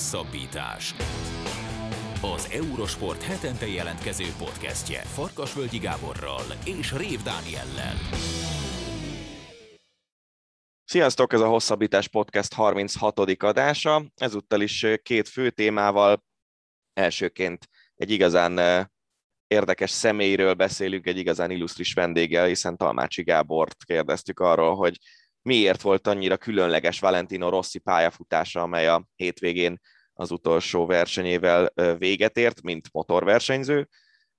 Hosszabbítás. Az Eurosport hetente jelentkező podcastje Farkasvölgyi Gáborral és Rév Dániellel. Sziasztok, ez a Hosszabbítás Podcast 36. adása. Ezúttal is két fő témával. Elsőként egy igazán érdekes személyről beszélünk, egy igazán illusztris vendéggel, hiszen Talmácsi Gábort kérdeztük arról, hogy miért volt annyira különleges Valentino Rossi pályafutása, amely a hétvégén az utolsó versenyével véget ért, mint motorversenyző.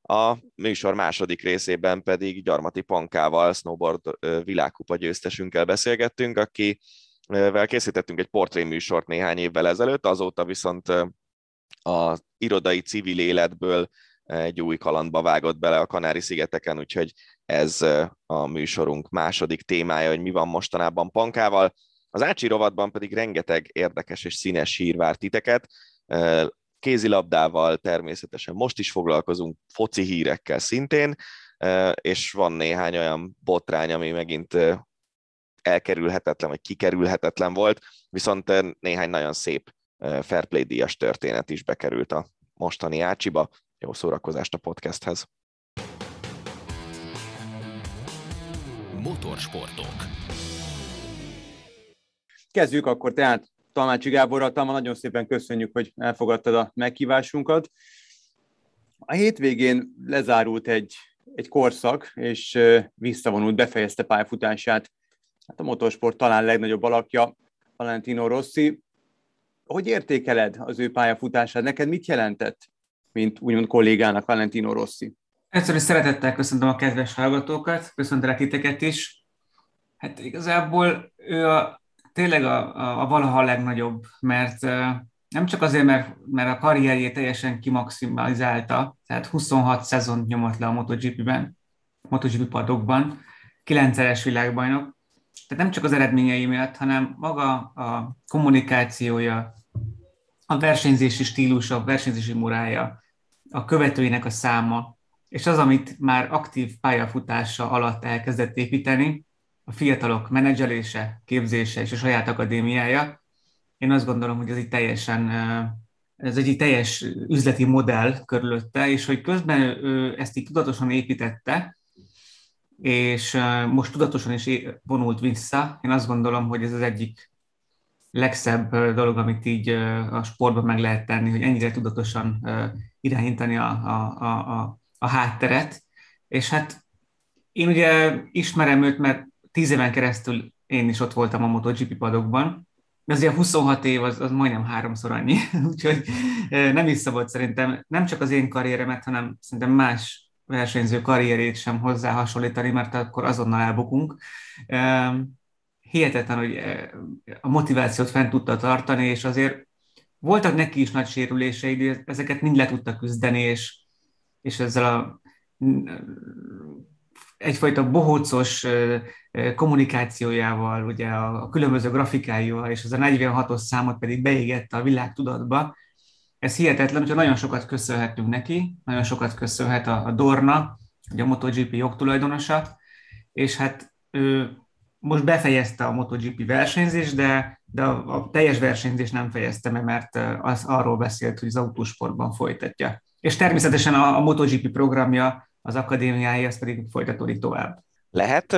A műsor második részében pedig Gyarmati Pankával, snowboard világkupa győztesünkkel beszélgettünk, akivel készítettünk egy portréműsort néhány évvel ezelőtt, azóta viszont a irodai civil életből egy új kalandba vágott bele a Kanári-szigeteken, úgyhogy ez a műsorunk második témája, hogy mi van mostanában Pankával. Az Ácsi rovatban pedig rengeteg érdekes és színes hír vár titeket. Kézilabdával természetesen most is foglalkozunk, foci hírekkel szintén, és van néhány olyan botrány, ami megint elkerülhetetlen, vagy kikerülhetetlen volt, viszont néhány nagyon szép Fairplay díjas történet is bekerült a mostani Ácsiba. Jó szórakozást a podcasthez! Motorsportok. Kezdjük akkor tehát Talmácsi Gáborral. Talma, nagyon szépen köszönjük, hogy elfogadtad a meghívásunkat. A hétvégén lezárult egy, egy korszak, és visszavonult, befejezte pályafutását. Hát a motorsport talán legnagyobb alakja, Valentino Rossi. Hogy értékeled az ő pályafutását? Neked mit jelentett, mint úgymond kollégának Valentino Rossi? Egyszer is szeretettel köszöntöm a kedves hallgatókat, köszöntelek titeket is. Hát igazából ő a, tényleg a, a, a valaha legnagyobb, mert nem csak azért, mert, mert a karrierjét teljesen kimaximalizálta, tehát 26 szezon nyomott le a MotoGP-ben, MotoGP padokban, 9-es világbajnok, tehát nem csak az eredményei miatt, hanem maga a kommunikációja, a versenyzési stílusa, a versenyzési murája, a követőinek a száma, és az, amit már aktív pályafutása alatt elkezdett építeni, a fiatalok menedzselése, képzése és a saját akadémiája, én azt gondolom, hogy ez egy teljesen ez egy teljes üzleti modell körülötte, és hogy közben ő ezt így tudatosan építette, és most tudatosan is vonult vissza. Én azt gondolom, hogy ez az egyik legszebb dolog, amit így a sportban meg lehet tenni, hogy ennyire tudatosan irányítani a, a, a, a hátteret, és hát én ugye ismerem őt, mert tíz éven keresztül én is ott voltam a MotoGP padokban, de azért 26 év az, az majdnem háromszor annyi, úgyhogy nem is szabad szerintem nem csak az én karrieremet, hanem szerintem más versenyző karrierét sem hozzá hasonlítani, mert akkor azonnal elbukunk. Hihetetlen, hogy a motivációt fent tudta tartani, és azért voltak neki is nagy sérülései, de ezeket mind le tudta küzdeni, és és ezzel a egyfajta bohócos kommunikációjával, ugye a különböző grafikáival, és az a 46-os számot pedig beégette a világ tudatba. Ez hihetetlen, hogy nagyon sokat köszönhetünk neki, nagyon sokat köszönhet a, a Dorna, ugye a MotoGP jogtulajdonosa, és hát ő most befejezte a MotoGP versenyzést, de, de a, a teljes versenyzést nem fejezte be, mert az arról beszélt, hogy az autósportban folytatja és természetesen a, a MotoGP programja, az akadémiája, ez pedig folytatódik tovább. Lehet,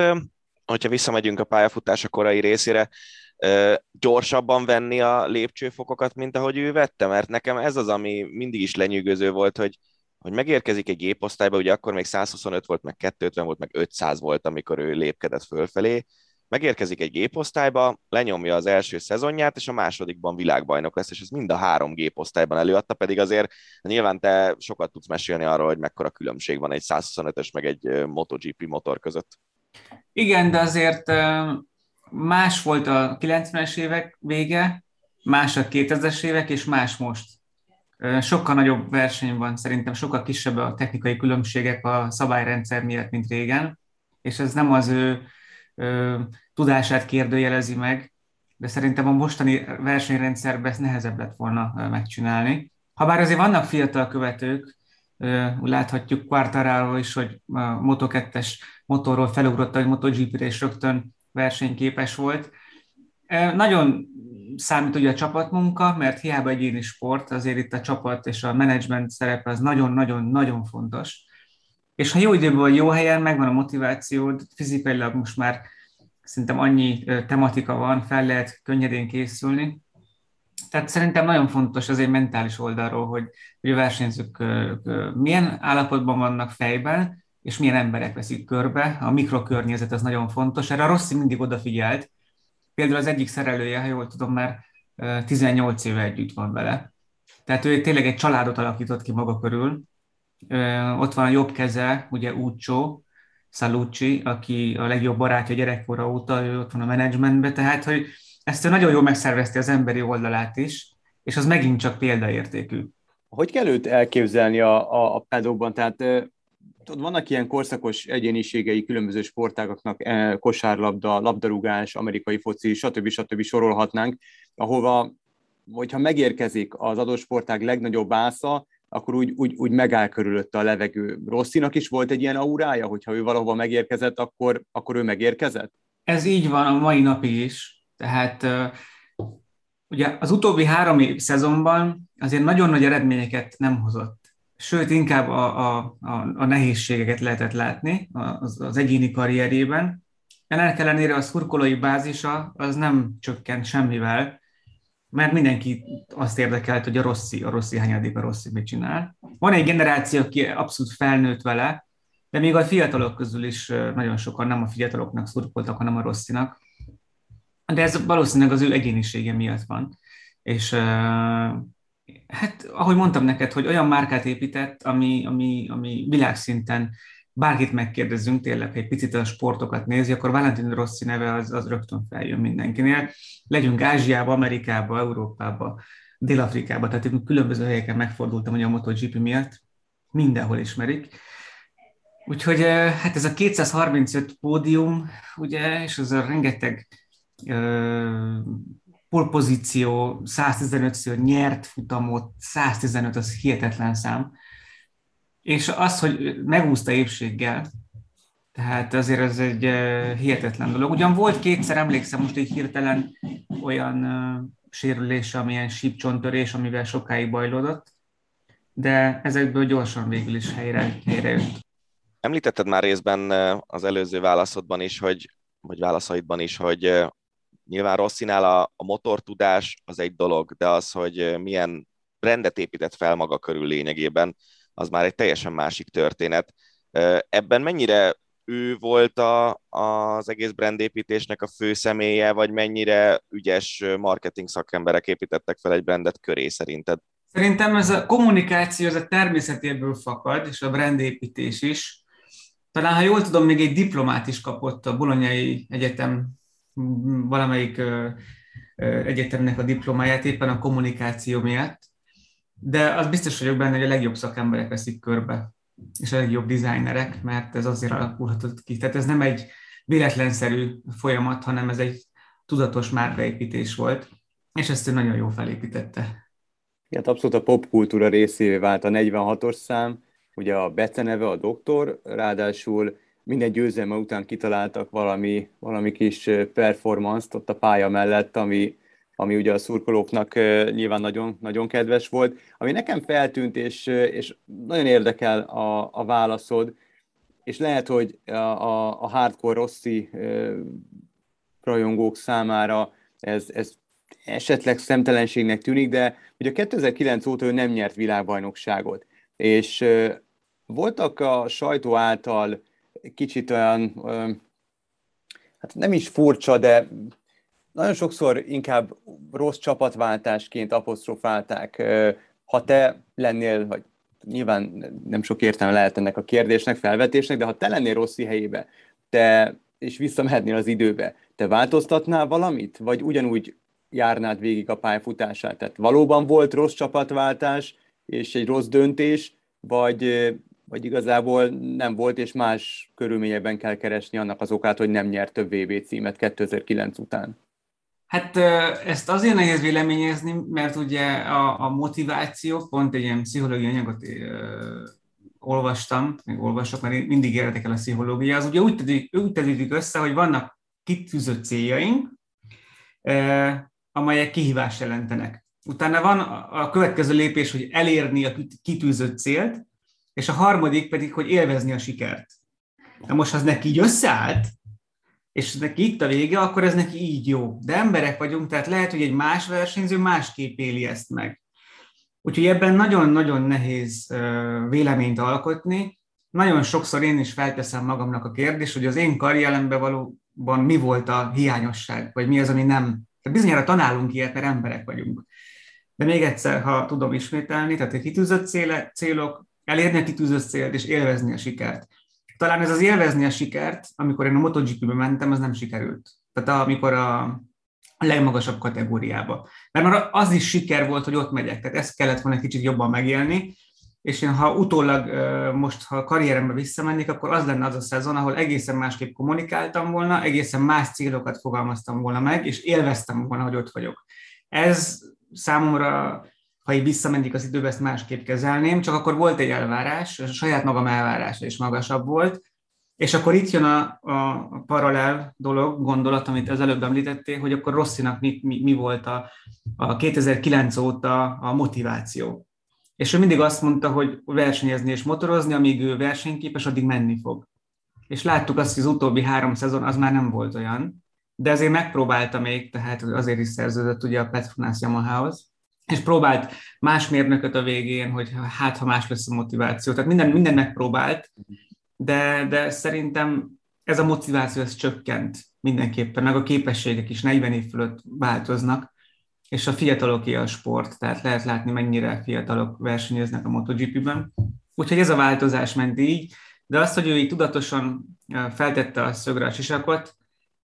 hogyha visszamegyünk a pályafutása korai részére, gyorsabban venni a lépcsőfokokat, mint ahogy ő vette? Mert nekem ez az, ami mindig is lenyűgöző volt, hogy, hogy megérkezik egy géposztályba, ugye akkor még 125 volt, meg 250 volt, meg 500 volt, amikor ő lépkedett fölfelé, megérkezik egy géposztályba, lenyomja az első szezonját, és a másodikban világbajnok lesz, és ez mind a három géposztályban előadta, pedig azért nyilván te sokat tudsz mesélni arról, hogy mekkora különbség van egy 125-ös meg egy MotoGP motor között. Igen, de azért más volt a 90-es évek vége, más a 2000-es évek, és más most. Sokkal nagyobb verseny van, szerintem sokkal kisebb a technikai különbségek a szabályrendszer miatt, mint régen, és ez nem az ő tudását kérdőjelezi meg, de szerintem a mostani versenyrendszerben ezt nehezebb lett volna megcsinálni. Habár azért vannak fiatal követők, láthatjuk Quartararo is, hogy a Moto2-es motorról felugrott, hogy MotoGP-re és rögtön versenyképes volt. Nagyon számít ugye a csapatmunka, mert hiába egyéni sport, azért itt a csapat és a menedzsment szerepe az nagyon-nagyon-nagyon fontos. És ha jó időben vagy jó helyen, megvan a motivációd, fizikailag most már szerintem annyi tematika van, fel lehet könnyedén készülni. Tehát szerintem nagyon fontos az egy mentális oldalról, hogy, hogy a versenyzők milyen állapotban vannak fejben, és milyen emberek veszik körbe. A mikrokörnyezet az nagyon fontos. Erre a Rossi mindig odafigyelt. Például az egyik szerelője, ha jól tudom, már 18 éve együtt van vele. Tehát ő tényleg egy családot alakított ki maga körül. Ott van a jobb keze, ugye Uccio, Salucci, aki a legjobb barátja gyerekkora óta, ő ott van a menedzsmentben, tehát hogy ezt ő nagyon jól megszervezte az emberi oldalát is, és az megint csak példaértékű. Hogy kell őt elképzelni a, a, a pedokban? Tehát tudod, vannak ilyen korszakos egyéniségei különböző sportágaknak, kosárlabda, labdarúgás, amerikai foci, stb. stb. sorolhatnánk, ahova, hogyha megérkezik az adott sportág legnagyobb ásza, akkor úgy, úgy, úgy megáll körülötte a levegő. Rosszinak is volt egy ilyen aurája, hogyha ő valahova megérkezett, akkor, akkor ő megérkezett? Ez így van a mai napig is. Tehát ugye az utóbbi három év szezonban azért nagyon nagy eredményeket nem hozott. Sőt, inkább a, a, a, a nehézségeket lehetett látni az, az egyéni karrierében. Ennek ellenére a szurkolói bázisa az nem csökkent semmivel, mert mindenki azt érdekelt, hogy a Rossi, a Rossi hányadik, a Rossi mit csinál. Van egy generáció, aki abszolút felnőtt vele, de még a fiatalok közül is nagyon sokan nem a fiataloknak szurkoltak, hanem a Rosszinak. De ez valószínűleg az ő egyénisége miatt van. És hát, ahogy mondtam neked, hogy olyan márkát épített, ami, ami, ami világszinten bárkit megkérdezünk, tényleg, hogy egy picit a sportokat nézi, akkor Valentin Rossi neve az, az rögtön feljön mindenkinél. Legyünk Ázsiába, Amerikába, Európába, Dél-Afrikába, tehát én különböző helyeken megfordultam hogy a MotoGP miatt, mindenhol ismerik. Úgyhogy hát ez a 235 pódium, ugye, és az a rengeteg uh, polpozíció, 115-ször nyert futamot, 115 az hihetetlen szám és az, hogy megúszta épséggel, tehát azért ez egy hihetetlen dolog. Ugyan volt kétszer, emlékszem most egy hirtelen olyan sérülés, amilyen sípcsontörés, amivel sokáig bajlódott, de ezekből gyorsan végül is helyre, helyre jött. Említetted már részben az előző válaszodban is, hogy, vagy válaszaidban is, hogy nyilván Rosszinál a, a motortudás az egy dolog, de az, hogy milyen rendet épített fel maga körül lényegében, az már egy teljesen másik történet. Ebben mennyire ő volt a, az egész brandépítésnek a fő személye, vagy mennyire ügyes marketing szakemberek építettek fel egy brandet köré szerinted? Szerintem ez a kommunikáció, ez a természetéből fakad, és a brandépítés is. Talán, ha jól tudom, még egy diplomát is kapott a Bolonyai Egyetem valamelyik egyetemnek a diplomáját éppen a kommunikáció miatt de az biztos vagyok benne, hogy a legjobb szakemberek veszik körbe, és a legjobb dizájnerek, mert ez azért alakulhatott ki. Tehát ez nem egy véletlenszerű folyamat, hanem ez egy tudatos márkaépítés volt, és ezt ő nagyon jól felépítette. Igen, abszolút a popkultúra részévé vált a 46-os szám, ugye a beceneve a doktor, ráadásul minden győzelme után kitaláltak valami, valami kis performance-t ott a pálya mellett, ami, ami ugye a szurkolóknak nyilván nagyon, nagyon kedves volt. Ami nekem feltűnt, és, és nagyon érdekel a, a válaszod, és lehet, hogy a, a, a hardcore Rossi rajongók számára ez, ez esetleg szemtelenségnek tűnik, de ugye 2009 óta ő nem nyert világbajnokságot, és voltak a sajtó által kicsit olyan, hát nem is furcsa, de nagyon sokszor inkább rossz csapatváltásként apostrofálták. Ha te lennél, vagy nyilván nem sok értelme lehet ennek a kérdésnek, felvetésnek, de ha te lennél rossz helyébe, te, és visszamehetnél az időbe, te változtatnál valamit? Vagy ugyanúgy járnád végig a pályafutását? Tehát valóban volt rossz csapatváltás, és egy rossz döntés, vagy, vagy igazából nem volt, és más körülményekben kell keresni annak az okát, hogy nem nyert több VB címet 2009 után? Hát ezt azért nehéz véleményezni, mert ugye a, a motiváció, pont egy ilyen pszichológiai anyagot olvastam, még olvasok, mert mindig érdekel a pszichológia, az ugye úgy, tedik, úgy tevődik össze, hogy vannak kitűzött céljaink, amelyek kihívást jelentenek. Utána van a következő lépés, hogy elérni a kitűzött célt, és a harmadik pedig, hogy élvezni a sikert. Na most, ha ez neki így összeállt, és neki itt a vége, akkor ez neki így jó. De emberek vagyunk, tehát lehet, hogy egy más versenyző másképp éli ezt meg. Úgyhogy ebben nagyon-nagyon nehéz véleményt alkotni. Nagyon sokszor én is felteszem magamnak a kérdést, hogy az én karrieremben valóban mi volt a hiányosság, vagy mi az, ami nem. Tehát bizonyára tanálunk ilyet, mert emberek vagyunk. De még egyszer, ha tudom ismételni, tehát a kitűzött célok, elérni a kitűzött célt és élvezni a sikert. Talán ez az élvezni a sikert, amikor én a MotoGP-be mentem, az nem sikerült. Tehát amikor a legmagasabb kategóriába. Mert már az is siker volt, hogy ott megyek, tehát ezt kellett volna egy kicsit jobban megélni, és én ha utólag most, ha karrierembe visszamennék, akkor az lenne az a szezon, ahol egészen másképp kommunikáltam volna, egészen más célokat fogalmaztam volna meg, és élveztem volna, hogy ott vagyok. Ez számomra, ha így visszamennék az időbe, ezt másképp kezelném, csak akkor volt egy elvárás, a saját magam elvárása is magasabb volt, és akkor itt jön a, a paralel dolog, gondolat, amit az előbb említettél, hogy akkor Rosszinak mi, mi, mi volt a, a 2009 óta a motiváció. És ő mindig azt mondta, hogy versenyezni és motorozni, amíg ő versenyképes, addig menni fog. És láttuk azt, hogy az utóbbi három szezon az már nem volt olyan, de azért megpróbálta még, tehát azért is szerződött ugye a Petronas Yamaha-hoz, és próbált más mérnököt a végén, hogy hát ha más lesz a motiváció. Tehát minden, minden megpróbált, de, de szerintem ez a motiváció ez csökkent mindenképpen, meg a képességek is 40 év fölött változnak, és a fiataloké a sport, tehát lehet látni, mennyire fiatalok versenyeznek a MotoGP-ben. Úgyhogy ez a változás ment így, de azt, hogy ő így tudatosan feltette a szögre a sisakot,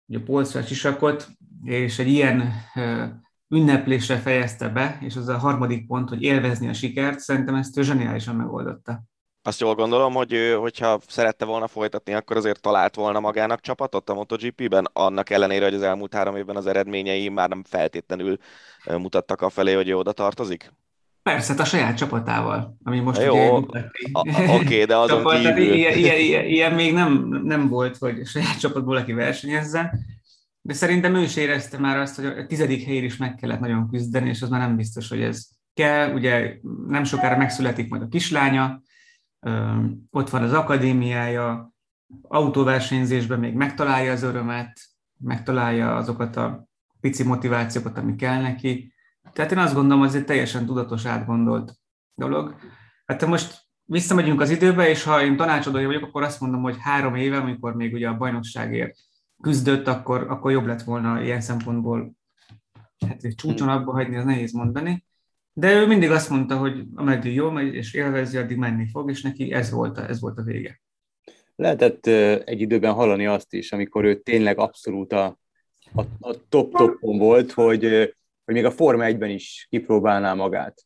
a polcra a sisakot, és egy ilyen ünneplésre fejezte be, és az a harmadik pont, hogy élvezni a sikert, szerintem ezt ő zseniálisan megoldotta. Azt jól gondolom, hogy ő, hogyha szerette volna folytatni, akkor azért talált volna magának csapatot a MotoGP-ben, annak ellenére, hogy az elmúlt három évben az eredményei már nem feltétlenül mutattak a felé, hogy ő oda tartozik? Persze, hát a saját csapatával, ami most Jó, oké, okay, de azon Csapat, kívül... Ilyen, ilyen, ilyen, ilyen, még nem, nem volt, hogy a saját csapatból aki versenyezzen, de szerintem ő is érezte már azt, hogy a tizedik helyén is meg kellett nagyon küzdeni, és az már nem biztos, hogy ez kell. Ugye nem sokára megszületik majd a kislánya, ott van az akadémiája, autóversenyzésben még megtalálja az örömet, megtalálja azokat a pici motivációkat, ami kell neki. Tehát én azt gondolom, hogy ez egy teljesen tudatos, átgondolt dolog. Hát most visszamegyünk az időbe, és ha én tanácsadója vagyok, akkor azt mondom, hogy három éve, amikor még ugye a bajnokságért küzdött, akkor, akkor jobb lett volna ilyen szempontból hát egy csúcson abba hagyni, az nehéz mondani. De ő mindig azt mondta, hogy ameddig jól megy és élvezi, addig menni fog, és neki ez volt a, ez volt a vége. Lehetett egy időben hallani azt is, amikor ő tényleg abszolút a, a, a top-topon volt, hogy, hogy még a Forma 1-ben is kipróbálná magát.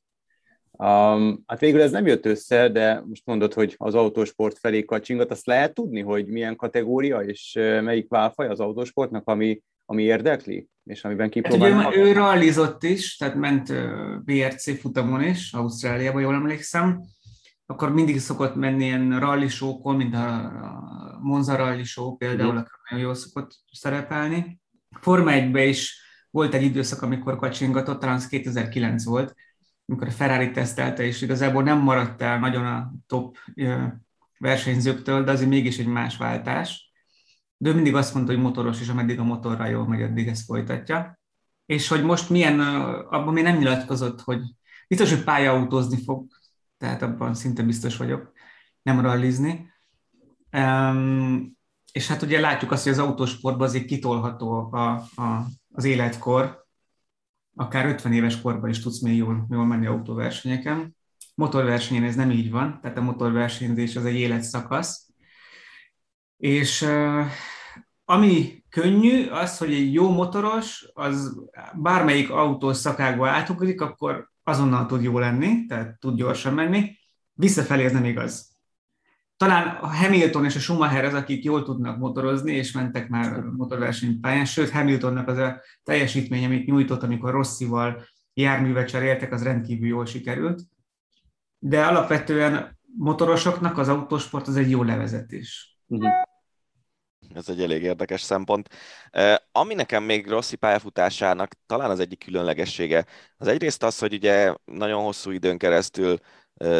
Um, hát végül ez nem jött össze, de most mondod, hogy az autósport felé kacsingat, azt lehet tudni, hogy milyen kategória és melyik válfaj az autósportnak, ami, ami érdekli, és amiben kipróbálnak? Hát, ő, ő rallizott is, tehát ment BRC futamon is, Ausztráliában, jól emlékszem, akkor mindig szokott menni ilyen rally show mint a Monza rally show például, mm. akkor nagyon jól szokott szerepelni. Forma 1 is volt egy időszak, amikor kacsingatott, talán az 2009 volt, amikor a Ferrari tesztelte, és igazából nem maradt el nagyon a top versenyzőktől, de azért mégis egy más váltás de ő mindig azt mondta, hogy motoros, és ameddig a motorral jól megy, addig ezt folytatja. És hogy most milyen, abban még nem nyilatkozott, hogy biztos, hogy pályaautózni fog, tehát abban szinte biztos vagyok, nem rallizni. Um, és hát ugye látjuk azt, hogy az autósportban azért kitolható a, a, az életkor, akár 50 éves korban is tudsz még jól, jól menni autóversenyeken. Motorversenyen ez nem így van, tehát a motorversenyzés az egy életszakasz, és ami könnyű, az, hogy egy jó motoros, az bármelyik autós szakákba átugrik, akkor azonnal tud jó lenni, tehát tud gyorsan menni. Visszafelé ez nem igaz. Talán a Hamilton és a Schumacher az, akik jól tudnak motorozni, és mentek már motorversenypályán, sőt Hamiltonnak az a teljesítmény, amit nyújtott, amikor Rosszival járművet cseréltek, az rendkívül jól sikerült. De alapvetően motorosoknak az autósport az egy jó levezetés. Uh-huh. Ez egy elég érdekes szempont. Ami nekem még Rossi pályafutásának talán az egyik különlegessége, az egyrészt az, hogy ugye nagyon hosszú időn keresztül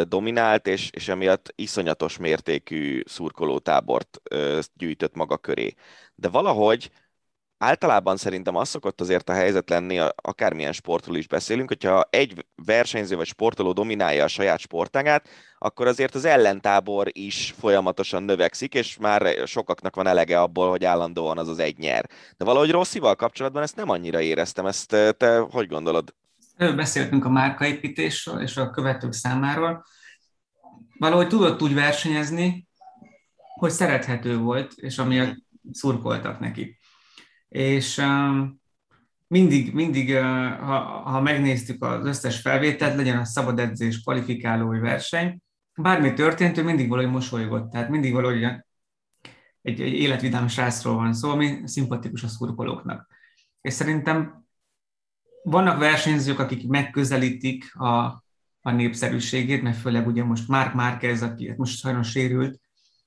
dominált, és, és emiatt iszonyatos mértékű szurkolótábort gyűjtött maga köré. De valahogy általában szerintem az szokott azért a helyzet lenni, akármilyen sportról is beszélünk, hogyha egy versenyző vagy sportoló dominálja a saját sportágát, akkor azért az ellentábor is folyamatosan növekszik, és már sokaknak van elege abból, hogy állandóan az az egy nyer. De valahogy Rosszival kapcsolatban ezt nem annyira éreztem, ezt te hogy gondolod? Előbb beszéltünk a márkaépítésről és a követők számáról. Valahogy tudott úgy versenyezni, hogy szerethető volt, és amiatt szurkoltak neki. És um, mindig, mindig uh, ha, ha megnéztük az összes felvételt, legyen a szabad edzés, kvalifikálói verseny, bármi történt, ő mindig valahogy mosolygott, tehát mindig valahogy egy, egy életvidám srácról van szó, ami szimpatikus a szurkolóknak. És szerintem vannak versenyzők, akik megközelítik a, a népszerűségét, mert főleg ugye most Mark Márquez, aki most sajnos sérült,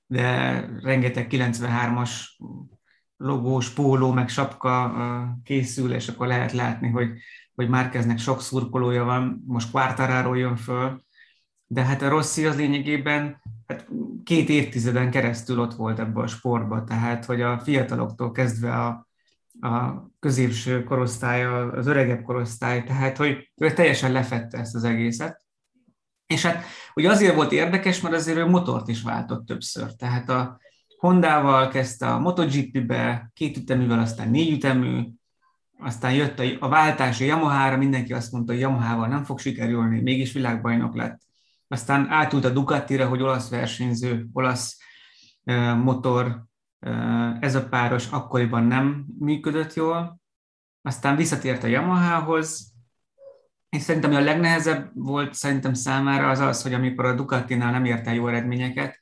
de rengeteg 93-as logós póló, meg sapka készül, és akkor lehet látni, hogy, hogy Márkeznek sok szurkolója van, most Quartararo jön föl, de hát a Rossi az lényegében hát két évtizeden keresztül ott volt ebben a sportban, tehát hogy a fiataloktól kezdve a, a középső korosztály, az öregebb korosztály, tehát hogy ő teljesen lefette ezt az egészet. És hát ugye azért volt érdekes, mert azért ő motort is váltott többször. Tehát a Hondával kezdte a MotoGP-be, két üteművel, aztán négy ütemű, aztán jött a, a váltás a Yamaha-ra, mindenki azt mondta, hogy Yamaha-val nem fog sikerülni, mégis világbajnok lett. Aztán átült a Ducatira, hogy olasz versenyző, olasz motor, ez a páros akkoriban nem működött jól, aztán visszatért a Yamahához, és szerintem a legnehezebb volt szerintem számára az az, hogy amikor a Ducatinál nem ért el jó eredményeket,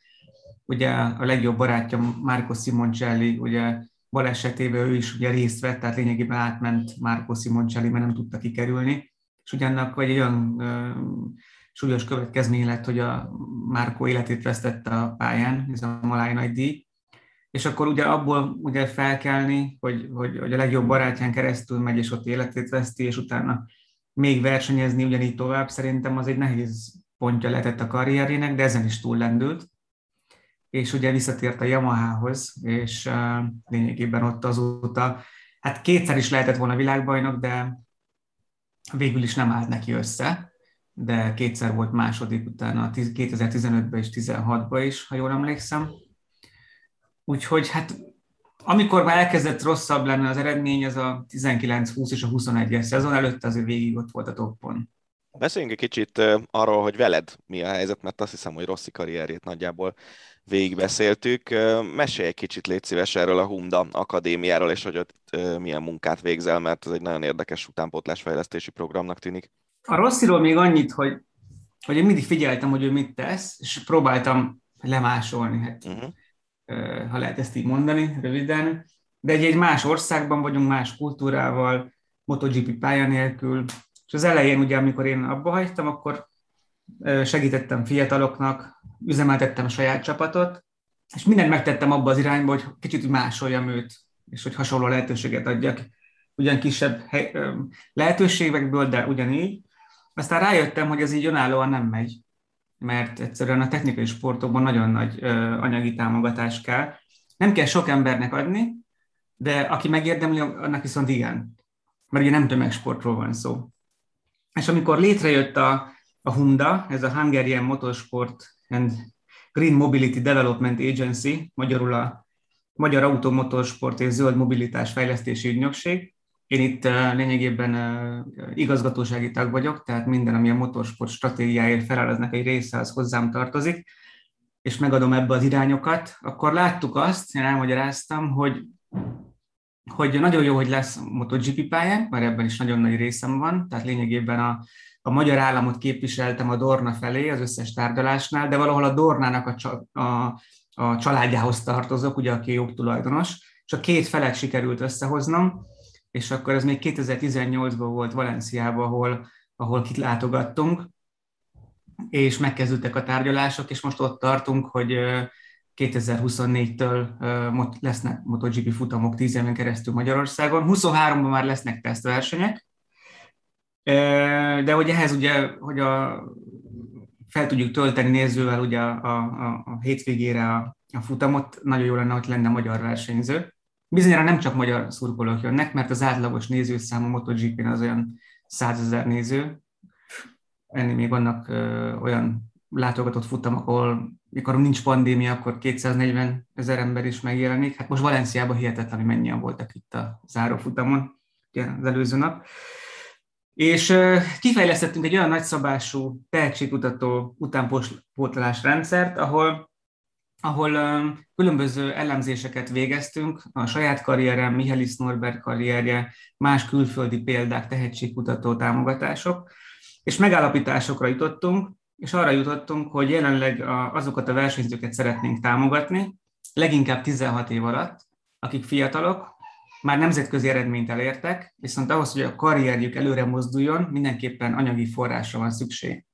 ugye a legjobb barátja Marco Simoncelli, ugye balesetében ő is ugye részt vett, tehát lényegében átment Marco Simoncelli, mert nem tudta kikerülni, és ugyanak vagy egy olyan súlyos következmény lett, hogy a Marco életét vesztette a pályán, ez a Maláj nagy díj, és akkor ugye abból ugye felkelni, hogy, hogy, hogy a legjobb barátján keresztül megy, és ott életét veszti, és utána még versenyezni ugyanígy tovább, szerintem az egy nehéz pontja lehetett a karrierének, de ezen is túllendült. És ugye visszatért a Yamahához, és uh, lényegében ott azóta, hát kétszer is lehetett volna világbajnok, de végül is nem állt neki össze, de kétszer volt második utána, 2015-ben és 2016-ban is, ha jól emlékszem Úgyhogy hát amikor már elkezdett rosszabb lenne az eredmény, az a 19-20 és a 21-es szezon előtt azért végig ott volt a toppon. Beszéljünk egy kicsit arról, hogy veled mi a helyzet, mert azt hiszem, hogy Rossi karrierjét nagyjából végigbeszéltük. Mesélj egy kicsit, légy szíves erről a Hunda Akadémiáról, és hogy ott milyen munkát végzel, mert ez egy nagyon érdekes utánpótlásfejlesztési programnak tűnik. A Rossziról még annyit, hogy, hogy én mindig figyeltem, hogy ő mit tesz, és próbáltam lemásolni. Hát uh-huh ha lehet ezt így mondani röviden, de egy, egy más országban vagyunk, más kultúrával, MotoGP pálya nélkül, és az elején ugye, amikor én abba hagytam, akkor segítettem fiataloknak, üzemeltettem saját csapatot, és mindent megtettem abba az irányba, hogy kicsit másoljam őt, és hogy hasonló lehetőséget adjak, ugyan kisebb hely, lehetőségekből, de ugyanígy. Aztán rájöttem, hogy ez így önállóan nem megy mert egyszerűen a technikai sportokban nagyon nagy anyagi támogatás kell. Nem kell sok embernek adni, de aki megérdemli, annak viszont igen. Mert ugye nem tömegsportról van szó. És amikor létrejött a, a HUNDA, ez a Hungarian Motorsport and Green Mobility Development Agency, magyarul a Magyar Automotorsport és Zöld Mobilitás Fejlesztési Ügynökség, én itt lényegében igazgatósági tag vagyok, tehát minden, ami a motorsport stratégiáért felel, aznak egy része az hozzám tartozik, és megadom ebbe az irányokat. Akkor láttuk azt, én elmagyaráztam, hogy, hogy nagyon jó, hogy lesz MotoGP pályán, mert ebben is nagyon nagy részem van, tehát lényegében a, a magyar államot képviseltem a Dorna felé az összes tárgyalásnál, de valahol a Dornának a, a, a családjához tartozok, ugye, aki jogtulajdonos, és a két felet sikerült összehoznom, és akkor ez még 2018-ban volt Valenciában, ahol, ahol kit látogattunk, és megkezdődtek a tárgyalások, és most ott tartunk, hogy 2024-től lesznek MotoGP futamok 10 éven keresztül Magyarországon. 23-ban már lesznek tesztversenyek, de hogy ehhez ugye, hogy a, fel tudjuk tölteni nézővel ugye a, a, a hétvégére a, a futamot, nagyon jó lenne, hogy lenne magyar versenyző. Bizonyára nem csak magyar szurkolók jönnek, mert az átlagos nézőszám a MotoGP-n az olyan 100 ezer néző. Ennél még vannak ö, olyan látogatott futamok, ahol mikor nincs pandémia, akkor 240 ezer ember is megjelenik. Hát most Valenciában hihetetlen, hogy mennyien voltak itt a zárófutamon, ugye az előző nap. És kifejlesztettünk egy olyan nagyszabású tehetségkutató utánpótlás rendszert, ahol, ahol különböző elemzéseket végeztünk, a saját karrierem, Mihály Norberg karrierje, más külföldi példák, tehetségkutató támogatások, és megállapításokra jutottunk, és arra jutottunk, hogy jelenleg azokat a versenyzőket szeretnénk támogatni, leginkább 16 év alatt, akik fiatalok, már nemzetközi eredményt elértek, viszont ahhoz, hogy a karrierjük előre mozduljon, mindenképpen anyagi forrásra van szükség.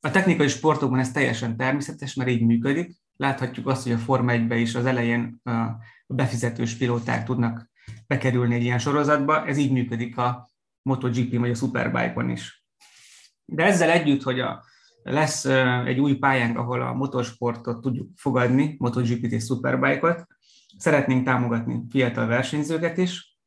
A technikai sportokban ez teljesen természetes, mert így működik. Láthatjuk azt, hogy a Forma 1 is az elején a befizetős pilóták tudnak bekerülni egy ilyen sorozatba, ez így működik a MotoGP vagy a Superbike-on is. De ezzel együtt, hogy a, lesz egy új pályánk, ahol a motorsportot tudjuk fogadni, MotoGP-t és Superbike-ot, szeretnénk támogatni fiatal versenyzőket is,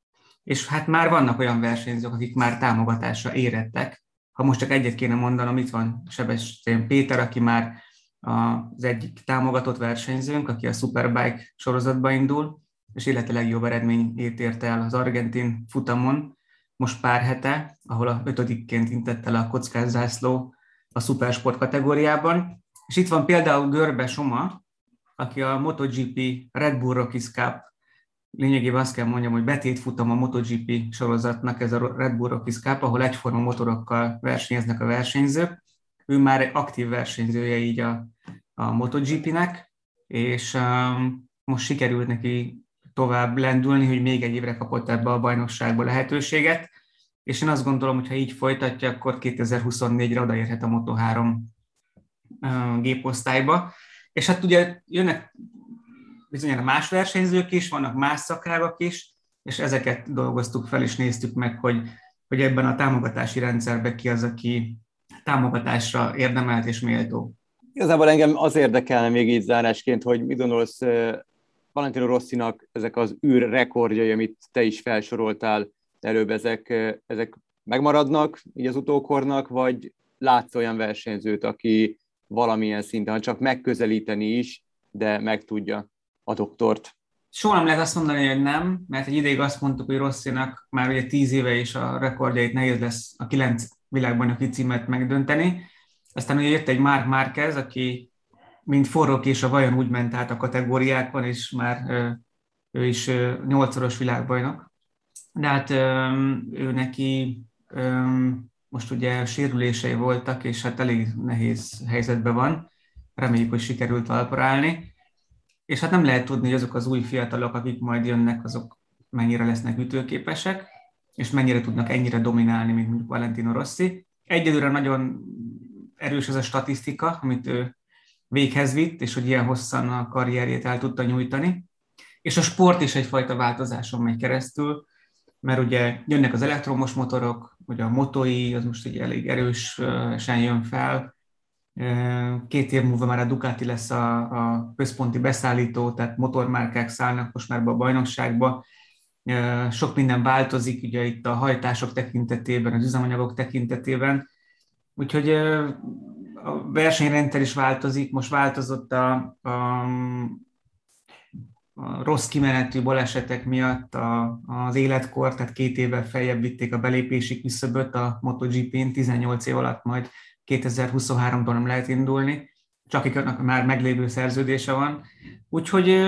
és hát már vannak olyan versenyzők, akik már támogatásra érettek. Ha most csak egyet kéne mondanom, itt van Sebestyén Péter, aki már az egyik támogatott versenyzőnk, aki a Superbike sorozatba indul, és élete legjobb eredményét érte el az argentin futamon, most pár hete, ahol a ötödikként intett el a kockázászló a szupersport kategóriában. És itt van például Görbe Soma, aki a MotoGP Red Bull Rockies Cup lényegében azt kell mondjam, hogy betét futam a MotoGP sorozatnak, ez a Red Bull Rockies Cup, ahol egyforma motorokkal versenyeznek a versenyzők. Ő már egy aktív versenyzője így a, a MotoGP-nek, és um, most sikerült neki tovább lendülni, hogy még egy évre kapott ebbe a bajnokságba lehetőséget, és én azt gondolom, hogy ha így folytatja, akkor 2024-re odaérhet a Moto3 uh, géposztályba. És hát ugye jönnek bizonyára más versenyzők is, vannak más szakágak is, és ezeket dolgoztuk fel, és néztük meg, hogy, hogy ebben a támogatási rendszerben ki az, aki támogatásra érdemelt és méltó. Igazából engem az érdekelne még így zárásként, hogy mit gondolsz Valentino Rossinak ezek az űr rekordjai, amit te is felsoroltál előbb, ezek, ezek megmaradnak így az utókornak, vagy látsz olyan versenyzőt, aki valamilyen szinten, csak megközelíteni is, de meg tudja a doktort. Soha nem lehet azt mondani, hogy nem, mert egy ideig azt mondtuk, hogy Rosszinak már ugye tíz éve is a rekordjait nehéz lesz a kilenc világbajnoki címet megdönteni. Aztán ugye jött egy Mark Márquez, aki mint forró és a vajon úgy ment át a kategóriákon, és már ő is nyolcszoros világbajnok. De hát ő neki most ugye sérülései voltak, és hát elég nehéz helyzetben van. Reméljük, hogy sikerült alparálni. És hát nem lehet tudni, hogy azok az új fiatalok, akik majd jönnek, azok mennyire lesznek ütőképesek, és mennyire tudnak ennyire dominálni, mint mondjuk Valentino Rossi. Egyelőre nagyon erős ez a statisztika, amit ő véghez vitt, és hogy ilyen hosszan a karrierjét el tudta nyújtani. És a sport is egyfajta változáson megy keresztül, mert ugye jönnek az elektromos motorok, ugye a motói, az most egy elég erősen jön fel. Két év múlva már a Ducati lesz a, a központi beszállító, tehát motormárkák szállnak most már be a bajnokságba. Sok minden változik, ugye itt a hajtások tekintetében, az üzemanyagok tekintetében. Úgyhogy a versenyrendszer is változik, most változott a, a a rossz kimenetű balesetek miatt a, az életkor, tehát két évvel feljebb vitték a belépési küszöböt a MotoGP-n, 18 év alatt majd 2023-ban nem lehet indulni, csak akiknek már meglévő szerződése van. Úgyhogy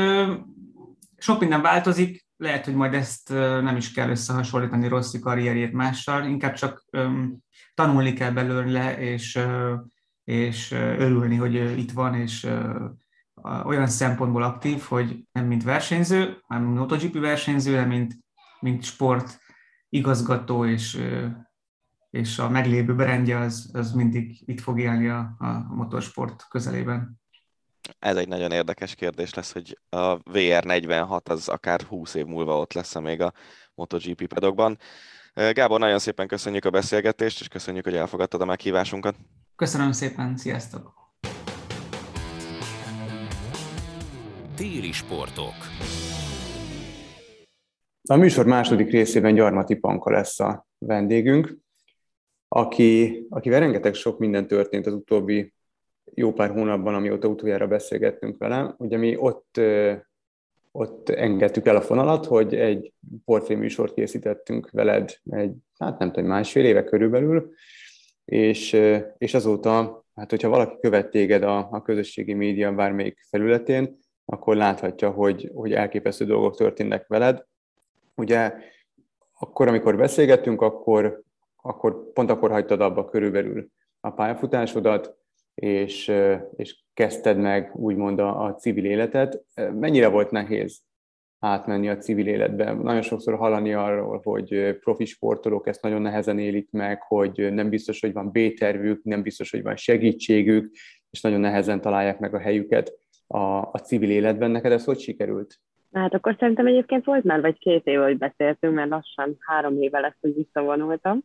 sok minden változik, lehet, hogy majd ezt nem is kell összehasonlítani Rossi karrierjét mással, inkább csak tanulni kell belőle, és, és örülni, hogy itt van, és olyan szempontból aktív, hogy nem mint versenyző, mint MotoGP versenyző, hanem mint, mint sport igazgató és, és a meglévő brandje az, az mindig itt fog élni a, a motorsport közelében. Ez egy nagyon érdekes kérdés lesz, hogy a VR46 az akár 20 év múlva ott lesz még a MotoGP pedokban. Gábor, nagyon szépen köszönjük a beszélgetést, és köszönjük, hogy elfogadtad a meghívásunkat. Köszönöm szépen, sziasztok! Téli sportok. A műsor második részében Gyarmati Panka lesz a vendégünk, aki, akivel rengeteg sok minden történt az utóbbi jó pár hónapban, amióta utoljára beszélgettünk vele. Ugye mi ott, ott engedtük el a fonalat, hogy egy portréműsort készítettünk veled egy, hát nem tudom, másfél éve körülbelül, és, és azóta, hát hogyha valaki követ téged a, a közösségi média bármelyik felületén, akkor láthatja, hogy, hogy elképesztő dolgok történnek veled. Ugye akkor, amikor beszélgettünk, akkor, akkor pont akkor hagytad abba körülbelül a pályafutásodat, és, és kezdted meg úgymond a, a civil életet. Mennyire volt nehéz átmenni a civil életbe? Nagyon sokszor hallani arról, hogy profi sportolók ezt nagyon nehezen élik meg, hogy nem biztos, hogy van B-tervük, nem biztos, hogy van segítségük, és nagyon nehezen találják meg a helyüket a, a civil életben. Neked ez hogy sikerült? Hát akkor szerintem egyébként volt már vagy két év, hogy beszéltünk, mert lassan három éve lesz, hogy visszavonultam.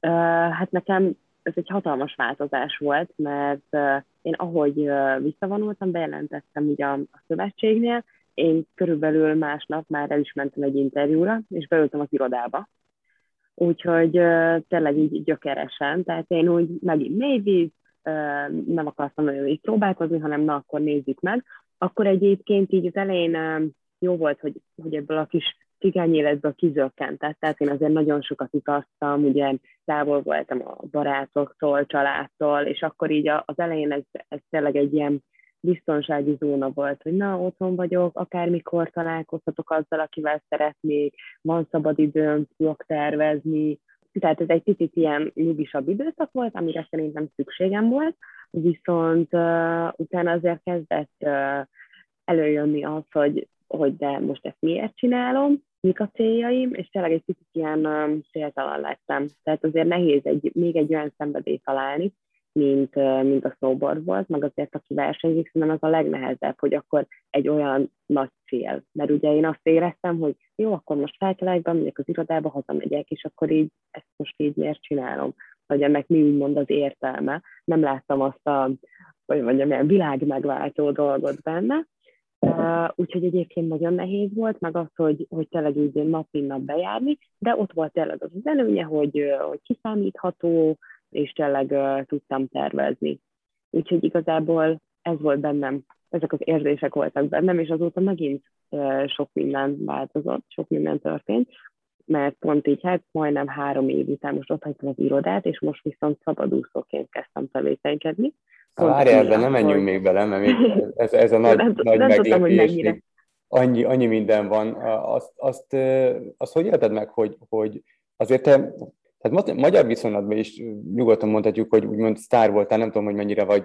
Uh, hát nekem ez egy hatalmas változás volt, mert én ahogy visszavonultam, bejelentettem ugye a, szövetségnél, én körülbelül másnap már el is mentem egy interjúra, és beültem az irodába. Úgyhogy uh, tényleg így gyökeresen, tehát én úgy megint mély uh, nem akartam nagyon így próbálkozni, hanem na akkor nézzük meg. Akkor egyébként így az elején jó volt, hogy, hogy ebből a kis cigány életből kizökkentett, tehát én azért nagyon sokat utaztam, ugye távol voltam a barátoktól, családtól, és akkor így az elején ez, ez tényleg egy ilyen biztonsági zóna volt, hogy na, otthon vagyok, akármikor találkozhatok azzal, akivel szeretnék, van szabad időm, tudok tervezni, tehát ez egy picit ilyen nyugisabb időszak volt, amire szerintem szükségem volt, viszont uh, utána azért kezdett uh, előjönni az, hogy, hogy de most ezt miért csinálom, mik a céljaim, és tényleg egy kicsit ilyen um, céltalan lettem. Tehát azért nehéz egy, még egy olyan szenvedélyt találni, mint, uh, mint a snowboard volt, meg azért aki versenyzik, szerintem az a legnehezebb, hogy akkor egy olyan nagy cél. Mert ugye én azt éreztem, hogy jó, akkor most felkelek, megyek az irodába, hazamegyek, és akkor így ezt most így miért csinálom? Vagy ennek mi úgymond az értelme. Nem láttam azt a, hogy mondjam, ilyen világ megváltó dolgot benne, Uh, úgyhogy egyébként nagyon nehéz volt, meg az, hogy, hogy tényleg így nap nap bejárni, de ott volt tényleg az az előnye, hogy, hogy kiszámítható, és tényleg uh, tudtam tervezni. Úgyhogy igazából ez volt bennem, ezek az érzések voltak bennem, és azóta megint uh, sok minden változott, sok minden történt, mert pont így, hát majdnem három év után most ott hagytam az irodát, és most viszont szabadúszóként kezdtem tevékenykedni, Várj ebben, nem menjünk hogy... még bele, mert még ez, ez a nagy, nem, nagy nem meglepés, tudom, annyi, annyi minden van. Azt, azt, azt hogy élted meg, hogy, hogy azért te, tehát magyar viszonylatban is nyugodtan mondhatjuk, hogy úgymond sztár voltál, nem tudom, hogy mennyire vagy,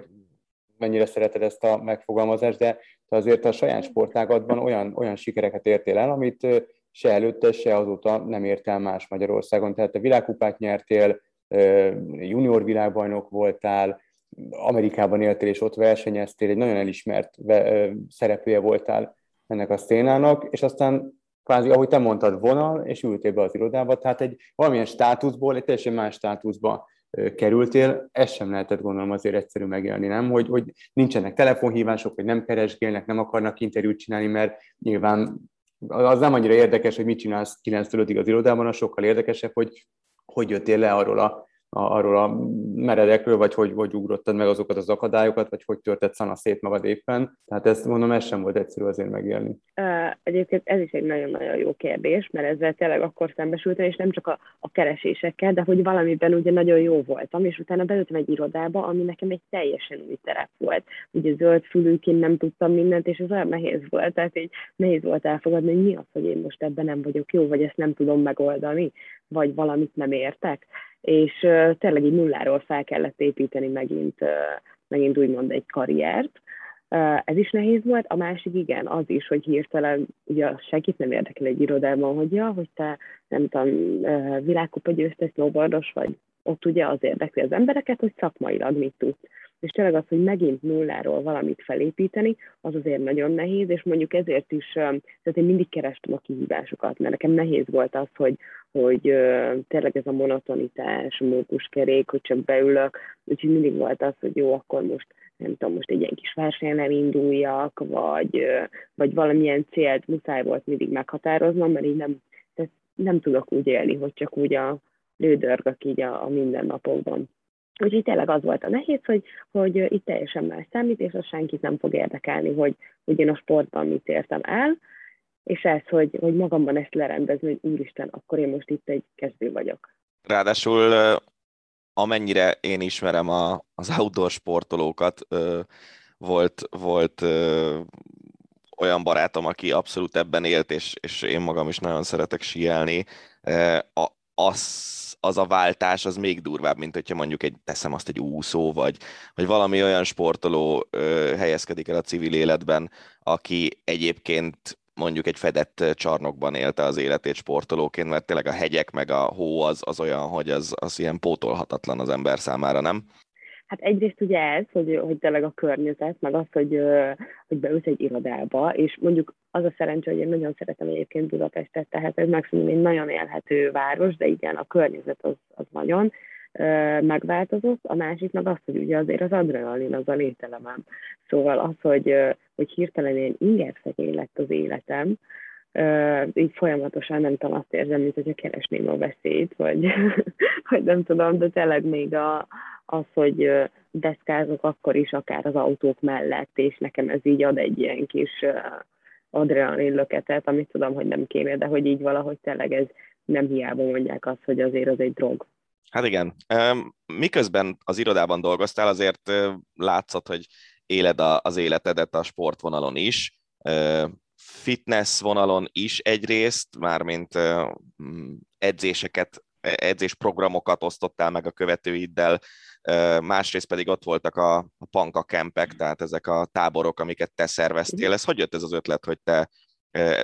mennyire szereted ezt a megfogalmazást, de te azért a saját sportágatban olyan, olyan sikereket értél el, amit se előtte, se azóta nem értel más Magyarországon. Tehát te világkupát nyertél, junior világbajnok voltál, Amerikában éltél és ott versenyeztél, egy nagyon elismert szereplője voltál ennek a szénának, és aztán kvázi, ahogy te mondtad, vonal, és ültél be az irodába, tehát egy valamilyen státuszból egy teljesen más státuszba kerültél, ezt sem lehetett gondolom azért egyszerű megélni, nem? Hogy, hogy nincsenek telefonhívások, hogy nem keresgélnek, nem akarnak interjút csinálni, mert nyilván az nem annyira érdekes, hogy mit csinálsz 9-5-ig az irodában, az sokkal érdekesebb, hogy hogy jöttél le arról a arról a meredekről, vagy hogy, hogy ugrottad meg azokat az akadályokat, vagy hogy törted szana szét magad éppen. Tehát ezt mondom, ez sem volt egyszerű azért megélni. Egyébként ez is egy nagyon-nagyon jó kérdés, mert ezzel tényleg akkor szembesültem, és nem csak a, a keresésekkel, de hogy valamiben ugye nagyon jó voltam, és utána beültem egy irodába, ami nekem egy teljesen új terep volt. Ugye zöld fülűként nem tudtam mindent, és ez olyan nehéz volt, tehát így nehéz volt elfogadni, hogy mi az, hogy én most ebben nem vagyok jó, vagy ezt nem tudom megoldani, vagy valamit nem értek és tényleg így nulláról fel kellett építeni megint, megint úgymond egy karriert. Ez is nehéz volt, a másik igen, az is, hogy hirtelen, ugye senkit nem érdekel egy irodában, hogy ja, hogy te nem tudom, világkupa győztes snowboardos vagy, ott ugye az érdekli az embereket, hogy szakmailag mit tudsz. És tényleg az, hogy megint nulláról valamit felépíteni, az azért nagyon nehéz, és mondjuk ezért is, tehát én mindig kerestem a kihívásokat, mert nekem nehéz volt az, hogy, hogy tényleg ez a monotonitás, a mókuskerék, hogy csak beülök, úgyhogy mindig volt az, hogy jó, akkor most nem tudom, most egy ilyen kis versenyen induljak, vagy, vagy valamilyen célt muszáj volt mindig meghatároznom, mert így nem, nem tudok úgy élni, hogy csak úgy a lődörgök így a, a mindennapokban. Úgyhogy tényleg az volt a nehéz, hogy, hogy itt teljesen más számít, és az senkit nem fog érdekelni, hogy, hogy én a sportban mit értem el, és ez, hogy, hogy magamban ezt lerendezni, hogy úristen, akkor én most itt egy kezdő vagyok. Ráadásul amennyire én ismerem a, az outdoor sportolókat, volt, volt olyan barátom, aki abszolút ebben élt, és, és én magam is nagyon szeretek síelni. Az az a váltás az még durvább, mint hogyha mondjuk egy, teszem azt egy úszó, vagy, vagy valami olyan sportoló ö, helyezkedik el a civil életben, aki egyébként mondjuk egy fedett csarnokban élte az életét sportolóként, mert tényleg a hegyek meg a hó az, az olyan, hogy az, az ilyen pótolhatatlan az ember számára, nem? Hát egyrészt ugye ez, hogy, hogy tényleg a környezet, meg az, hogy, hogy beülsz egy irodába, és mondjuk az a szerencsé, hogy én nagyon szeretem egyébként Budapestet, tehát ez maximum egy nagyon élhető város, de igen, a környezet az, az nagyon megváltozott, a másik meg az, hogy ugye azért az adrenalin az a lételemem. Szóval az, hogy, hogy hirtelen ilyen ingerszegény lett az életem, így folyamatosan nem tudom, azt érzem, mint hogyha keresném a veszélyt, vagy, vagy nem tudom, de tényleg még a, az, hogy deszkázok akkor is, akár az autók mellett, és nekem ez így ad egy ilyen kis adrenalin löketet, amit tudom, hogy nem kéne, de hogy így valahogy tényleg ez nem hiába mondják azt, hogy azért az egy drog. Hát igen. Miközben az irodában dolgoztál, azért látszott, hogy éled az életedet a sportvonalon is, fitness vonalon is egyrészt, mármint edzéseket, edzésprogramokat osztottál meg a követőiddel, másrészt pedig ott voltak a, a panka kempek, tehát ezek a táborok, amiket te szerveztél. Ez hogy jött ez az ötlet, hogy te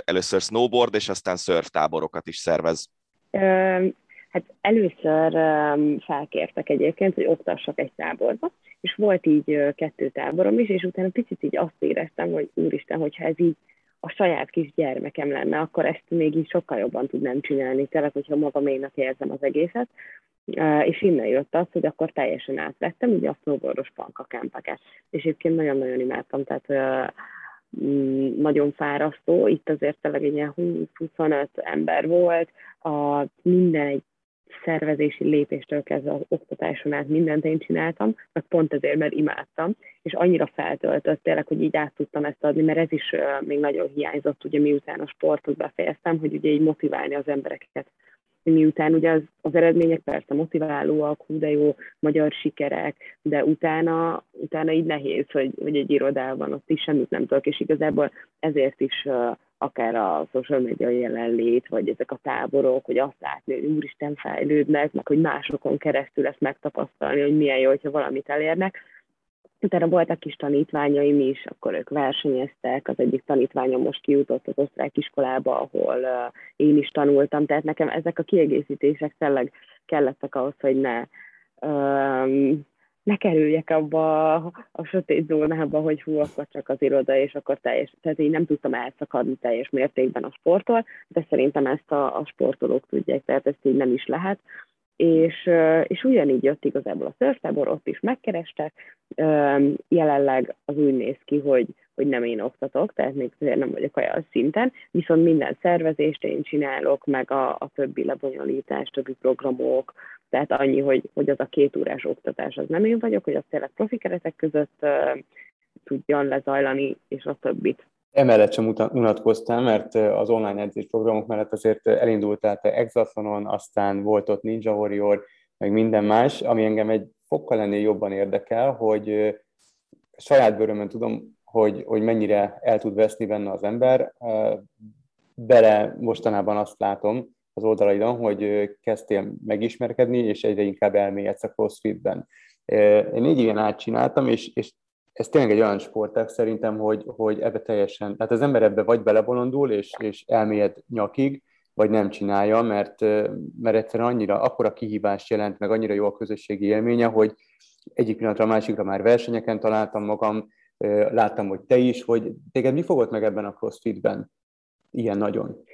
először snowboard, és aztán surf táborokat is szervez? Hát először felkértek egyébként, hogy oktassak egy táborba, és volt így kettő táborom is, és utána picit így azt éreztem, hogy úristen, hogyha ez így a saját kis gyermekem lenne, akkor ezt még így sokkal jobban tudnám csinálni, tényleg, hogyha magaménak érzem az egészet. És innen jött az, hogy akkor teljesen átvettem, ugye a snowboardos pankakámpeket. És egyébként nagyon-nagyon imádtam, tehát mm, nagyon fárasztó, itt azért tényleg egy ilyen 20-25 ember volt, a, minden egy szervezési lépéstől kezdve az oktatáson át mindent én csináltam, meg pont ezért, mert imádtam, és annyira feltöltött tényleg, hogy így át tudtam ezt adni, mert ez is még nagyon hiányzott, ugye miután a sportot befejeztem, hogy ugye így motiválni az embereket. Miután ugye az, az eredmények persze motiválóak, hú de jó, magyar sikerek, de utána, utána így nehéz, hogy, hogy egy irodában ott is semmit nem tudok, és igazából ezért is akár a social media jelenlét, vagy ezek a táborok, hogy azt látni, hogy úristen fejlődnek, meg hogy másokon keresztül ezt megtapasztalni, hogy milyen jó, hogyha valamit elérnek. Utána voltak kis tanítványaim is, akkor ők versenyeztek, az egyik tanítványom most kijutott az osztrák iskolába, ahol uh, én is tanultam, tehát nekem ezek a kiegészítések tényleg kellettek ahhoz, hogy ne um, ne kerüljek abba a sötét zónába, hogy hú, akkor csak az iroda, és akkor teljes, tehát én nem tudtam elszakadni teljes mértékben a sporttól, de szerintem ezt a, a sportolók tudják, tehát ezt így nem is lehet. És, és ugyanígy jött igazából a szörftábor, ott is megkerestek, jelenleg az úgy néz ki, hogy, hogy nem én oktatok, tehát még azért nem vagyok olyan szinten, viszont minden szervezést én csinálok, meg a, a többi lebonyolítás, többi programok, tehát annyi, hogy, hogy az a két órás oktatás az nem én vagyok, hogy az tényleg profi keretek között uh, tudjon lezajlani, és a többit. Emellett sem unatkoztál, mert az online edzés programok mellett azért elindultál te Exathonon, aztán volt ott Ninja Warrior, meg minden más, ami engem egy fokkal ennél jobban érdekel, hogy saját bőrömön tudom, hogy, hogy mennyire el tud veszni benne az ember. Bele mostanában azt látom, az oldalaidon, hogy kezdtél megismerkedni, és egyre inkább elmélyedsz a crossfitben. Én négy éven át csináltam, és, és ez tényleg egy olyan sportág szerintem, hogy, hogy ebbe teljesen, tehát az ember ebbe vagy belebolondul, és, és elmélyed nyakig, vagy nem csinálja, mert, mert egyszerűen annyira, akkora kihívást jelent, meg annyira jó a közösségi élménye, hogy egyik pillanatra a másikra már versenyeken találtam magam, láttam, hogy te is, hogy téged mi fogott meg ebben a crossfitben ilyen nagyon?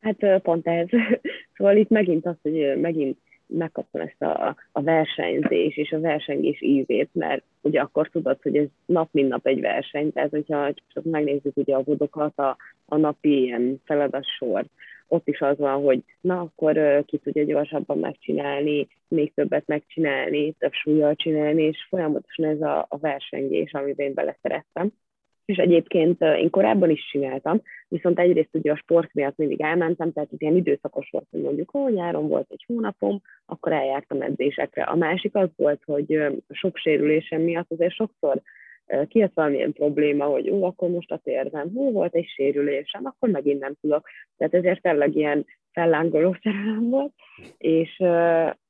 Hát pont ez. Szóval itt megint az, hogy megint megkaptam ezt a, a versenyzés és a versengés ízét, mert ugye akkor tudod, hogy ez nap mint nap egy verseny, tehát hogyha csak megnézzük ugye a vodokat, a, a napi ilyen feladatsor, ott is az van, hogy na akkor ki tudja gyorsabban megcsinálni, még többet megcsinálni, több súlyjal csinálni, és folyamatosan ez a, a versengés, amiben én beleszerettem és egyébként én korábban is csináltam, viszont egyrészt ugye a sport miatt mindig elmentem, tehát ez ilyen időszakos volt, hogy mondjuk, ó, nyáron volt egy hónapom, akkor eljártam edzésekre. A másik az volt, hogy sok sérülésem miatt azért sokszor kijött valamilyen probléma, hogy ó, akkor most a térdem, hú, volt egy sérülésem, akkor megint nem tudok. Tehát ezért tényleg ilyen fellángoló szerelem volt, és,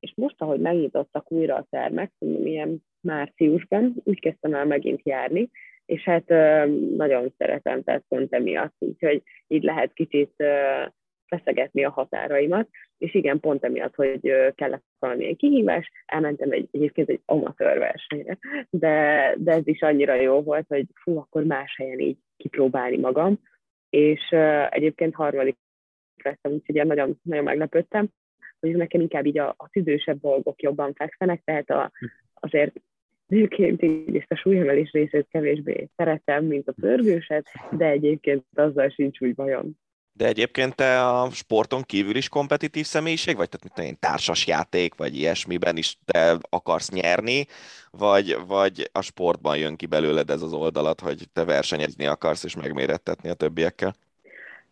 és most, ahogy megnyitottak újra a termek, mondom, ilyen márciusban, úgy kezdtem el megint járni, és hát nagyon szeretem, tehát pont emiatt, úgyhogy így lehet kicsit feszegetni a határaimat, és igen, pont emiatt, hogy kellett valamilyen kihívás, elmentem egy, egyébként egy amatőr versenyre, de, de ez is annyira jó volt, hogy fú, akkor más helyen így kipróbálni magam, és egyébként harmadik lettem, úgyhogy nagyon, nagyon meglepődtem, hogy nekem inkább így a, a tüdősebb dolgok jobban fekszenek, tehát a, azért Nőként így ezt a súlyemelés részét kevésbé szeretem, mint a pörgőset, de egyébként azzal sincs úgy bajom. De egyébként te a sporton kívül is kompetitív személyiség, vagy tehát mint társas játék, vagy ilyesmiben is te akarsz nyerni, vagy, vagy a sportban jön ki belőled ez az oldalat, hogy te versenyezni akarsz és megmérettetni a többiekkel?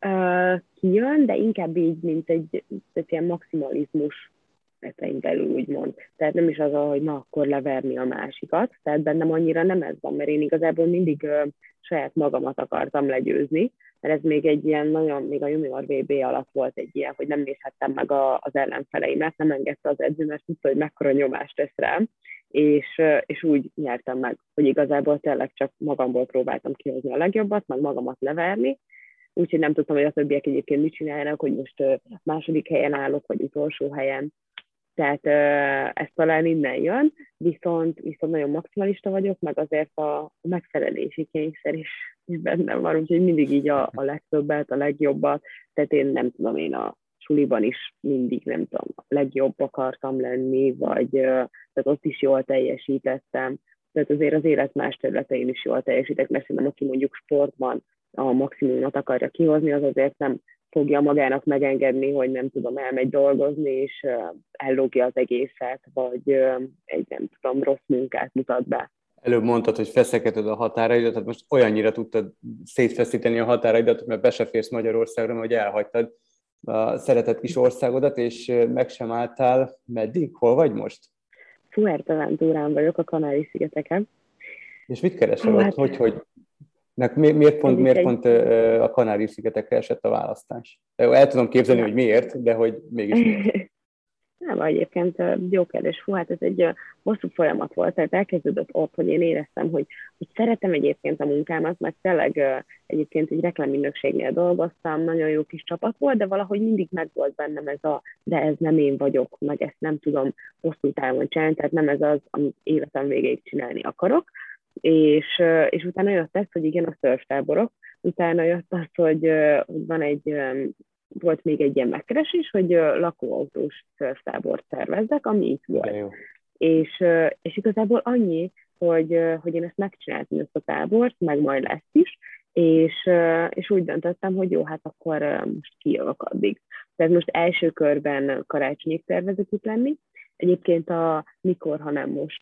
Uh, kijön, de inkább így, mint egy, egy ilyen maximalizmus keretein belül, úgymond. Tehát nem is az, hogy na, akkor leverni a másikat. Tehát bennem annyira nem ez van, mert én igazából mindig ö, saját magamat akartam legyőzni, mert ez még egy ilyen nagyon, még a junior VB alatt volt egy ilyen, hogy nem nézhettem meg a, az ellenfeleimet, nem engedte az edző, mert tudta, hogy mekkora nyomást tesz rám, és, és úgy nyertem meg, hogy igazából tényleg csak magamból próbáltam kihozni a legjobbat, meg magamat leverni, úgyhogy nem tudtam, hogy a többiek egyébként mit csinálnak, hogy most második helyen állok, vagy utolsó helyen, tehát ez talán innen jön, viszont, viszont nagyon maximalista vagyok, meg azért a megfelelési kényszer is, is bennem van, úgyhogy mindig így a, a legtöbbet, a legjobbat, tehát én nem tudom, én a suliban is mindig, nem tudom, a legjobb akartam lenni, vagy tehát ott is jól teljesítettem, tehát azért az élet más területein is jól teljesítek, mert szerintem aki mondjuk sportban a maximumot akarja kihozni, az azért nem fogja magának megengedni, hogy nem tudom, elmegy dolgozni, és ellógja az egészet, vagy egy nem tudom, rossz munkát mutat be. Előbb mondtad, hogy feszegeted a határaidat, tehát most olyannyira tudtad szétfeszíteni a határaidat, mert be se férsz Magyarországra, hogy elhagytad a szeretett kis országodat, és meg sem álltál. Meddig? Hol vagy most? Fuerteventúrán vagyok, a Kanári-szigeteken. És mit keresel ott? Hát... Hogy, hogy Nek miért pont, miért pont a Kanári-szigetekre esett a választás? El tudom képzelni, hogy miért, de hogy mégis miért. Nem, egyébként jó kérdés. Hú, hát ez egy hosszú folyamat volt, tehát elkezdődött ott, hogy én éreztem, hogy, hogy szeretem egyébként a munkámat, mert tényleg egyébként egy reklámügynökségnél dolgoztam, nagyon jó kis csapat volt, de valahogy mindig megvolt bennem ez a, de ez nem én vagyok, meg ezt nem tudom hosszú távon csinálni, tehát nem ez az, amit életem végéig csinálni akarok és, és utána jött ez, hogy igen, a szörftáborok, utána jött az, hogy, hogy van egy, volt még egy ilyen megkeresés, hogy lakóautós szörftábort szervezzek, ami itt volt. És, és igazából annyi, hogy, hogy én ezt megcsináltam, ezt a tábort, meg majd lesz is, és, és úgy döntöttem, hogy jó, hát akkor most kijövök addig. Tehát most első körben karácsonyig tervezek itt lenni. Egyébként a mikor, ha nem most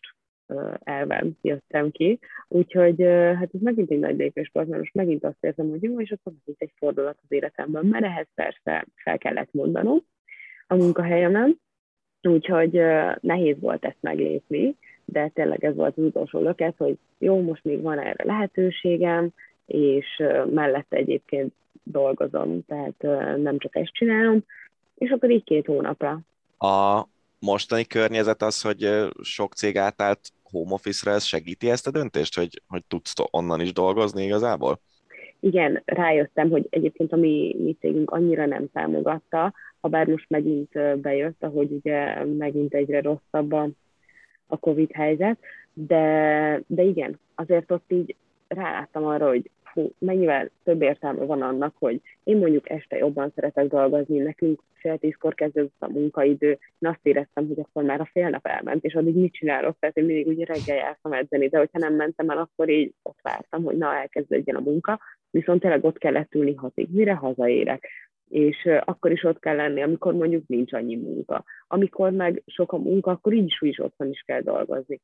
elven jöttem ki. Úgyhogy hát ez megint egy nagy lépés volt, mert most megint azt érzem, hogy jó, és akkor megint egy fordulat az életemben, mert ehhez persze fel kellett mondanom a munkahelyemen, úgyhogy nehéz volt ezt meglépni, de tényleg ez volt az utolsó löket, hogy jó, most még van erre lehetőségem, és mellette egyébként dolgozom, tehát nem csak ezt csinálom, és akkor így két hónapra. A mostani környezet az, hogy sok cég átállt home office-ra, ez segíti ezt a döntést, hogy, hogy tudsz onnan is dolgozni igazából? igen, rájöttem, hogy egyébként a mi, mi cégünk annyira nem támogatta, ha bár most megint bejött, ahogy ugye megint egyre rosszabb a, a Covid helyzet, de, de igen, azért ott így ráláttam arra, hogy fú, mennyivel több értelme van annak, hogy én mondjuk este jobban szeretek dolgozni, nekünk fél tízkor kezdődött a munkaidő, én azt éreztem, hogy akkor már a fél nap elment, és addig mit csinálok, tehát én mindig ugye reggel jártam edzeni, de hogyha nem mentem el, akkor így ott vártam, hogy na, elkezdődjön a munka, viszont tényleg ott kellett ülni hatig, mire hazaérek és akkor is ott kell lenni, amikor mondjuk nincs annyi munka. Amikor meg sok a munka, akkor így is, úgy is otthon is kell dolgozni.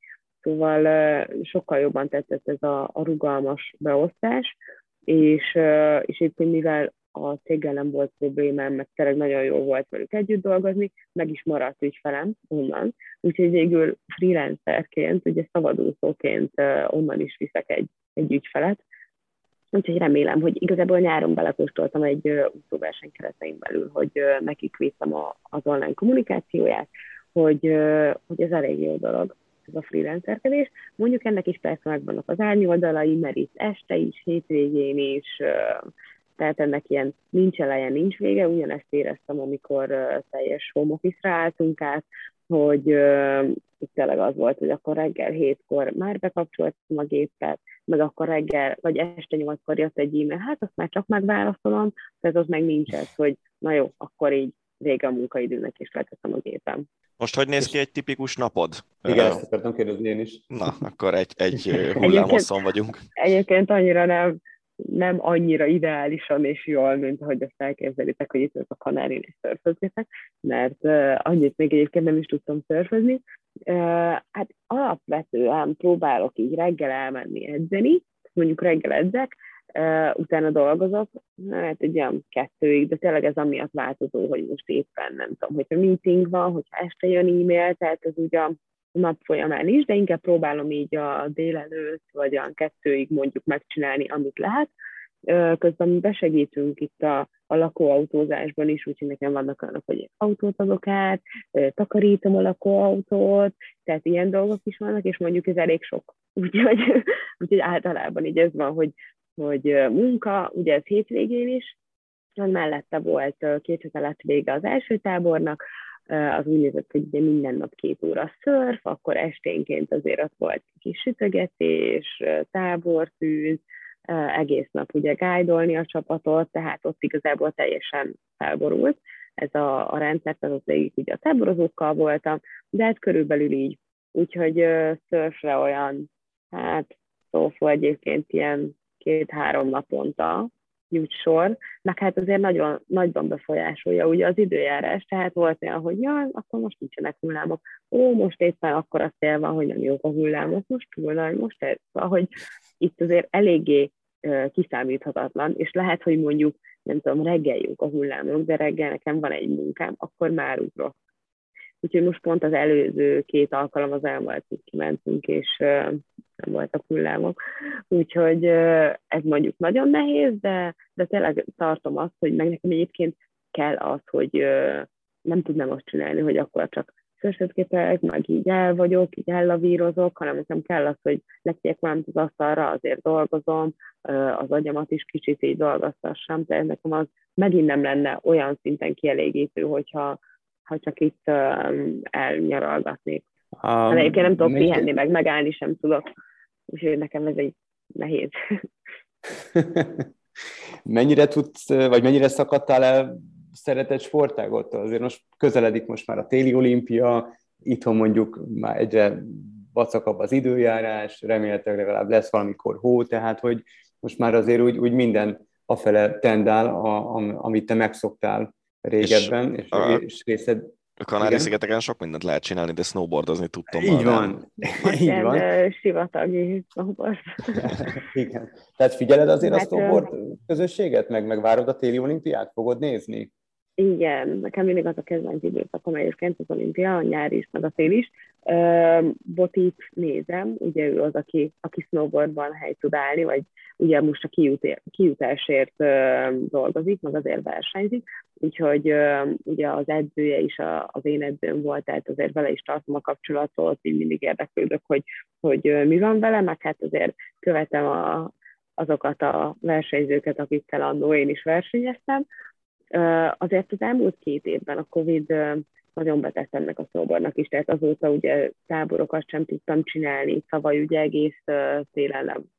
Szóval sokkal jobban tetszett ez a, a rugalmas beosztás, és, és itt mivel a céggel nem volt problémám, meg tényleg nagyon jó volt velük együtt dolgozni, meg is maradt ügyfelem onnan. Úgyhogy végül freelancerként, ugye szabadúszóként onnan is viszek egy, egy ügyfelet, Úgyhogy remélem, hogy igazából nyáron belekóstoltam egy úszóverseny keretein belül, hogy nekik viszem az online kommunikációját, hogy, hogy ez elég jó dolog, ez a freelancerkedés. Mondjuk ennek is persze megvannak az árnyoldalai, mert itt este is, hétvégén is, tehát ennek ilyen nincs eleje, nincs vége. Ugyanezt éreztem, amikor teljes home office-ra álltunk át, hogy uh, tényleg az volt, hogy akkor reggel hétkor már bekapcsoltam a gépet, meg akkor reggel, vagy este nyolckor jött egy e-mail, hát azt már csak megválaszolom, tehát az meg nincs ez, hogy na jó, akkor így vége a munkaidőnek, és leteszem a gépem. Most hogy néz ki egy tipikus napod? Igen, ezt akartam kérdezni én is. Na, akkor egy, egy hullámoszon vagyunk. Egyébként annyira nem, nem annyira ideálisan és jól, mint ahogy azt elképzelitek, hogy itt a kanárin és szörfözgetek, mert uh, annyit még egyébként nem is tudtam szörfözni. Uh, hát alapvetően próbálok így reggel elmenni edzeni, mondjuk reggel edzek, uh, utána dolgozok, hát egy olyan kettőig, de tényleg ez amiatt változó, hogy most éppen nem tudom, hogyha meeting van, hogyha este jön e-mail, tehát ez ugye a nap folyamán is, de inkább próbálom így a délelőtt, vagy olyan kettőig mondjuk megcsinálni, amit lehet. Közben besegítünk itt a, a lakóautózásban is, úgyhogy nekem vannak olyanok, hogy autót adok át, takarítom a lakóautót, tehát ilyen dolgok is vannak, és mondjuk ez elég sok. Úgyhogy, úgyhogy általában így ez van, hogy, hogy munka, ugye ez hétvégén is, mellette volt két hete lett vége az első tábornak, az úgynevezett, hogy ugye minden nap két óra szörf, akkor esténként azért ott volt kis sütögetés, tábortűz, egész nap ugye gájdolni a csapatot, tehát ott igazából teljesen felborult ez a, a rendszer, tehát ott végig ugye a táborozókkal voltam, de hát körülbelül így. Úgyhogy szörfre olyan, hát szóval egyébként ilyen két-három naponta, jut sor, meg hát azért nagyon nagyban befolyásolja ugye az időjárás, tehát volt olyan, hogy jaj, akkor most nincsenek hullámok, ó, most éppen akkor a szél van, hogy nem jók a hullámok, most túl nagy, most ez, hogy itt azért eléggé kiszámíthatatlan, és lehet, hogy mondjuk, nem tudom, reggel jók a hullámok, de reggel nekem van egy munkám, akkor már ugrok. Úgyhogy most pont az előző két alkalom az elmúlt, hogy kimentünk, és nem voltak hullámok. Úgyhogy ez mondjuk nagyon nehéz, de, de tényleg tartom azt, hogy meg nekem egyébként kell az, hogy nem tudnám azt csinálni, hogy akkor csak szörszötképek, meg így el vagyok, így ellavírozok, hanem nekem kell az, hogy letegyek valamit az asztalra, azért dolgozom, az agyamat is kicsit így dolgoztassam, tehát nekem az megint nem lenne olyan szinten kielégítő, hogyha ha csak itt um, elnyaralgatnék. Um, hát egyébként nem tudok pihenni, meg megállni sem tudok, úgyhogy nekem ez egy nehéz. mennyire tudsz, vagy mennyire szakadtál el szeretett sportágottól? Azért most közeledik most már a téli olimpia, itthon mondjuk már egyre vacakabb az időjárás, remélhetőleg legalább lesz valamikor hó, tehát hogy most már azért úgy, úgy minden afele tendál, a, amit te megszoktál régebben, és, és, a, és részed... A Kanári-szigeteken sok mindent lehet csinálni, de snowboardozni tudtam. Így van. Így van. Sivatagi snowboard. Igen. Tehát figyeled azért hát, a snowboard közösséget, meg megvárod a téli olimpiát, fogod nézni? Igen, nekem mindig az a kedvenc időszakom egyébként az olimpia, a nyár is, meg a tél is. Botit nézem, ugye ő az, aki, aki snowboardban hely tud állni, vagy ugye most a kijut, kijutásért dolgozik, meg azért versenyzik, úgyhogy ugye az edzője is a, az én edzőm volt, tehát azért vele is tartom a kapcsolatot, így mindig érdeklődök, hogy, hogy mi van vele, meg hát azért követem a, azokat a versenyzőket, akikkel annó én is versenyeztem. Azért az elmúlt két évben a Covid nagyon betett ennek a szóbornak is, tehát azóta ugye táborokat sem tudtam csinálni, tavaly ugye egész télen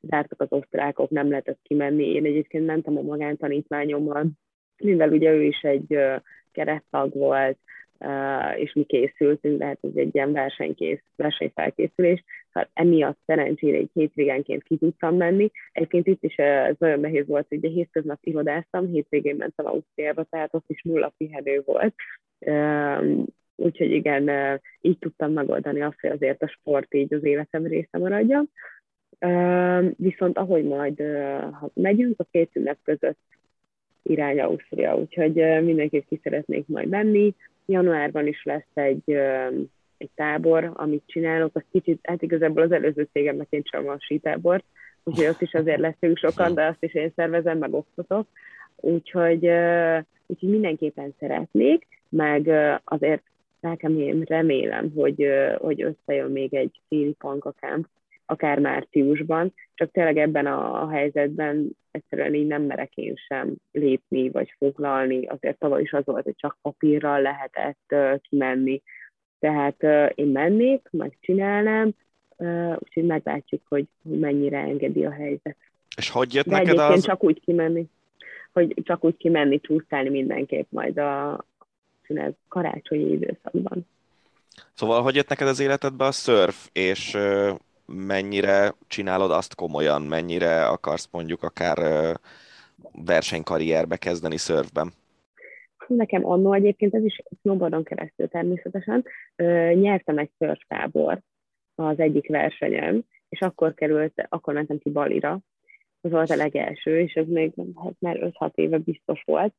zártak az osztrákok, nem lehetett kimenni. Én egyébként mentem a magántanítványommal, mivel ugye ő is egy kerettag volt, és mi készültünk, de hát ez egy ilyen versenykész, versenyfelkészülés, tehát emiatt szerencsére egy hétvégenként ki tudtam menni. Egyébként itt is ez nagyon nehéz volt, hogy ugye hétköznap irodáztam, hétvégén mentem Ausztriába, tehát ott is nulla pihenő volt. Úgyhogy igen, így tudtam megoldani azt, hogy azért a sport így az életem része maradjon. Viszont ahogy majd, ha megyünk, a két ünnep között irány Ausztria, úgyhogy mindenképp ki szeretnék majd menni. Januárban is lesz egy, egy tábor, amit csinálok, az kicsit, hát igazából az előző cégemnek én csak van sítábor, úgyhogy ott is azért leszünk sokan, de azt is én szervezem, meg osztotok. Úgyhogy, úgyhogy mindenképpen szeretnék, meg azért nekem én remélem, hogy, hogy összejön még egy téli pankakám, akár márciusban, csak tényleg ebben a, helyzetben egyszerűen így nem merek én sem lépni, vagy foglalni. Azért tavaly is az volt, hogy csak papírral lehetett uh, kimenni. Tehát uh, én mennék, megcsinálnám, uh, úgyhogy meglátjuk, hogy mennyire engedi a helyzet. És hogy jött De neked az... csak úgy kimenni, hogy csak úgy kimenni, csúsztálni mindenképp majd a szünet karácsonyi időszakban. Szóval hogy jött neked az életedbe a szörf, és mennyire csinálod azt komolyan, mennyire akarsz mondjuk akár versenykarrierbe kezdeni szörfben? Nekem annó egyébként ez is snowboardon keresztül természetesen. Nyertem egy szörftábor az egyik versenyem, és akkor került, akkor mentem ki Balira. Az volt a legelső, és ez még hát már 5-6 éve biztos volt,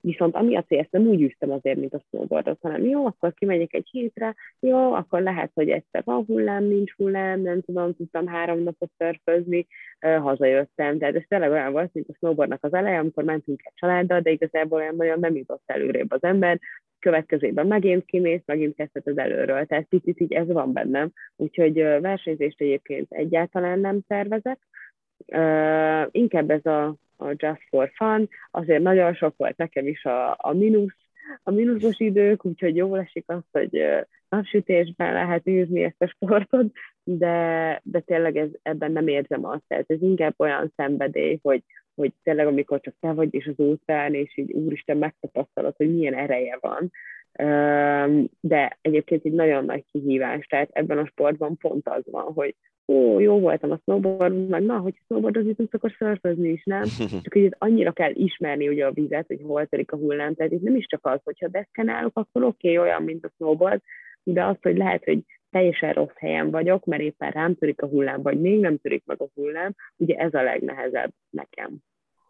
viszont amiatt, hogy ezt nem úgy üztem azért, mint a snowboardot, hanem jó, akkor kimegyek egy hétre, jó, akkor lehet, hogy egyszer van hullám, nincs hullám, nem tudom, tudtam három napot szörfözni, hazajöttem. Tehát ez tényleg olyan volt, mint a snowboardnak az eleje, amikor mentünk egy családdal, de igazából olyan nagyon nem jutott előrébb az ember, következőben megint kimész, megint kezdheted előről. Tehát picit így ez van bennem. Úgyhogy versenyzést egyébként egyáltalán nem tervezek. Uh, inkább ez a a Just for Fun, azért nagyon sok volt nekem is a, a mínusz, a mínuszos idők, úgyhogy jól esik az, hogy napsütésben lehet űzni ezt a sportot, de, de tényleg ez, ebben nem érzem azt, tehát ez inkább olyan szenvedély, hogy, hogy tényleg amikor csak te vagy és az óceán, és így úristen megtapasztalod, hogy milyen ereje van, de egyébként egy nagyon nagy kihívás, tehát ebben a sportban pont az van, hogy ó, jó voltam a snowboard, meg na, hogy snowboardozni tudsz, akkor szörfözni is, nem? Csak hogy annyira kell ismerni ugye a vizet, hogy hol terik a hullám, tehát itt nem is csak az, hogyha deszkenálok, akkor oké, okay, olyan, mint a snowboard, de az, hogy lehet, hogy teljesen rossz helyen vagyok, mert éppen rám törik a hullám, vagy még nem törik meg a hullám, ugye ez a legnehezebb nekem.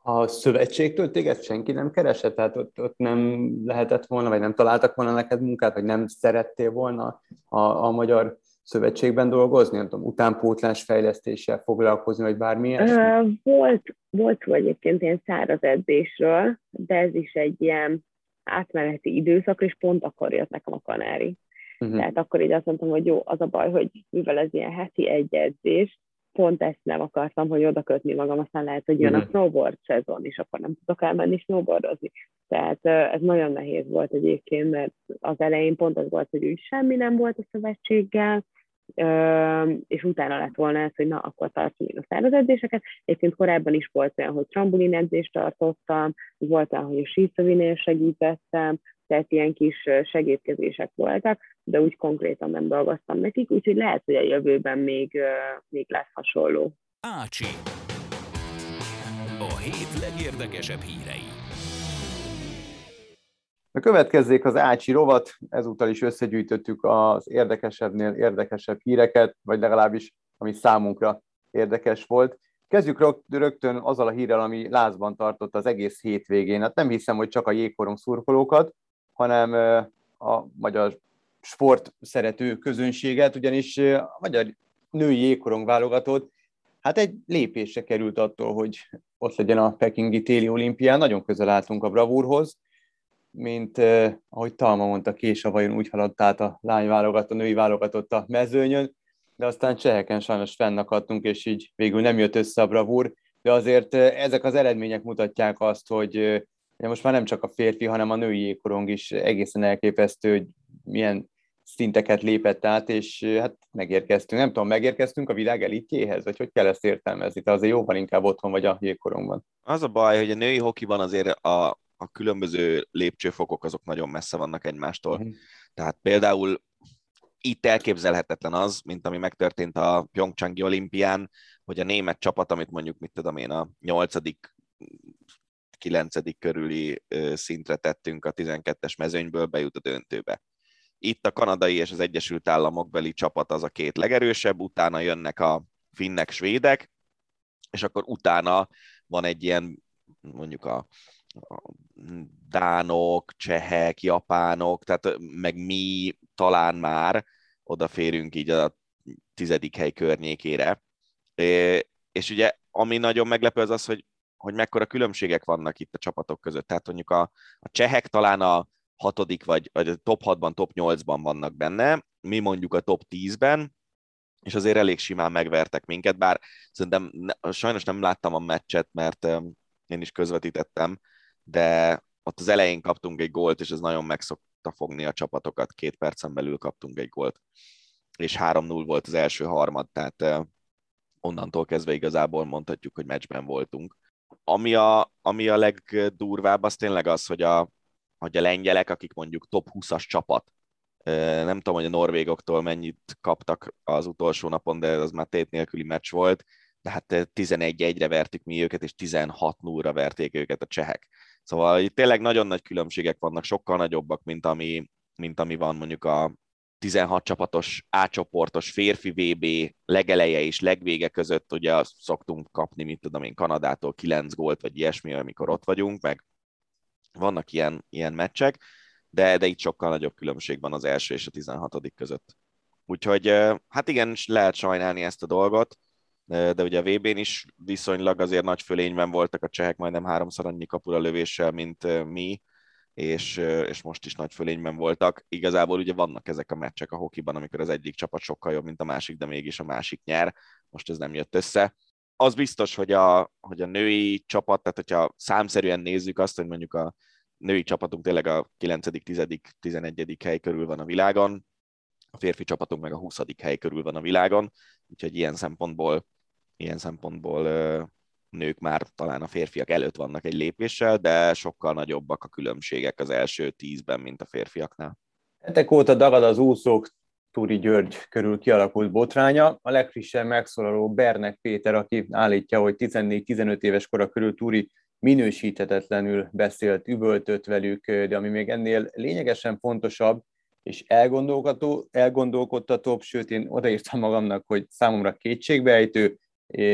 A szövetségtől téged senki nem keresett? Tehát ott, ott nem lehetett volna, vagy nem találtak volna neked munkát, vagy nem szerettél volna a, a magyar szövetségben dolgozni, nem tudom, utánpótlás fejlesztéssel foglalkozni, vagy bármilyen? Volt, volt szó egyébként ilyen száraz edzésről, de ez is egy ilyen átmeneti időszak, és pont akkor jött nekem a kanári. Uh-huh. Tehát akkor így azt mondtam, hogy jó, az a baj, hogy mivel ez ilyen heti egy edzés, pont ezt nem akartam, hogy oda kötni magam, aztán lehet, hogy jön a mhm. snowboard szezon, és akkor nem tudok elmenni snowboardozni. Tehát ez nagyon nehéz volt egyébként, mert az elején pont az volt, hogy úgy semmi nem volt a szövetséggel, és utána lett volna ez, hogy na, akkor tartsam én a szervezedzéseket. Egyébként korábban is volt olyan, hogy trambulin edzést tartottam, volt olyan, hogy a síszavinél segítettem, tehát ilyen kis segítkezések voltak, de úgy konkrétan nem dolgoztam nekik, úgyhogy lehet, hogy a jövőben még, még lesz hasonló. Ácsi. A hét legérdekesebb hírei. A következzék az Ácsi rovat, ezúttal is összegyűjtöttük az érdekesebbnél érdekesebb híreket, vagy legalábbis ami számunkra érdekes volt. Kezdjük rögtön azzal a hírrel, ami lázban tartott az egész hétvégén. Hát nem hiszem, hogy csak a jégkorong szurkolókat, hanem a magyar sport szerető közönséget, ugyanis a magyar női jégkorong válogatott hát egy lépésre került attól, hogy ott legyen a Pekingi téli olimpián. Nagyon közel álltunk a bravúrhoz, mint eh, ahogy Talma mondta, kés a vajon úgy haladt át a lány válogatott, a női válogatott a mezőnyön. de aztán cseheken sajnos fennakadtunk, és így végül nem jött össze a bravúr, de azért ezek az eredmények mutatják azt, hogy most már nem csak a férfi, hanem a női jégkorong is egészen elképesztő, hogy milyen szinteket lépett át, és hát megérkeztünk. Nem tudom, megérkeztünk a világ elitjéhez, vagy hogy kell ezt értelmezni? Te azért jóval inkább otthon vagy a jégkorongban. Az a baj, hogy a női hokiban azért a, a különböző lépcsőfokok azok nagyon messze vannak egymástól. Uh-huh. Tehát például itt elképzelhetetlen az, mint ami megtörtént a Pyeongchangi olimpián, hogy a német csapat, amit mondjuk, mit tudom én, a nyolcadik 9. körüli szintre tettünk a 12-es mezőnyből, bejut a döntőbe. Itt a kanadai és az Egyesült Államok beli csapat az a két legerősebb, utána jönnek a finnek, svédek, és akkor utána van egy ilyen, mondjuk a, a dánok, csehek, japánok, tehát meg mi talán már odaférünk így a tizedik hely környékére. És ugye ami nagyon meglepő az az, hogy, hogy mekkora különbségek vannak itt a csapatok között. Tehát mondjuk a, a csehek talán a hatodik, vagy, vagy a top 6-ban, top 8-ban vannak benne, mi mondjuk a top 10-ben, és azért elég simán megvertek minket, bár szerintem ne, sajnos nem láttam a meccset, mert én is közvetítettem, de ott az elején kaptunk egy gólt, és ez nagyon megszokta fogni a csapatokat, két percen belül kaptunk egy gólt, és 3-0 volt az első harmad, tehát onnantól kezdve igazából mondhatjuk, hogy meccsben voltunk. Ami a, ami a legdurvább, az tényleg az, hogy a, hogy a lengyelek, akik mondjuk top 20-as csapat, nem tudom, hogy a norvégoktól mennyit kaptak az utolsó napon, de az már tét nélküli meccs volt, de hát 11-1-re vertük mi őket, és 16 0 verték őket a csehek. Szóval itt tényleg nagyon nagy különbségek vannak, sokkal nagyobbak, mint ami, mint ami van mondjuk a 16 csapatos átcsoportos férfi VB legeleje és legvége között, ugye szoktunk kapni, mint tudom én, Kanadától 9 gólt, vagy ilyesmi, amikor ott vagyunk, meg vannak ilyen, ilyen meccsek, de, de itt sokkal nagyobb különbség van az első és a 16. között. Úgyhogy hát igen, lehet sajnálni ezt a dolgot, de ugye a VB-n is viszonylag azért nagy fölényben voltak a csehek, majdnem háromszor annyi kapura lövéssel, mint mi, és, és most is nagy fölényben voltak. Igazából ugye vannak ezek a meccsek a hokiban, amikor az egyik csapat sokkal jobb, mint a másik, de mégis a másik nyer. Most ez nem jött össze az biztos, hogy a, hogy a női csapat, tehát hogyha számszerűen nézzük azt, hogy mondjuk a női csapatunk tényleg a 9., 10., 11. hely körül van a világon, a férfi csapatunk meg a 20. hely körül van a világon, úgyhogy ilyen szempontból, ilyen szempontból nők már talán a férfiak előtt vannak egy lépéssel, de sokkal nagyobbak a különbségek az első tízben, mint a férfiaknál. Hetek óta dagad az úszók Túri György körül kialakult botránya. A legfrissebb megszólaló Bernek Péter, aki állítja, hogy 14-15 éves kora körül Túri minősíthetetlenül beszélt, üvöltött velük, de ami még ennél lényegesen fontosabb, és elgondolkodtatóbb, sőt én odaírtam magamnak, hogy számomra kétségbeejtő,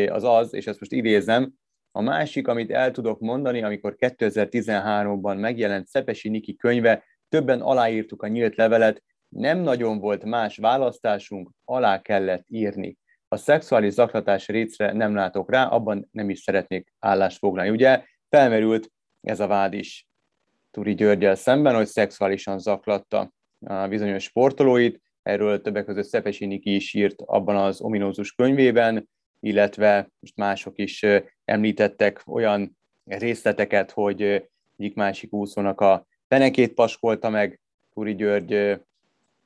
az az, és ezt most idézem, a másik, amit el tudok mondani, amikor 2013-ban megjelent Szepesi Niki könyve, többen aláírtuk a nyílt levelet, nem nagyon volt más választásunk, alá kellett írni. A szexuális zaklatás részre nem látok rá, abban nem is szeretnék állást foglalni. Ugye felmerült ez a vád is Turi Györgyel szemben, hogy szexuálisan zaklatta a bizonyos sportolóit, erről többek között Szepesi Niki is írt abban az ominózus könyvében, illetve most mások is említettek olyan részleteket, hogy egyik másik úszónak a fenekét paskolta meg Turi György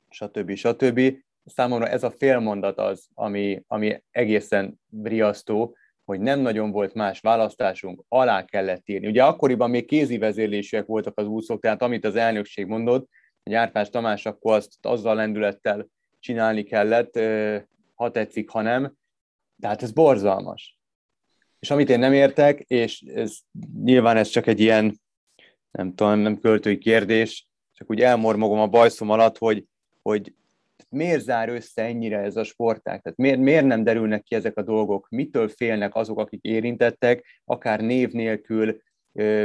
stb. stb. Számomra ez a félmondat az, ami, ami egészen riasztó, hogy nem nagyon volt más választásunk, alá kellett írni. Ugye akkoriban még kézi vezérlésűek voltak az úszók, tehát amit az elnökség mondott, hogy Árpás Tamás akkor azt azzal lendülettel csinálni kellett, ha tetszik, ha nem, de hát ez borzalmas. És amit én nem értek, és ez, nyilván ez csak egy ilyen, nem tudom, nem költői kérdés, csak úgy elmormogom a bajszom alatt, hogy hogy miért zár össze ennyire ez a sportág? Tehát miért, miért nem derülnek ki ezek a dolgok? Mitől félnek azok, akik érintettek, akár név nélkül,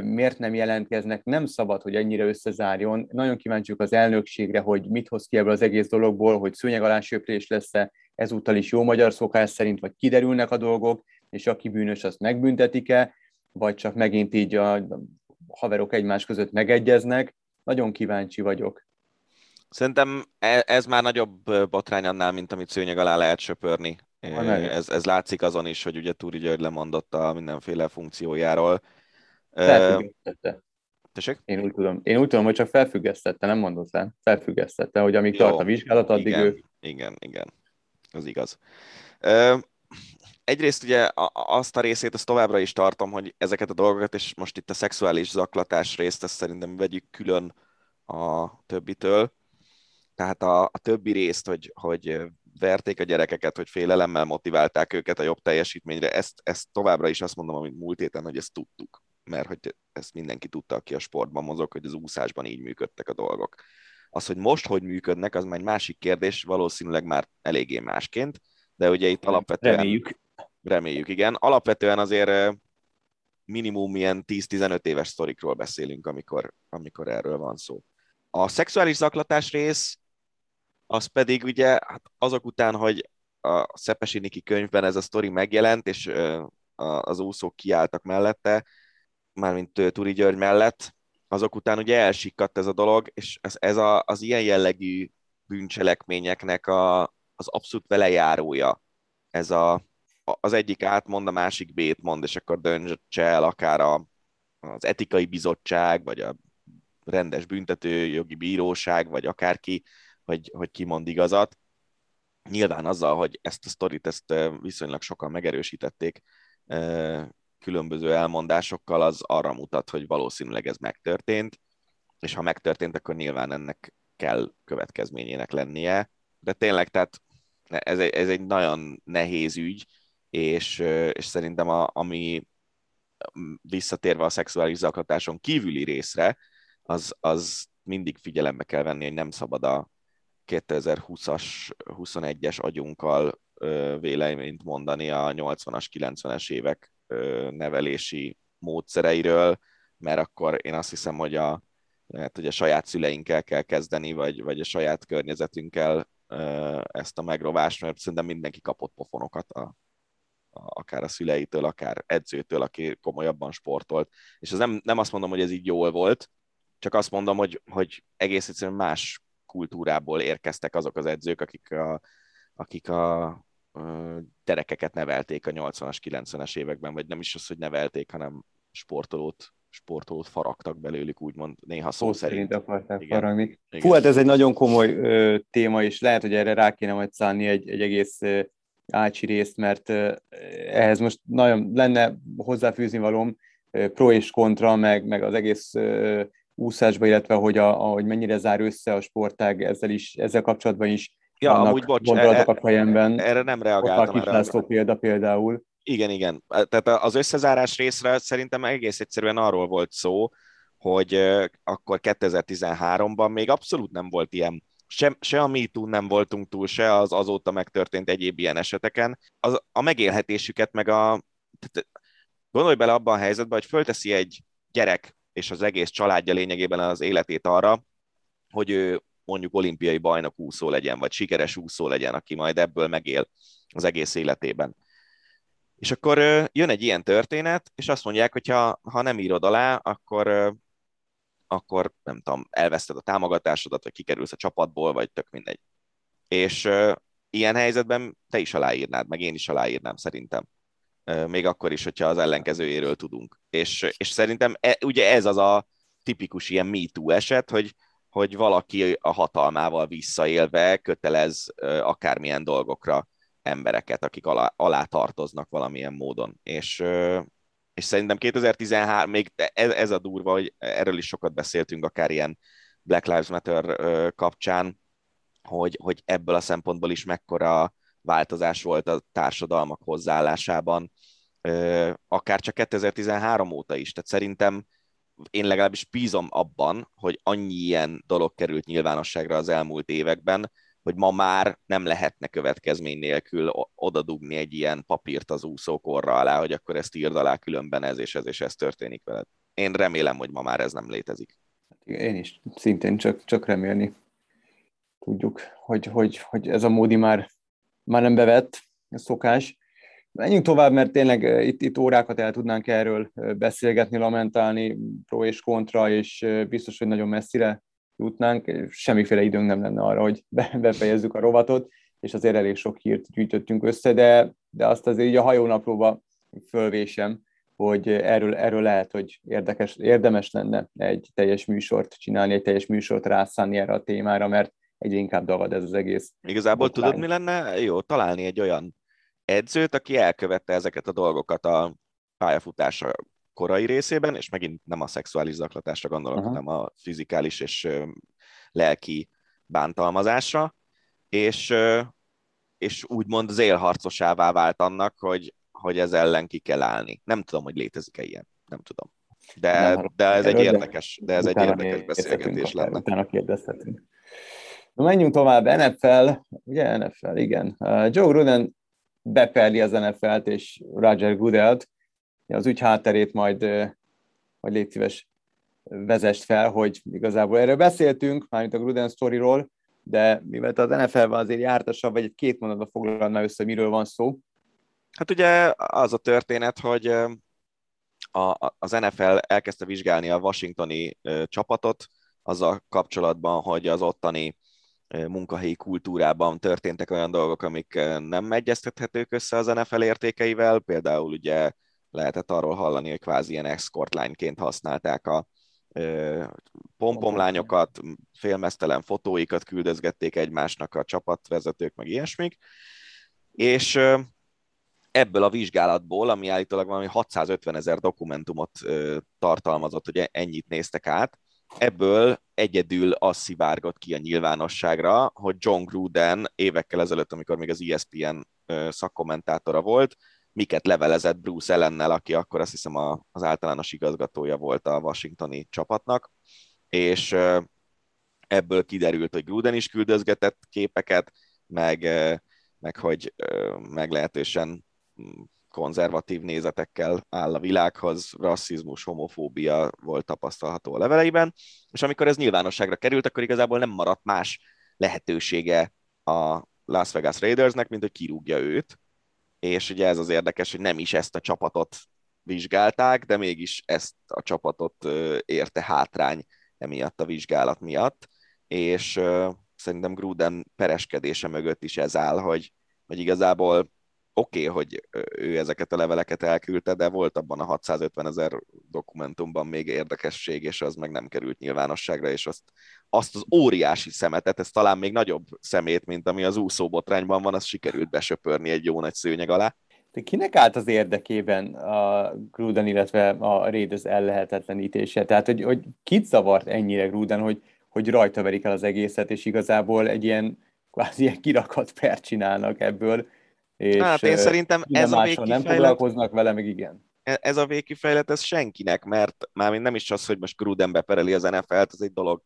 miért nem jelentkeznek? Nem szabad, hogy ennyire összezárjon. Nagyon kíváncsiuk az elnökségre, hogy mit hoz ki ebből az egész dologból, hogy szőnyeg alá lesz-e ezúttal is jó magyar szokás szerint, vagy kiderülnek a dolgok, és aki bűnös, azt megbüntetik-e, vagy csak megint így a haverok egymás között megegyeznek. Nagyon kíváncsi vagyok. Szerintem e- ez már nagyobb botrány annál, mint amit szőnyeg alá lehet söpörni. Ez, ez látszik azon is, hogy ugye Túri György lemondott a mindenféle funkciójáról. Felfüggesztette. Tessék? Én úgy tudom, én úgy tudom, hogy csak felfüggesztette, nem mondott le. Felfüggesztette, hogy amíg Jó, tart a vizsgálat, addig igen, ő... Igen, igen, az igaz. Egyrészt ugye azt a részét, azt továbbra is tartom, hogy ezeket a dolgokat, és most itt a szexuális zaklatás részt, ezt szerintem vegyük külön a többitől. Tehát a, a többi részt, hogy, hogy verték a gyerekeket, hogy félelemmel motiválták őket a jobb teljesítményre, ezt, ezt továbbra is azt mondom, amit múlt héten, hogy ezt tudtuk. Mert hogy ezt mindenki tudta, aki a sportban mozog, hogy az úszásban így működtek a dolgok. Az, hogy most hogy működnek, az már egy másik kérdés, valószínűleg már eléggé másként, de ugye itt alapvetően... Reméljük. Reméljük, igen. Alapvetően azért minimum ilyen 10-15 éves sztorikról beszélünk, amikor, amikor erről van szó. A szexuális zaklatás rész, az pedig ugye hát azok után, hogy a Szepesi Niki könyvben ez a sztori megjelent, és az úszók kiálltak mellette, mármint Turi György mellett, azok után ugye elsikkadt ez a dolog, és ez, ez a, az ilyen jellegű bűncselekményeknek a, az abszolút velejárója. Ez a, az egyik átmond, a másik B-t mond, és akkor döntse el akár a, az etikai bizottság, vagy a rendes büntetőjogi bíróság, vagy akárki, hogy, hogy ki mond igazat. Nyilván azzal, hogy ezt a sztorit ezt viszonylag sokan megerősítették különböző elmondásokkal, az arra mutat, hogy valószínűleg ez megtörtént, és ha megtörtént, akkor nyilván ennek kell következményének lennie. De tényleg, tehát ez egy, ez egy nagyon nehéz ügy, és, és szerintem a, ami visszatérve a szexuális zaklatáson kívüli részre, az, az mindig figyelembe kell venni, hogy nem szabad a 2020-as, 21-es agyunkkal véleményt mondani a 80-as, 90-es évek nevelési módszereiről, mert akkor én azt hiszem, hogy a, lehet, hogy a saját szüleinkkel kell kezdeni, vagy, vagy a saját környezetünkkel ezt a megrovást, mert szerintem mindenki kapott pofonokat a, akár a szüleitől, akár edzőtől, aki komolyabban sportolt. És ez nem, nem azt mondom, hogy ez így jól volt, csak azt mondom, hogy, hogy egész egyszerűen más kultúrából érkeztek azok az edzők, akik a, akik a, a gyerekeket nevelték a 80-as, 90-es években, vagy nem is az, hogy nevelték, hanem sportolót, sportolót faragtak belőlük, úgymond néha szó, szerint. szerint akarták Igen. faragni. Igen. Fú, hát ez egy nagyon komoly ö, téma, és lehet, hogy erre rá kéne majd szállni egy, egy egész ö, Ácsi részt, mert ehhez most nagyon lenne hozzáfűzni valóm pro és kontra, meg, meg az egész úszásba, illetve hogy, a, hogy mennyire zár össze a sportág ezzel, is, ezzel kapcsolatban is ja, vannak amúgy, bocs, gondolatok a fejemben. Erre nem reagáltam. Ott a László példa például. Igen, igen. Tehát az összezárás részre szerintem egész egyszerűen arról volt szó, hogy akkor 2013-ban még abszolút nem volt ilyen se, se a MeToo nem voltunk túl, se az azóta megtörtént egyéb ilyen eseteken. Az, a megélhetésüket, meg a... Tehát gondolj bele abban a helyzetben, hogy fölteszi egy gyerek és az egész családja lényegében az életét arra, hogy ő mondjuk olimpiai bajnok úszó legyen, vagy sikeres úszó legyen, aki majd ebből megél az egész életében. És akkor jön egy ilyen történet, és azt mondják, hogy ha, ha nem írod alá, akkor akkor nem tudom, elveszted a támogatásodat, vagy kikerülsz a csapatból, vagy tök mindegy. És ilyen helyzetben te is aláírnád, meg én is aláírnám szerintem. Még akkor is, hogyha az ellenkezőjéről tudunk. És, és szerintem e, ugye ez az a tipikus ilyen MeToo eset, hogy, hogy valaki a hatalmával visszaélve kötelez akármilyen dolgokra embereket, akik alá, alá tartoznak valamilyen módon. És, és szerintem 2013, még ez, ez a durva, hogy erről is sokat beszéltünk, akár ilyen Black Lives Matter kapcsán, hogy, hogy ebből a szempontból is mekkora változás volt a társadalmak hozzáállásában, akár csak 2013 óta is. Tehát szerintem én legalábbis bízom abban, hogy annyi ilyen dolog került nyilvánosságra az elmúlt években, hogy ma már nem lehetne következmény nélkül odadugni egy ilyen papírt az úszókorra alá, hogy akkor ezt írd alá különben ez és ez és ez történik veled. Én remélem, hogy ma már ez nem létezik. Én is szintén csak, csak remélni tudjuk, hogy, hogy, hogy ez a módi már, már nem bevett, ez szokás. Menjünk tovább, mert tényleg itt, itt órákat el tudnánk erről beszélgetni, lamentálni, pro és kontra, és biztos, hogy nagyon messzire jutnánk, semmiféle időnk nem lenne arra, hogy befejezzük a rovatot, és azért elég sok hírt gyűjtöttünk össze, de, de azt azért így a hajónaplóba fölvésem, hogy erről, erről lehet, hogy érdekes, érdemes lenne egy teljes műsort csinálni, egy teljes műsort rászánni erre a témára, mert egyre inkább dagad ez az egész. Igazából botrány. tudod, mi lenne? Jó, találni egy olyan edzőt, aki elkövette ezeket a dolgokat a pályafutása korai részében, és megint nem a szexuális zaklatásra gondolok, uh-huh. hanem a fizikális és lelki bántalmazásra, és, és úgymond az élharcosává vált annak, hogy, hogy ez ellen ki kell állni. Nem tudom, hogy létezik-e ilyen. Nem tudom. De, nem, de ez egy érdekes, de ez egy érdekes beszélgetés lenne. Utána kérdezhetünk. Na menjünk tovább. NFL, ugye NFL, igen. Joe Gruden beperli az NFL-t és Roger Goodell-t. Az ügy hátterét majd, majd légy szíves vezest fel, hogy igazából erről beszéltünk, mármint a Gruden sztoriról, de mivel az NFL-ben azért jártasabb, vagy egy két mondatban foglalná össze, miről van szó. Hát ugye az a történet, hogy a, az NFL elkezdte vizsgálni a washingtoni csapatot, azzal kapcsolatban, hogy az ottani munkahelyi kultúrában történtek olyan dolgok, amik nem egyeztethetők össze az NFL értékeivel, például ugye lehetett arról hallani, hogy kvázi ilyen escort lányként használták a pompomlányokat, félmeztelen fotóikat küldözgették egymásnak a csapatvezetők, meg ilyesmik, és ebből a vizsgálatból, ami állítólag valami 650 ezer dokumentumot tartalmazott, hogy ennyit néztek át, ebből egyedül az szivárgott ki a nyilvánosságra, hogy John Gruden évekkel ezelőtt, amikor még az ESPN szakkommentátora volt, miket levelezett Bruce ellennel, aki akkor azt hiszem az általános igazgatója volt a washingtoni csapatnak, és ebből kiderült, hogy Gruden is küldözgetett képeket, meg, meg hogy meglehetősen konzervatív nézetekkel áll a világhoz, rasszizmus, homofóbia volt tapasztalható a leveleiben, és amikor ez nyilvánosságra került, akkor igazából nem maradt más lehetősége a Las Vegas Raidersnek, mint hogy kirúgja őt, és ugye ez az érdekes, hogy nem is ezt a csapatot vizsgálták, de mégis ezt a csapatot érte hátrány emiatt a vizsgálat miatt, és szerintem Gruden pereskedése mögött is ez áll, hogy, hogy igazából oké, okay, hogy ő ezeket a leveleket elküldte, de volt abban a 650 ezer dokumentumban még érdekesség, és az meg nem került nyilvánosságra, és azt, azt az óriási szemetet, ez talán még nagyobb szemét, mint ami az úszóbotrányban van, az sikerült besöpörni egy jó nagy szőnyeg alá. De kinek állt az érdekében a Gruden, illetve a Raiders ellehetetlenítése? Tehát, hogy, hogy kit zavart ennyire Gruden, hogy, hogy rajta verik el az egészet, és igazából egy ilyen kvázi ilyen kirakat per csinálnak ebből, és hát én szerintem ez a végkifejlet... Nem foglalkoznak vele, meg igen. E- ez a végkifejlet, ez senkinek, mert már nem is az, hogy most Gruden bepereli az NFL-t, az egy dolog.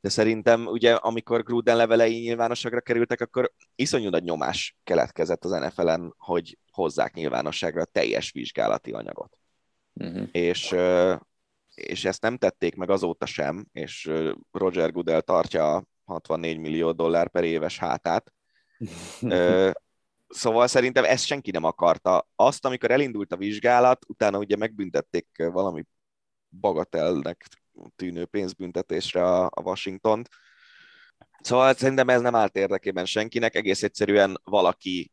De szerintem ugye, amikor Gruden levelei nyilvánosságra kerültek, akkor iszonyú nagy nyomás keletkezett az NFL-en, hogy hozzák nyilvánosságra a teljes vizsgálati anyagot. Uh-huh. És, és ezt nem tették meg azóta sem, és Roger Goodell tartja a 64 millió dollár per éves hátát, Szóval szerintem ezt senki nem akarta. Azt, amikor elindult a vizsgálat, utána ugye megbüntették valami bagatelnek tűnő pénzbüntetésre a, a Washington-t. Szóval szerintem ez nem állt érdekében senkinek, egész egyszerűen valaki,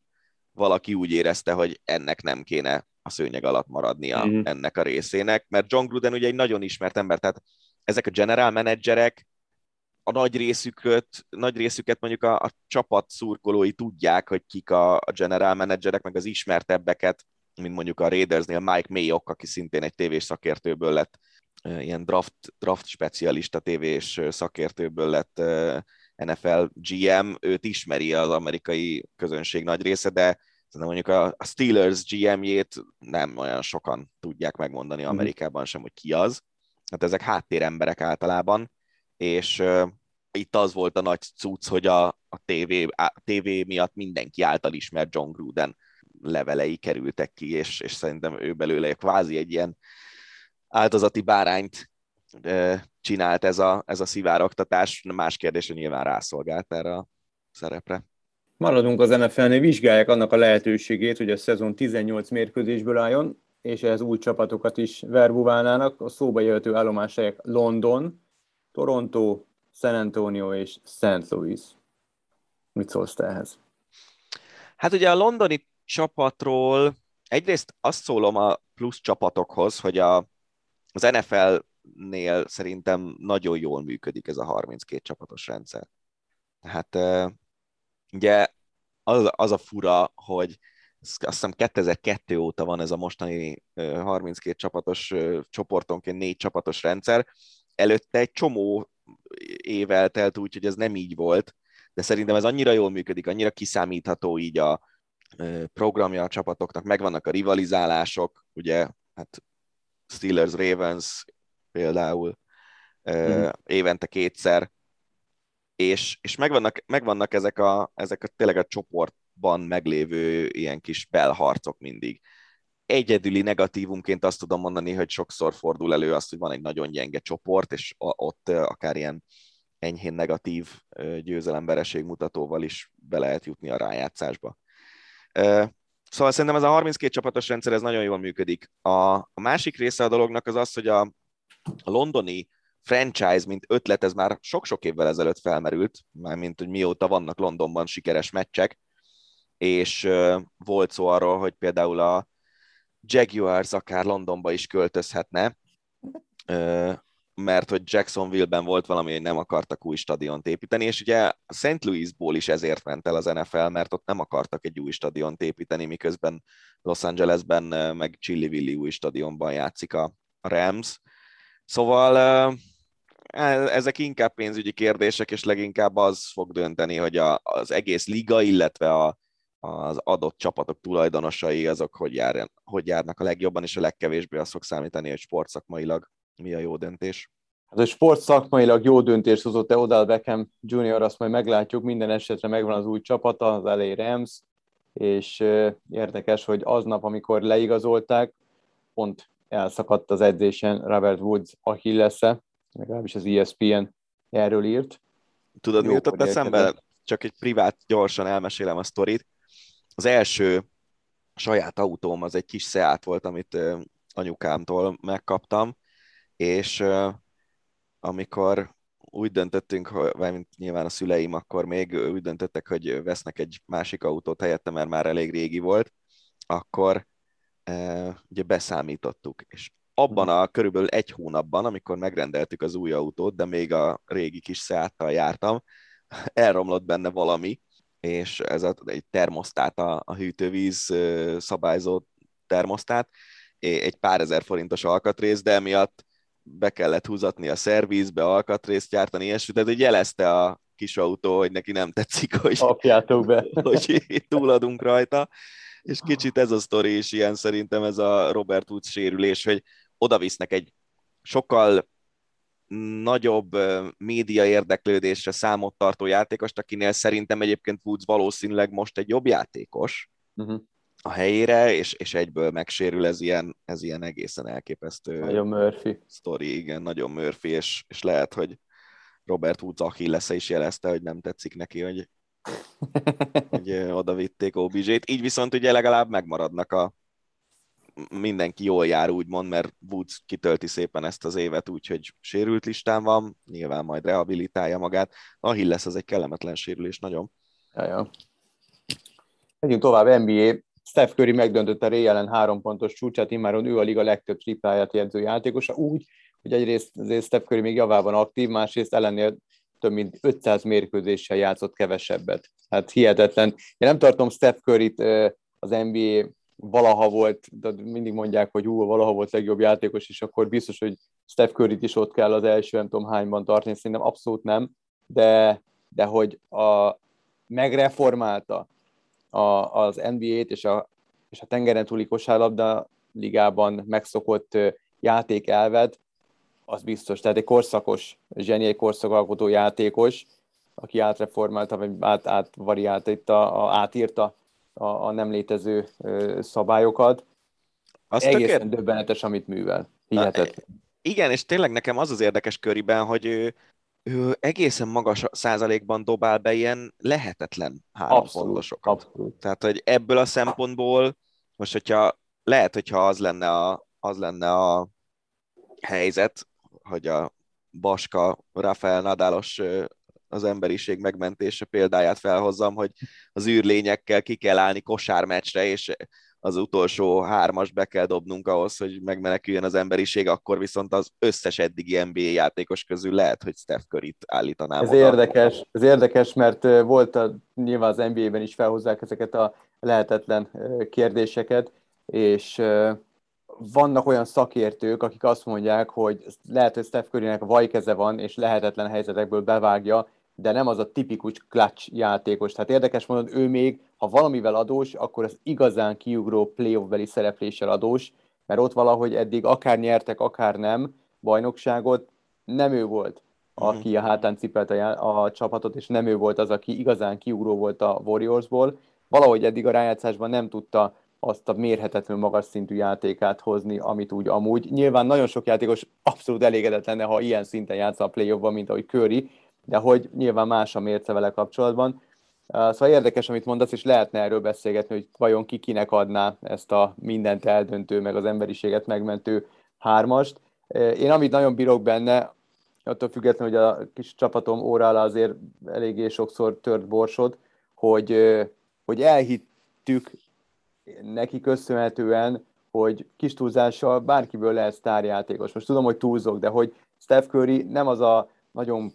valaki úgy érezte, hogy ennek nem kéne a szőnyeg alatt maradnia mm. ennek a részének, mert John Gruden ugye egy nagyon ismert ember, tehát ezek a general managerek a nagy részüket, nagy részüket mondjuk a, a csapat szurkolói tudják, hogy kik a, a general managerek, meg az ismertebbeket, mint mondjuk a Raidersnél Mike Mayock, aki szintén egy tévés szakértőből lett, ilyen draft, draft specialista tévés szakértőből lett NFL GM, őt ismeri az amerikai közönség nagy része, de mondjuk a Steelers GM-jét nem olyan sokan tudják megmondani mhm. Amerikában sem, hogy ki az. Hát ezek háttéremberek általában, és uh, itt az volt a nagy cucc, hogy a, a TV, a TV miatt mindenki által ismert John Gruden levelei kerültek ki, és, és szerintem ő belőle kvázi egy ilyen áldozati bárányt uh, csinált ez a, ez a szivárogtatás. Más kérdés, hogy nyilván rászolgált erre a szerepre. Maradunk az NFL-nél, vizsgálják annak a lehetőségét, hogy a szezon 18 mérkőzésből álljon, és ehhez új csapatokat is verbuválnának. A szóba jöhető állomások London, Toronto, San Antonio és St. Louis. Mit szólsz te ehhez? Hát ugye a londoni csapatról egyrészt azt szólom a plusz csapatokhoz, hogy a, az NFL-nél szerintem nagyon jól működik ez a 32 csapatos rendszer. Tehát ugye az, az a fura, hogy azt hiszem 2002 óta van ez a mostani 32 csapatos csoportonként négy csapatos rendszer. Előtte egy csomó év eltelt úgy, hogy ez nem így volt, de szerintem ez annyira jól működik, annyira kiszámítható így a programja a csapatoknak, megvannak a rivalizálások, ugye, hát Steelers, Ravens például mm. évente kétszer, és, és megvannak, megvannak ezek, a, ezek a tényleg a csoportban meglévő ilyen kis belharcok mindig. Egyedüli negatívumként azt tudom mondani, hogy sokszor fordul elő az, hogy van egy nagyon gyenge csoport, és ott akár ilyen enyhén negatív győzelembereség mutatóval is be lehet jutni a rájátszásba. Szóval szerintem ez a 32 csapatos rendszer ez nagyon jól működik. A, a másik része a dolognak az az, hogy a, a londoni franchise, mint ötlet, ez már sok-sok évvel ezelőtt felmerült, mint hogy mióta vannak Londonban sikeres meccsek, és volt szó arról, hogy például a Jaguars akár Londonba is költözhetne, mert hogy Jacksonville-ben volt valami, hogy nem akartak új stadiont építeni, és ugye St. Louisból is ezért ment el az NFL, mert ott nem akartak egy új stadiont építeni, miközben Los Angelesben meg Chili új stadionban játszik a Rams. Szóval e, ezek inkább pénzügyi kérdések, és leginkább az fog dönteni, hogy a, az egész liga, illetve a, az adott csapatok tulajdonosai azok hogy, jár, hogy járnak a legjobban, és a legkevésbé az fog számítani, hogy sportszakmailag mi a jó döntés. Hát a sport szakmailag jó döntés hozott-e Odell Beckham Junior, azt majd meglátjuk, minden esetre megvan az új csapata, az LA Rams, és érdekes, hogy aznap, amikor leigazolták, pont elszakadt az edzésen Robert Woods Achillesze, legalábbis az ESPN erről írt. Tudod, mi jutott eszembe? Csak egy privát, gyorsan elmesélem a sztorit. Az első saját autóm az egy kis Seat volt, amit anyukámtól megkaptam, és amikor úgy döntöttünk, mint nyilván a szüleim akkor még úgy döntöttek, hogy vesznek egy másik autót helyette, mert már elég régi volt, akkor ugye beszámítottuk, és abban a körülbelül egy hónapban, amikor megrendeltük az új autót, de még a régi kis Seattal jártam, elromlott benne valami, és ez a, egy termosztát, a, a hűtővíz szabályzó termosztát, egy pár ezer forintos alkatrész, de emiatt be kellett húzatni a szervizbe, alkatrészt gyártani, és tehát hogy jelezte a kis autó, hogy neki nem tetszik, hogy, Apjátok be. hogy túladunk rajta, és kicsit ez a sztori is ilyen szerintem ez a Robert Woods sérülés, hogy oda visznek egy sokkal nagyobb média érdeklődésre számot tartó játékost, akinél szerintem egyébként Woods valószínűleg most egy jobb játékos, uh-huh a helyére, és, és egyből megsérül, ez ilyen, ez ilyen egészen elképesztő. Nagyon Murphy. Story, igen, nagyon Murphy, és, és lehet, hogy Robert Woods achilles is jelezte, hogy nem tetszik neki, hogy, hogy oda vitték OBJ-t. Így viszont ugye legalább megmaradnak a mindenki jól jár, úgymond, mert Woods kitölti szépen ezt az évet úgy, hogy sérült listán van, nyilván majd rehabilitálja magát. Achilles az egy kellemetlen sérülés, nagyon. Jaja. Megyünk tovább, NBA. Steph Curry megdöntötte Ray ellen három pontos csúcsát, immáron ő a liga legtöbb tripláját jegyző játékosa, úgy, hogy egyrészt azért Steph Curry még javában aktív, másrészt ellennél több mint 500 mérkőzéssel játszott kevesebbet. Hát hihetetlen. Én nem tartom Steph Curry-t az NBA valaha volt, de mindig mondják, hogy hú, valaha volt legjobb játékos, és akkor biztos, hogy Steph curry is ott kell az első, nem tudom hányban tartani, szerintem abszolút nem, de, de hogy a, megreformálta a, az NBA-t és a, és a tengeren túli kosárlabda ligában megszokott játékelvet, az biztos. Tehát egy korszakos, zseniai korszakalkotó játékos, aki átreformálta, vagy át, átvariálta itt, a, a, átírta a, a nem létező szabályokat. Azt Egészen tökélet... döbbenetes, amit művel. Hihetetlen. Igen, és tényleg nekem az az érdekes köriben, hogy ő, ő egészen magas százalékban dobál be ilyen lehetetlen hárompontosokat. Abszolút. Tehát, hogy ebből a szempontból, most hogyha lehet, hogyha az lenne a, az lenne a helyzet, hogy a Baska, Rafael Nadálos az emberiség megmentése példáját felhozzam, hogy az űrlényekkel ki kell állni kosármeccsre, és az utolsó hármas be kell dobnunk ahhoz, hogy megmeneküljön az emberiség, akkor viszont az összes eddigi NBA játékos közül lehet, hogy Steph Curry-t állítanám Ez oda. érdekes, ez érdekes, mert volt a, nyilván az NBA-ben is felhozzák ezeket a lehetetlen kérdéseket, és vannak olyan szakértők, akik azt mondják, hogy lehet, hogy Steph Currynek vajkeze van, és lehetetlen helyzetekből bevágja, de nem az a tipikus clutch játékos. Tehát érdekes mondod, ő még, ha valamivel adós, akkor az igazán kiugró playoff-beli szerepléssel adós, mert ott valahogy eddig akár nyertek, akár nem bajnokságot, nem ő volt, aki a hátán cipelt a, a csapatot, és nem ő volt az, aki igazán kiugró volt a Warriorsból. Valahogy eddig a rájátszásban nem tudta azt a mérhetetlen magas szintű játékát hozni, amit úgy amúgy. Nyilván nagyon sok játékos abszolút elégedett lenne, ha ilyen szinten játsza a play mint ahogy Curry, de hogy nyilván más a mérce vele kapcsolatban. Szóval érdekes, amit mondasz, és lehetne erről beszélgetni, hogy vajon ki kinek adná ezt a mindent eldöntő, meg az emberiséget megmentő hármast. Én amit nagyon bírok benne, attól függetlenül, hogy a kis csapatom órála azért eléggé sokszor tört borsod, hogy, hogy elhittük neki köszönhetően, hogy kis túlzással bárkiből lehet sztárjátékos. Most tudom, hogy túlzok, de hogy Steph Curry nem az a nagyon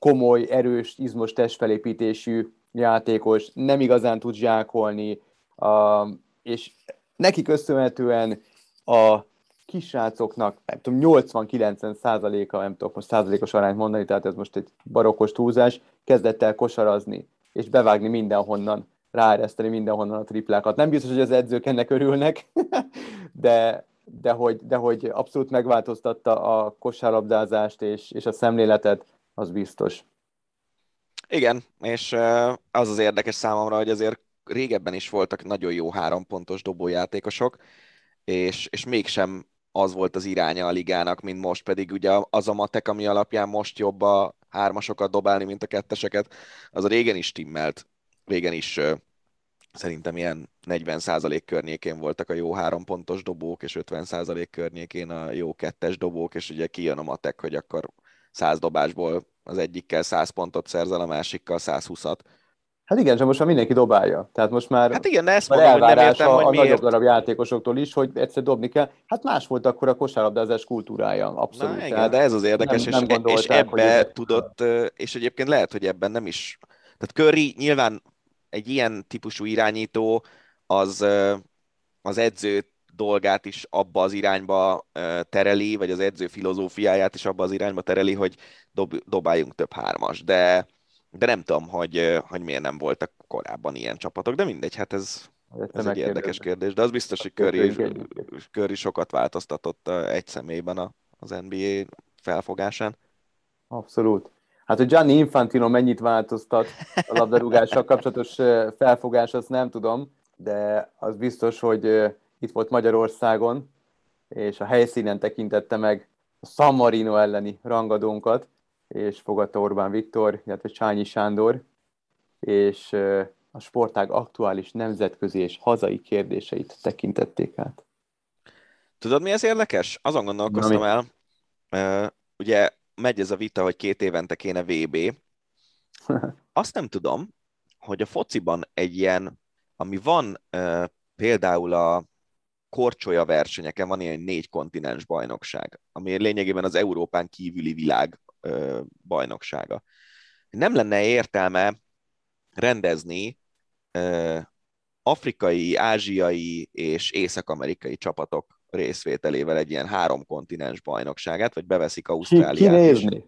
komoly, erős, izmos testfelépítésű játékos, nem igazán tud zsákolni, uh, és neki köszönhetően a kisrácoknak, nem tudom, 80-90 százaléka, nem tudok most százalékos arányt mondani, tehát ez most egy barokkos túlzás, kezdett el kosarazni, és bevágni mindenhonnan, ráereszteni mindenhonnan a triplákat. Nem biztos, hogy az edzők ennek örülnek, de, de, hogy, de hogy abszolút megváltoztatta a kosárlabdázást és, és a szemléletet, az biztos. Igen, és az az érdekes számomra, hogy azért régebben is voltak nagyon jó három pontos dobójátékosok, és, és mégsem az volt az iránya a ligának, mint most, pedig ugye az a matek, ami alapján most jobb a hármasokat dobálni, mint a ketteseket, az a régen is timmelt. Régen is szerintem ilyen 40% környékén voltak a jó három pontos dobók, és 50% környékén a jó kettes dobók, és ugye kijön a matek, hogy akkor 100 dobásból az egyikkel 100 pontot szerzel, a másikkal 120-at. Hát igen, csak most már mindenki dobálja. Tehát most már, hát igen, ezt mondom, hogy nem értem, a, hogy a miért. nagyobb darab játékosoktól is, hogy egyszer dobni kell. Hát más volt akkor a kosárlabdázás kultúrája, abszolút. Na, igen, de ez az érdekes, nem, nem és, és ebbe tudott, és egyébként lehet, hogy ebben nem is. Tehát Curry nyilván egy ilyen típusú irányító az, az edzőt dolgát is abba az irányba tereli, vagy az edző filozófiáját is abba az irányba tereli, hogy dob, dobáljunk több hármas. De, de nem tudom, hogy, hogy miért nem voltak korábban ilyen csapatok, de mindegy, hát ez, ez egy érdekes kérdés. De az biztos, hogy Curry, Curry sokat változtatott egy személyben az NBA felfogásán. Abszolút. Hát, hogy Gianni Infantino mennyit változtat a labdarúgással kapcsolatos felfogás, azt nem tudom, de az biztos, hogy itt volt Magyarországon, és a helyszínen tekintette meg a San Marino elleni rangadónkat, és fogadta Orbán Viktor, illetve Csányi Sándor, és a sportág aktuális nemzetközi és hazai kérdéseit tekintették át. Tudod, mi ez érdekes? Azon gondolkoztam el, uh, ugye megy ez a vita, hogy két évente kéne VB. Azt nem tudom, hogy a fociban egy ilyen, ami van például a korcsolya versenyeken van ilyen négy kontinens bajnokság, ami lényegében az Európán kívüli világ bajnoksága. Nem lenne értelme rendezni afrikai, ázsiai és észak-amerikai csapatok részvételével egy ilyen három kontinens bajnokságát, vagy beveszik Ausztráliát ki, ki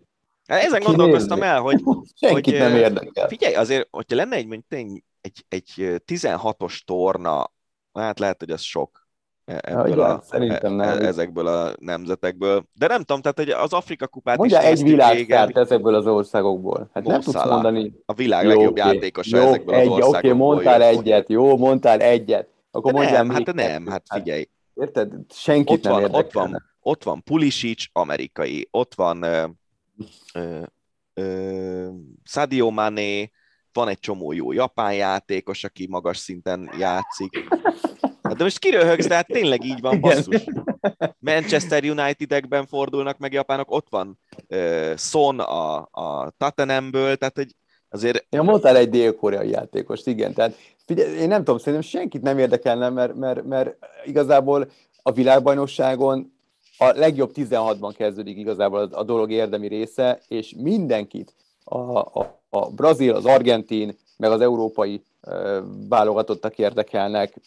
hát Ezen gondolkoztam el, hogy, Senkit hogy nem érdekel. Figyelj, azért, hogyha lenne egy, egy, egy, egy 16-os torna, hát lehet, hogy az sok, ebből ja, igen, a, szerintem nem. E, ezekből a nemzetekből. De nem tudom, tehát hogy az Afrika kupát Mondja is egy világszárt ezekből az országokból. Hát nem tudsz mondani. A világ legjobb okay. játékosa jó, ezekből egy, az országokból. Oké, okay, mondtál jött. egyet, jó, mondtál egyet. Akkor De nem, hát nem, hát figyelj. Érted? Senkit ott nem van, ott van, ott van Pulisic, amerikai, ott van ö, ö, ö, Sadio Mané, van egy csomó jó japán játékos, aki magas szinten játszik. Hát de most kiröhögsz, de hát tényleg így van, basszus. Manchester United-ekben fordulnak meg japánok, ott van uh, Son a, a Tottenhamből, tehát hogy azért... Ja, mondtál egy dél-koreai játékost, igen, tehát figyelj, én nem tudom, szerintem senkit nem érdekelne, mert, mert, mert igazából a világbajnokságon a legjobb 16-ban kezdődik igazából a, a dolog érdemi része, és mindenkit, a, a, a brazil, az argentin, meg az európai válogatottak érdekelnek.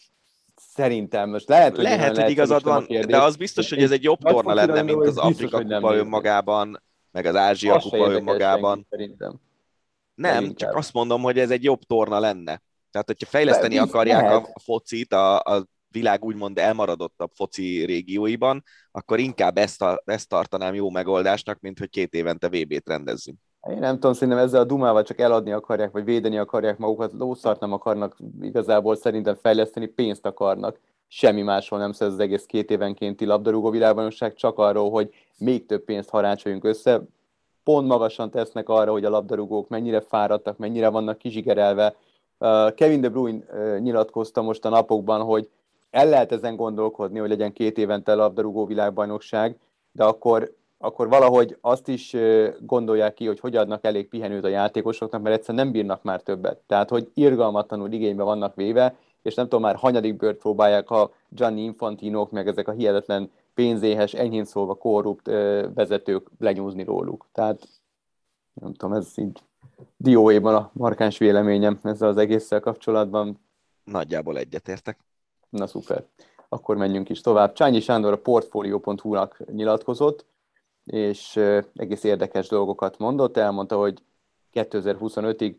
Szerintem most lehet, hogy, lehet, hogy igazad van, de az biztos, hogy ez egy jobb torna lenne, mint az Afrika kupa önmagában, meg az Ázsia kupa önmagában. Szerintem. Nem, csak azt mondom, hogy ez egy jobb torna lenne. Tehát, hogyha fejleszteni akarják a focit a, a világ úgymond elmaradottabb foci régióiban, akkor inkább ezt, a, ezt tartanám jó megoldásnak, mint hogy két évente VB-t rendezzünk. Én nem tudom, szerintem ezzel a dumával csak eladni akarják, vagy védeni akarják magukat, lószart nem akarnak igazából szerintem fejleszteni, pénzt akarnak. Semmi máshol nem szól az egész két évenkénti labdarúgó világbajnokság, csak arról, hogy még több pénzt harácsoljunk össze. Pont magasan tesznek arra, hogy a labdarúgók mennyire fáradtak, mennyire vannak kizsigerelve. Kevin De Bruyne nyilatkozta most a napokban, hogy el lehet ezen gondolkodni, hogy legyen két évente labdarúgó világbajnokság, de akkor akkor valahogy azt is gondolják ki, hogy hogy adnak elég pihenőt a játékosoknak, mert egyszerűen nem bírnak már többet. Tehát, hogy irgalmatlanul igénybe vannak véve, és nem tudom már hanyadik bőrt próbálják a Gianni Infantinok, meg ezek a hihetetlen pénzéhes, enyhén szólva korrupt vezetők lenyúzni róluk. Tehát nem tudom, ez így dióéban a markáns véleményem ezzel az egésszel kapcsolatban. Nagyjából egyetértek. Na szuper. Akkor menjünk is tovább. Csányi Sándor a Portfolio.hu-nak nyilatkozott, és egész érdekes dolgokat mondott. Elmondta, hogy 2025-ig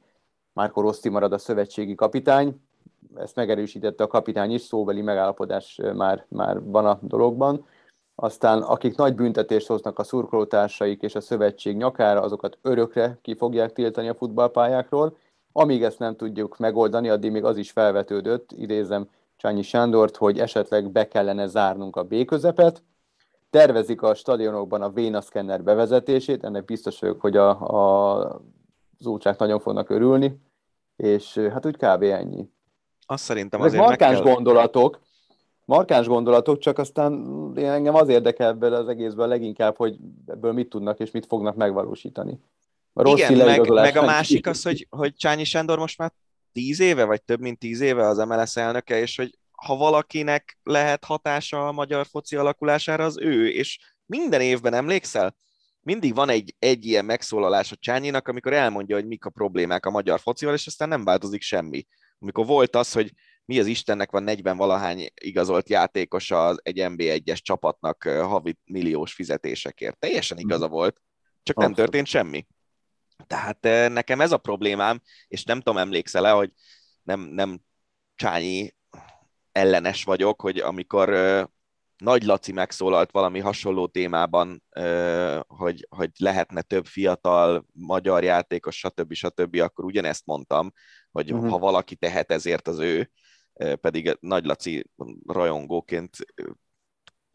Márko Rossi marad a szövetségi kapitány, ezt megerősítette a kapitány is, szóbeli megállapodás már, már van a dologban. Aztán akik nagy büntetést hoznak a szurkolótársaik és a szövetség nyakára, azokat örökre ki fogják tiltani a futballpályákról. Amíg ezt nem tudjuk megoldani, addig még az is felvetődött, idézem Csányi Sándort, hogy esetleg be kellene zárnunk a B közepet, tervezik a stadionokban a Véna szkenner bevezetését, ennek biztos vagyok, hogy a, a, az úcsák nagyon fognak örülni, és hát úgy kb. ennyi. Azt szerintem azért markáns kell... gondolatok, markáns gondolatok, csak aztán engem az érdekel ebből az egészben leginkább, hogy ebből mit tudnak és mit fognak megvalósítani. A rossz Igen, meg, meg a másik az, hogy, hogy Csányi Sándor most már tíz éve, vagy több mint tíz éve az MLS elnöke, és hogy ha valakinek lehet hatása a magyar foci alakulására, az ő, és minden évben emlékszel, mindig van egy, egy ilyen megszólalás a Csányinak, amikor elmondja, hogy mik a problémák a magyar focival, és aztán nem változik semmi. Amikor volt az, hogy mi az Istennek van 40 valahány igazolt játékosa az egy NB1-es csapatnak havi milliós fizetésekért. Teljesen igaza volt, csak nem történt semmi. Tehát nekem ez a problémám, és nem tudom, emlékszel-e, hogy nem, nem Csányi ellenes vagyok, hogy amikor Nagy Laci megszólalt valami hasonló témában, hogy, hogy lehetne több fiatal magyar játékos, stb. stb., akkor ugyanezt mondtam, hogy uh-huh. ha valaki tehet ezért az ő, pedig Nagy Laci rajongóként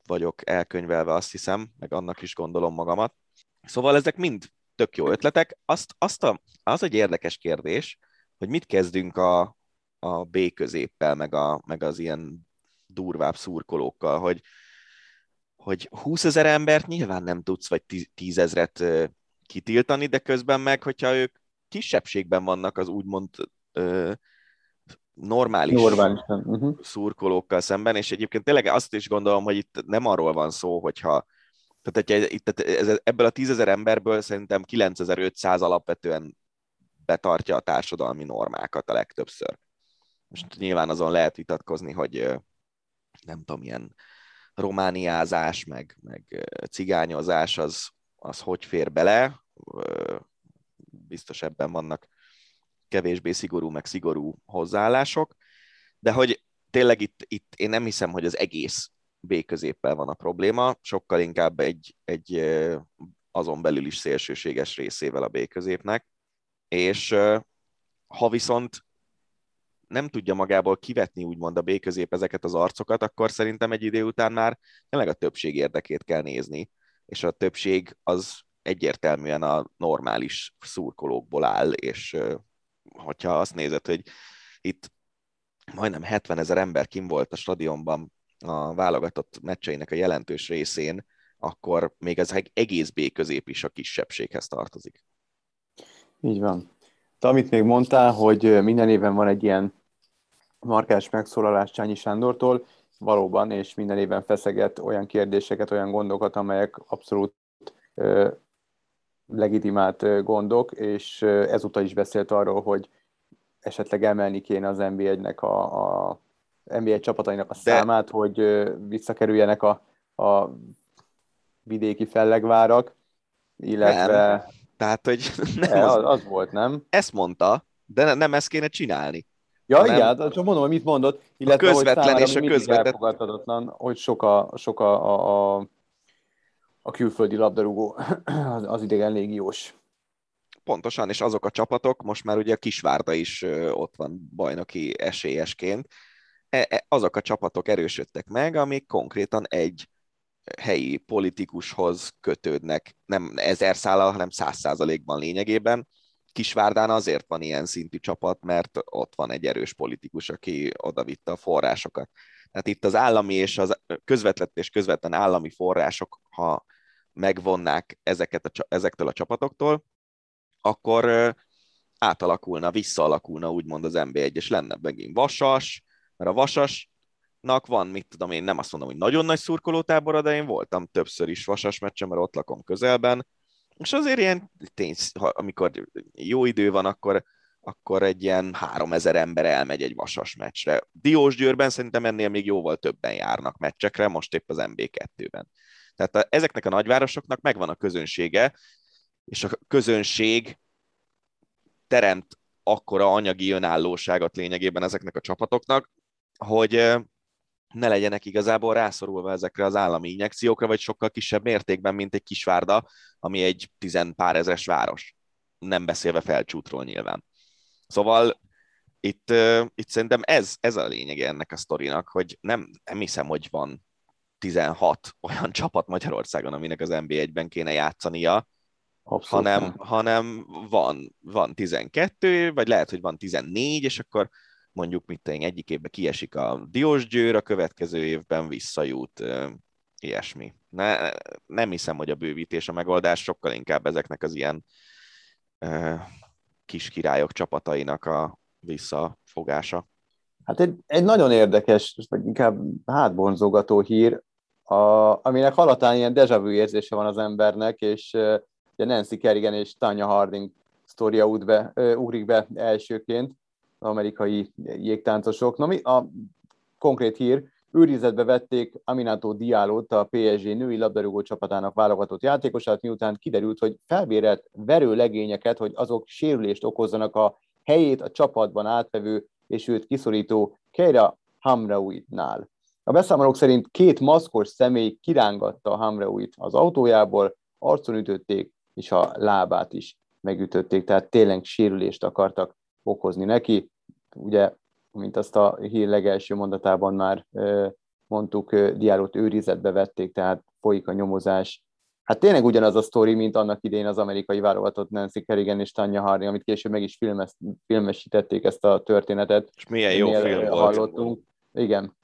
vagyok elkönyvelve, azt hiszem, meg annak is gondolom magamat. Szóval ezek mind tök jó ötletek. Azt, azt a, az egy érdekes kérdés, hogy mit kezdünk a, a B középpel, meg, a, meg az ilyen durvább szurkolókkal, hogy, hogy 20 ezer embert nyilván nem tudsz, vagy 10 ezret kitiltani, de közben meg, hogyha ők kisebbségben vannak az úgymond ö, normális uh-huh. szurkolókkal szemben, és egyébként tényleg azt is gondolom, hogy itt nem arról van szó, hogyha tehát, hogyha itt, ez, ebből a 10 ezer emberből szerintem 9500 alapvetően betartja a társadalmi normákat a legtöbbször. Most nyilván azon lehet vitatkozni, hogy nem tudom, ilyen romániázás, meg, meg cigányozás, az, az hogy fér bele. Biztos ebben vannak kevésbé szigorú, meg szigorú hozzáállások, de hogy tényleg itt, itt én nem hiszem, hogy az egész B középpel van a probléma, sokkal inkább egy, egy azon belül is szélsőséges részével a B középnek, és ha viszont nem tudja magából kivetni úgymond a B közép ezeket az arcokat, akkor szerintem egy idő után már tényleg a többség érdekét kell nézni, és a többség az egyértelműen a normális szurkolókból áll, és hogyha azt nézed, hogy itt majdnem 70 ezer ember kim volt a stadionban a válogatott meccseinek a jelentős részén, akkor még az egész B közép is a kisebbséghez tartozik. Így van. Te, amit még mondtál, hogy minden éven van egy ilyen markás megszólalás Csányi Sándortól, valóban, és minden éven feszeget olyan kérdéseket, olyan gondokat, amelyek abszolút ö, legitimált gondok, és ezúttal is beszélt arról, hogy esetleg emelni kéne az NB1-nek a, a NBA csapatainak a De... számát, hogy visszakerüljenek a, a vidéki fellegvárak, illetve... Nem. Tehát, hogy nem az, az volt, nem? Ezt mondta, de nem ezt kéne csinálni. Ja, hanem igen, hát csak mondom, hogy mit mondott, illetve a közvetlen hogy és a közvetlen... elfogadhatatlan, hogy sok a, sok a, a, a, a külföldi labdarúgó, az, az idegen légiós. Pontosan, és azok a csapatok, most már ugye a Kisvárda is ott van bajnoki esélyesként, e, e, azok a csapatok erősödtek meg, amik konkrétan egy helyi politikushoz kötődnek, nem ezer szállal, hanem száz százalékban lényegében. Kisvárdán azért van ilyen szintű csapat, mert ott van egy erős politikus, aki odavitte a forrásokat. Tehát itt az állami és az közvetlen és közvetlen állami források, ha megvonnák ezeket a, ezektől a csapatoktól, akkor átalakulna, visszaalakulna úgymond az NB1, és lenne megint Vasas, mert a Vasasnak van, mit tudom én, nem azt mondom, hogy nagyon nagy szurkolótábora, de én voltam többször is Vasas meccsen, mert ott lakom közelben, és azért ilyen, tény, amikor jó idő van, akkor, akkor egy ilyen 3000 ember elmegy egy vasas meccsre. Diós Győrben szerintem ennél még jóval többen járnak meccsekre, most épp az MB2-ben. Tehát a, ezeknek a nagyvárosoknak megvan a közönsége, és a közönség teremt akkora anyagi önállóságot lényegében ezeknek a csapatoknak, hogy ne legyenek igazából rászorulva ezekre az állami injekciókra, vagy sokkal kisebb mértékben, mint egy Kisvárda, ami egy tizen pár ezres város. Nem beszélve felcsútról nyilván. Szóval itt, itt szerintem ez, ez a lényege ennek a sztorinak, hogy nem, nem hiszem, hogy van 16 olyan csapat Magyarországon, aminek az NB1-ben kéne játszania, Abszolút hanem, nem. hanem van, van 12, vagy lehet, hogy van 14, és akkor mondjuk mit tenni, egyik évben kiesik a Diós Győr, a következő évben visszajut, ilyesmi. Ne, nem hiszem, hogy a bővítés a megoldás, sokkal inkább ezeknek az ilyen uh, kis királyok csapatainak a visszafogása. Hát egy, egy nagyon érdekes, vagy inkább hátbonzogató hír, a, aminek halatán ilyen deja vu érzése van az embernek, és ugye Nancy Kerrigan és Tanya Harding sztoria út be, ugrik be elsőként amerikai jégtáncosok. Na mi a konkrét hír, őrizetbe vették Aminato Dialót, a PSG női labdarúgó csapatának válogatott játékosát, miután kiderült, hogy felbérelt verőlegényeket, hogy azok sérülést okozzanak a helyét a csapatban átvevő és őt kiszorító Keira Hamrauitnál. A beszámolók szerint két maszkos személy kirángatta Hamrauit az autójából, arcon ütötték, és a lábát is megütötték, tehát tényleg sérülést akartak okozni neki. Ugye, mint azt a hír legelső mondatában már mondtuk, diárót őrizetbe vették, tehát folyik a nyomozás. Hát tényleg ugyanaz a sztori, mint annak idén az amerikai válogatott Nancy Kerrigan és Tanya Harding, amit később meg is filmes, filmesítették ezt a történetet. És milyen jó film volt. Hallottunk. Igen.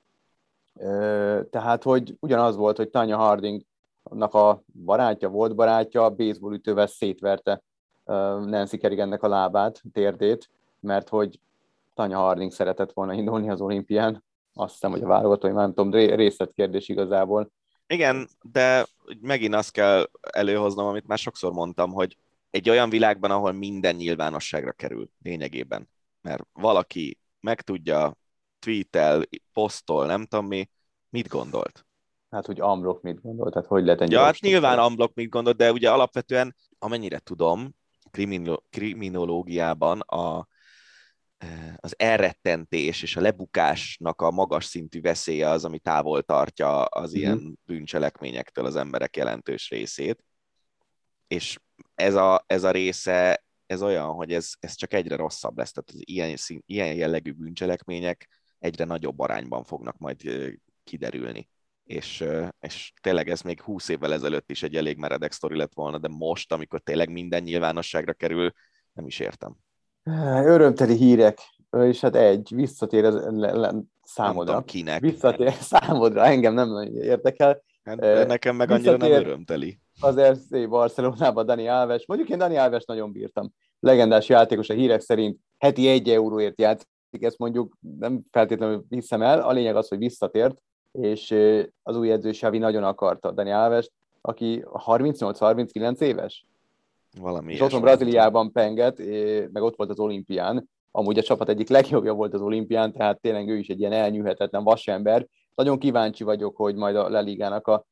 Tehát, hogy ugyanaz volt, hogy Tanya Harding annak a barátja, volt barátja, baseball ütővel szétverte Nancy Kerrigannek a lábát, térdét, mert hogy Tanya Harding szeretett volna indulni az olimpián. Azt hiszem, hogy a válogató, már nem tudom, részletkérdés igazából. Igen, de megint azt kell előhoznom, amit már sokszor mondtam, hogy egy olyan világban, ahol minden nyilvánosságra kerül lényegében, mert valaki megtudja, tweetel, posztol, nem tudom mi, mit gondolt. Hát, hogy Amblok mit gondolt, tehát hogy lehet Ja, hát nyilván Amblok mit gondolt, de ugye alapvetően, amennyire tudom, kriminológiában a, az elrettentés és a lebukásnak a magas szintű veszélye az, ami távol tartja az mm-hmm. ilyen bűncselekményektől az emberek jelentős részét. És ez a, ez a része, ez olyan, hogy ez, ez csak egyre rosszabb lesz. Tehát az ilyen, szín, ilyen jellegű bűncselekmények egyre nagyobb arányban fognak majd kiderülni. És, és tényleg ez még 20 évvel ezelőtt is egy elég meredek sztori lett volna, de most, amikor tényleg minden nyilvánosságra kerül, nem is értem. Örömteli hírek, és hát egy, visszatér az számodra. Nem kinek. Visszatér számodra, engem nem nagyon érdekel. Hát, nekem meg annyira nem visszatér- örömteli. Az RC Barcelonában Dani Alves. Mondjuk én Dani Alves nagyon bírtam. Legendás játékos a hírek szerint heti egy euróért játszik, ezt mondjuk nem feltétlenül hiszem el. A lényeg az, hogy visszatért, és az új edző Xavi nagyon akarta Dani Alves, aki 38-39 éves. Valami És otthon ilyesmi. Brazíliában penget, meg ott volt az olimpián. Amúgy a csapat egyik legjobbja volt az olimpián, tehát tényleg ő is egy ilyen elnyűhetetlen vasember. Nagyon kíváncsi vagyok, hogy majd a La Ligának a,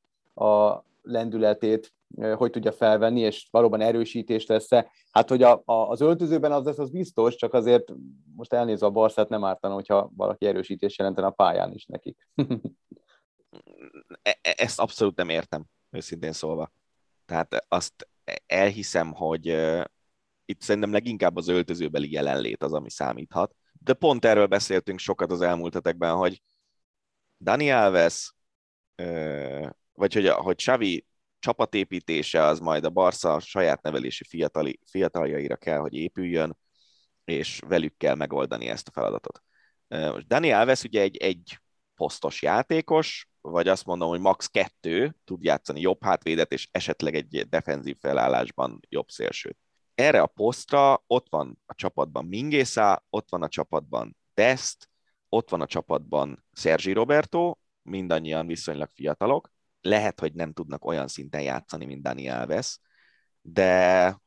a lendületét hogy tudja felvenni, és valóban erősítés lesz-e. Hát, hogy a, a, az öltözőben az lesz, az biztos, csak azért most elnézve a Barszát nem ártana, hogyha valaki erősítés jelentene a pályán is nekik. E- e- ezt abszolút nem értem, őszintén szólva. Tehát azt elhiszem, hogy itt szerintem leginkább az öltözőbeli jelenlét az, ami számíthat. De pont erről beszéltünk sokat az elmúlt hetekben, hogy Dani Alves, vagy hogy, hogy Xavi csapatépítése az majd a Barca saját nevelési fiatali, fiataljaira kell, hogy épüljön, és velük kell megoldani ezt a feladatot. Dani Alves ugye egy, egy posztos játékos, vagy azt mondom, hogy max. kettő tud játszani jobb hátvédet, és esetleg egy defenzív felállásban jobb szélsőt. Erre a posztra ott van a csapatban Mingésza, ott van a csapatban Dest, ott van a csapatban Sergi Roberto, mindannyian viszonylag fiatalok. Lehet, hogy nem tudnak olyan szinten játszani, mint Dani Alves, de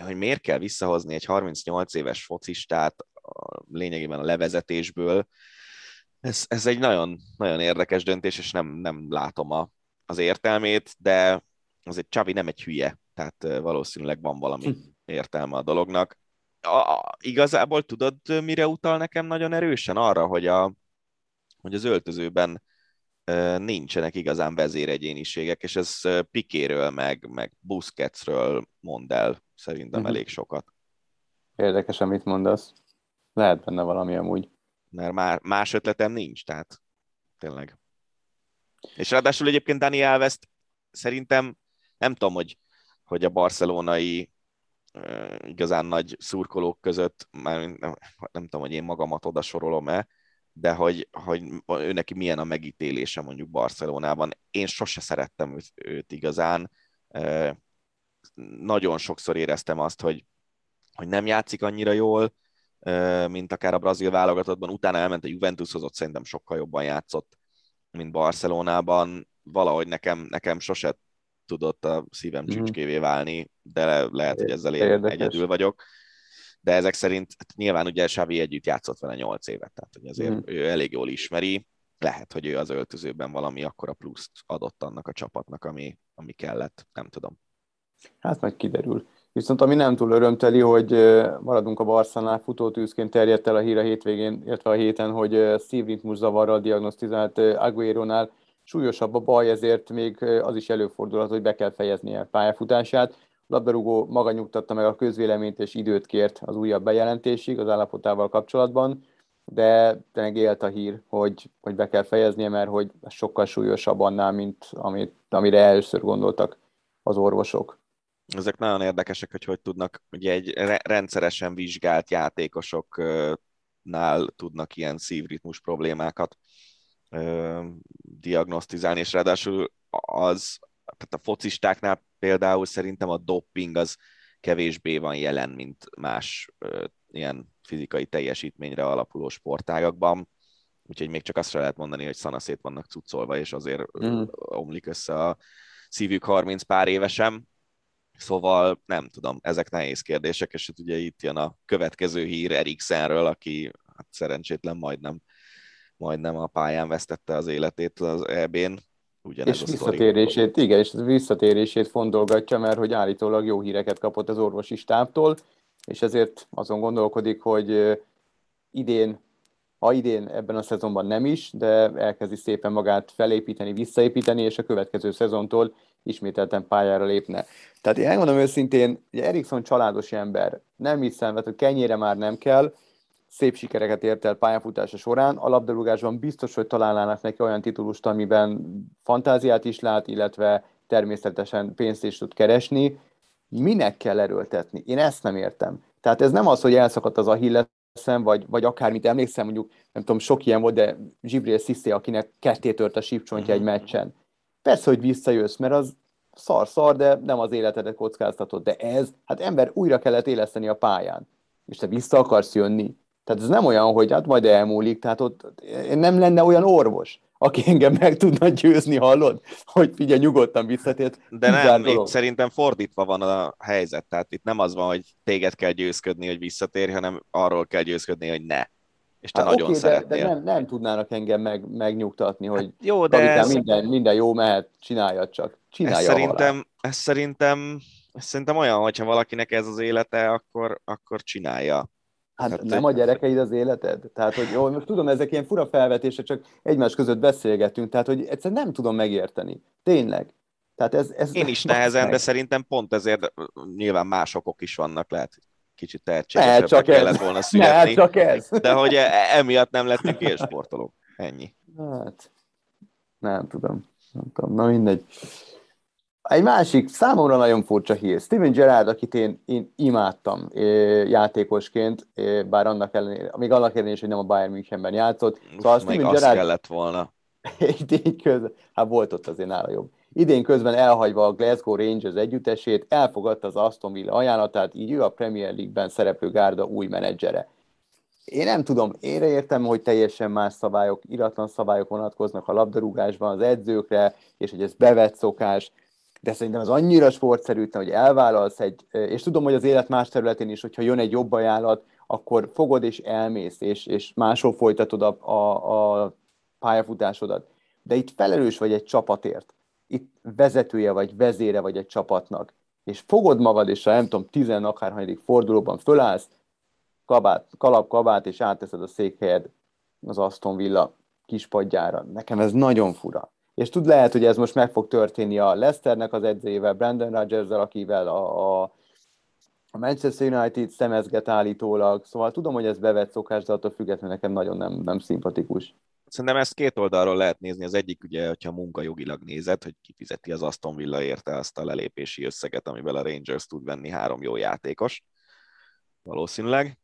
hogy miért kell visszahozni egy 38 éves focistát lényegében a levezetésből, ez, ez egy nagyon, nagyon érdekes döntés, és nem, nem látom a, az értelmét, de azért Csavi nem egy hülye, tehát valószínűleg van valami értelme a dolognak. A, a, igazából tudod, mire utal nekem nagyon erősen? Arra, hogy, a, hogy az öltözőben nincsenek igazán vezéregyéniségek, és ez Pikéről, meg, meg Busquetsről mond el szerintem Mhm. elég sokat. Érdekes, amit mondasz. Lehet benne valami amúgy. Mert már más ötletem nincs, tehát tényleg. És ráadásul egyébként Dani alves szerintem nem tudom, hogy, hogy a barcelonai igazán nagy szurkolók között, már nem, nem tudom, hogy én magamat oda sorolom-e, de hogy, hogy ő neki milyen a megítélése mondjuk Barcelonában. Én sose szerettem őt, őt igazán. Nagyon sokszor éreztem azt, hogy, hogy nem játszik annyira jól, mint akár a brazil válogatottban. Utána elment a Juventushoz, ott szerintem sokkal jobban játszott, mint Barcelonában. Valahogy nekem, nekem sose tudott a szívem Mhm. csücskévé válni, de lehet, hogy ezzel én Érdekes. egyedül vagyok. De ezek szerint hát nyilván ugye Xavi együtt játszott vele 8 évet, tehát hogy azért Mhm. ő elég jól ismeri. Lehet, hogy ő az öltözőben valami akkora pluszt adott annak a csapatnak, ami, ami kellett, nem tudom. Hát majd kiderül. Viszont ami nem túl örömteli, hogy maradunk a Barszánál, futótűzként terjedt el a hír a hétvégén, illetve a héten, hogy szívritmus zavarral diagnosztizált Aguero-nál súlyosabb a baj, ezért még az is előfordulhat, hogy be kell fejeznie pályafutását. A labdarúgó maga nyugtatta meg a közvéleményt és időt kért az újabb bejelentésig az állapotával kapcsolatban, de tényleg élt a hír, hogy, hogy be kell fejeznie, mert hogy sokkal súlyosabb annál, mint amit, amire először gondoltak az orvosok. Ezek nagyon érdekesek, hogy hogy tudnak, ugye egy re- rendszeresen vizsgált játékosoknál tudnak ilyen szívritmus problémákat ö, diagnosztizálni, és ráadásul az, tehát a focistáknál például szerintem a doping az kevésbé van jelen, mint más ö, ilyen fizikai teljesítményre alapuló sportágakban, úgyhogy még csak azt sem lehet mondani, hogy szanaszét vannak cuccolva, és azért mm. omlik össze a szívük 30 pár évesen. Szóval nem tudom, ezek nehéz kérdések, és hát ugye itt jön a következő hír Eriksenről, aki hát szerencsétlen majdnem, majdnem a pályán vesztette az életét az EB-n. Ugyanez És a visszatérését, igen, és az visszatérését fontolgatja, mert hogy állítólag jó híreket kapott az orvosi stábtól, és ezért azon gondolkodik, hogy idén, ha idén ebben a szezonban nem is, de elkezdi szépen magát felépíteni, visszaépíteni, és a következő szezontól ismételten pályára lépne. Tehát én elmondom őszintén, hogy Erikson családos ember, nem hiszem, hogy kenyére már nem kell, szép sikereket ért el pályafutása során. A labdarúgásban biztos, hogy találnának neki olyan titulust, amiben fantáziát is lát, illetve természetesen pénzt is tud keresni. Minek kell erőltetni? Én ezt nem értem. Tehát ez nem az, hogy elszakadt az Achilles teszem, vagy, vagy akármit emlékszem, mondjuk, nem tudom, sok ilyen volt, de Zsibril Sziszé, akinek ketté tört a sípcsontja egy mhm. meccsen. Persze, hogy visszajössz, mert az szar-szar, de nem az életedet kockáztatod. De ez, hát ember, újra kellett éleszteni a pályán. És te vissza akarsz jönni. Tehát ez nem olyan, hogy hát majd elmúlik, tehát ott nem lenne olyan orvos, aki engem meg tudna győzni, hallod? Hogy figyelj, nyugodtan visszatért. De nem, itt szerintem fordítva van a helyzet, tehát itt nem az van, hogy téged kell győzködni, hogy visszatérj, hanem arról kell győzködni, hogy ne. És te hát, nagyon okay, szeretnél. De, de nem, nem tudnának engem meg, megnyugtatni, hogy hát jó, de ez... minden, minden jó mehet, csinálja csak. Csinálja ez szerintem, ez szerintem, ez szerintem olyan, hogyha valakinek ez az élete, akkor, akkor csinálja. Hát, hát nem a gyerekeid az életed? Tehát, hogy jó, most tudom, ezek ilyen fura felvetések, csak egymás között beszélgetünk, tehát, hogy egyszerűen nem tudom megérteni. Tényleg. Tehát ez, ez Én is nehezen, de szerintem pont ezért nyilván más okok is vannak, lehet kicsit tehetségesebbek csak kellett volna születni. csak ez. De hogy e- emiatt nem lettünk élsportolók. Ennyi. Hát, nem tudom. Nem tudom. Na mindegy. Egy másik, számomra nagyon furcsa hír. Steven Gerrard, akit én, én imádtam játékosként, bár annak ellenére, még annak ellenére is, hogy nem a Bayern Münchenben játszott. Szóval Uf, Steven Gerrard, azt kellett volna. Idén közben, hát volt ott azért nála jobb. Idén közben elhagyva a Glasgow Rangers együttesét, elfogadta az Aston Villa ajánlatát, így ő a Premier League-ben szereplő gárda új menedzsere. Én nem tudom, ére értem, hogy teljesen más szabályok, iratlan szabályok vonatkoznak a labdarúgásban az edzőkre, és hogy ez bevett szokás, de szerintem az annyira sportszerűtlen, hogy elvállalsz egy, és tudom, hogy az élet más területén is, hogyha jön egy jobb ajánlat, akkor fogod és elmész, és, és máshol folytatod a, a, a pályafutásodat. De itt felelős vagy egy csapatért. Itt vezetője vagy vezére vagy egy csapatnak. És fogod magad, és a nem tudom, tizen akárhányadik fordulóban fölállsz, kabát, kalap kabát, és átteszed a székhelyed az Aston Villa kispadjára. Nekem ez nagyon fura és tud lehet, hogy ez most meg fog történni a Leicesternek az edzőjével, Brandon rodgers akivel a, a, a Manchester United szemezget állítólag, szóval tudom, hogy ez bevett szokás, de attól függetlenül nekem nagyon nem, nem szimpatikus. Szerintem ezt két oldalról lehet nézni. Az egyik ugye, hogyha munkajogilag nézed, hogy kifizeti az Aston Villa érte azt a lelépési összeget, amivel a Rangers tud venni három jó játékos. Valószínűleg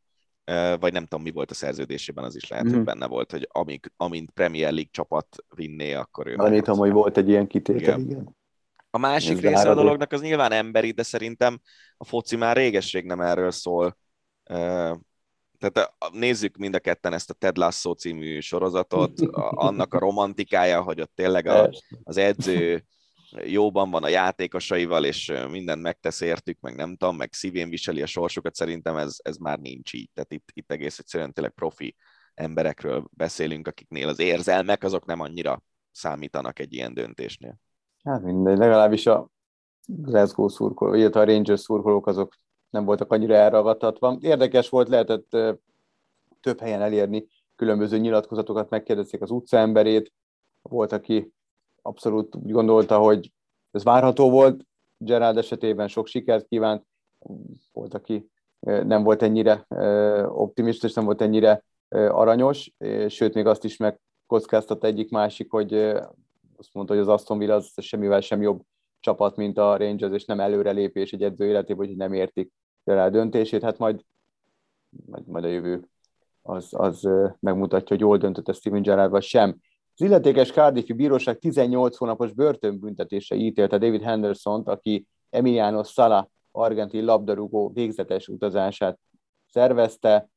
vagy nem tudom, mi volt a szerződésében, az is lehet, mm. hogy mhm. benne volt, hogy amik, amint Premier League csapat vinné, akkor ő... Gyanítom, hogy volt egy ilyen kitétel, igen. igen. A másik Ez része a dolognak az nyilván emberi, de szerintem a foci már régesség nem erről szól. Tehát nézzük mind a ketten ezt a Ted Lasso című sorozatot, annak a romantikája, hogy ott tényleg a, az edző jóban van a játékosaival, és mindent megtesz értük, meg nem tudom, meg szívén viseli a sorsukat, szerintem ez, ez már nincs így. Tehát itt, itt egész egyszerűen tényleg profi emberekről beszélünk, akiknél az érzelmek azok nem annyira számítanak egy ilyen döntésnél. Hát mindegy, legalábbis a Glasgow szurkoló, illetve a Rangers szurkolók azok nem voltak annyira elragadtatva. Érdekes volt, lehetett több helyen elérni különböző nyilatkozatokat, megkérdezték az utcaemberét, volt, aki abszolút úgy gondolta, hogy ez várható volt, Gerard esetében sok sikert kívánt, volt, aki nem volt ennyire optimista, és nem volt ennyire aranyos, sőt, még azt is megkockáztatta egyik másik, hogy azt mondta, hogy az Aston Villa az semmivel sem jobb csapat, mint a Rangers, és nem előrelépés egy edző életében, hogy nem értik a döntését, hát majd, majd, majd a jövő az, az megmutatja, hogy jól döntött a Steven Gerrard, vagy sem. Az illetékes Cardiffi Bíróság 18 hónapos börtönbüntetése ítélte David Henderson-t, aki Emiliano Sala argentin labdarúgó végzetes utazását szervezte.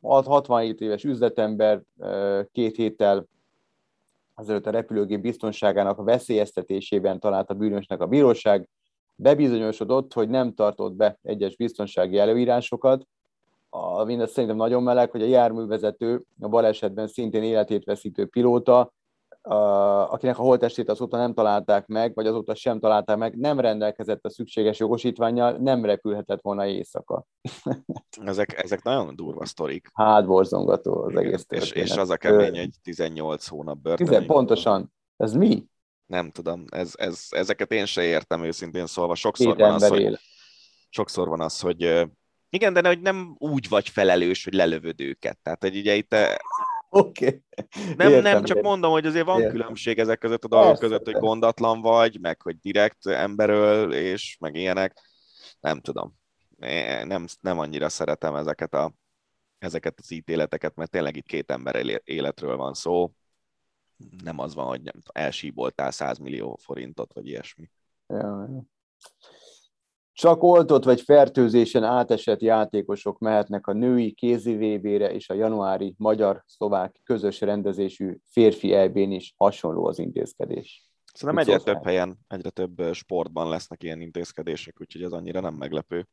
67 éves üzletember két héttel azelőtt a repülőgép biztonságának veszélyeztetésében talált a bűnösnek a bíróság. Bebizonyosodott, hogy nem tartott be egyes biztonsági előírásokat, a, mindez szerintem nagyon meleg, hogy a járművezető, a balesetben szintén életét veszítő pilóta, a, akinek a holtestét azóta nem találták meg, vagy azóta sem találták meg, nem rendelkezett a szükséges jogosítványjal, nem repülhetett volna éjszaka. ezek, ezek nagyon durva sztorik. Hát borzongató az egész és, és az a kemény, egy 18 hónap börtön. 10, pontosan. Ez mi? Nem tudom, ez, ez, ezeket én se értem őszintén szólva. Sokszor van, az, hogy, sokszor van az, hogy igen, de hogy nem úgy vagy felelős, hogy lelövöd őket. Tehát, hogy ugye itt... Oké. Okay. Nem, értem, nem, csak értem. mondom, hogy azért van értem. különbség ezek között a dolgok között, hogy gondatlan vagy, meg hogy direkt emberöl, és meg ilyenek. Nem tudom. Nem, nem annyira szeretem ezeket a ezeket az ítéleteket, mert tényleg itt két ember életről van szó. Nem az van, hogy nem elsíboltál 100 millió forintot, vagy ilyesmi. Ja, ja. Csak oltott vagy fertőzésen átesett játékosok mehetnek a női kézi VB-re és a januári magyar-szlovák közös rendezésű férfi EB-n is hasonló az intézkedés. Szerintem egyre több helyen, egyre több sportban lesznek ilyen intézkedések, úgyhogy ez annyira nem meglepő.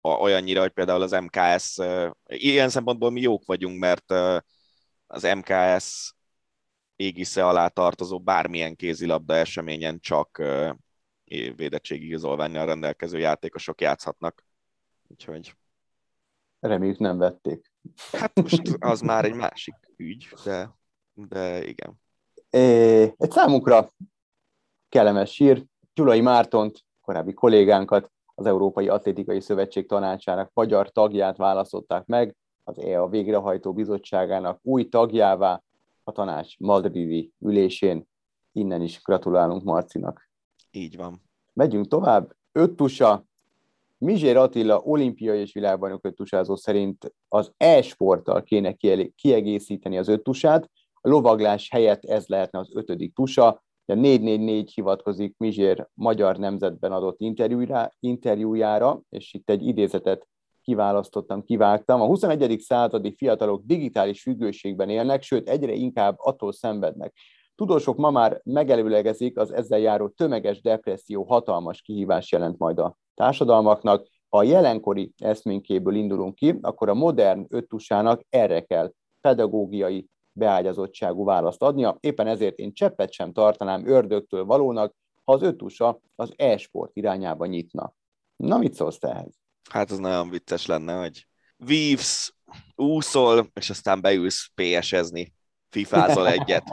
Olyannyira, hogy például az MKS, ilyen szempontból mi jók vagyunk, mert az MKS égisze alá tartozó bármilyen kézilabda eseményen csak védettségigazolványjal rendelkező játékosok játszhatnak. Úgyhogy... Reméljük nem vették. Hát most az már egy másik ügy, de, de igen. É, egy számunkra kellemes sír. Gyulai Mártont, korábbi kollégánkat, az Európai Atlétikai Szövetség tanácsának magyar tagját választották meg, az EA végrehajtó bizottságának új tagjává a tanács madridi ülésén. Innen is gratulálunk Marcinak. Így van. Megyünk tovább. Öt tusa. Mizsér Attila olimpiai és világbajnok öttusázó szerint az e-sporttal kéne kiegészíteni az öttusát. A lovaglás helyett ez lehetne az ötödik tusa. A 444 hivatkozik Mizsér magyar nemzetben adott interjújára, és itt egy idézetet kiválasztottam, kivágtam. A 21. századi fiatalok digitális függőségben élnek, sőt egyre inkább attól szenvednek, Tudósok ma már megelőlegezik, az ezzel járó tömeges depresszió hatalmas kihívás jelent majd a társadalmaknak. Ha a jelenkori eszménkéből indulunk ki, akkor a modern öttusának erre kell pedagógiai beágyazottságú választ adnia. Éppen ezért én cseppet sem tartanám ördögtől valónak, ha az öttusa az e-sport irányába nyitna. Na, mit szólsz ehhez? Hát az nagyon vicces lenne, hogy vívsz, úszol, és aztán beülsz PS-ezni fifázol egyet.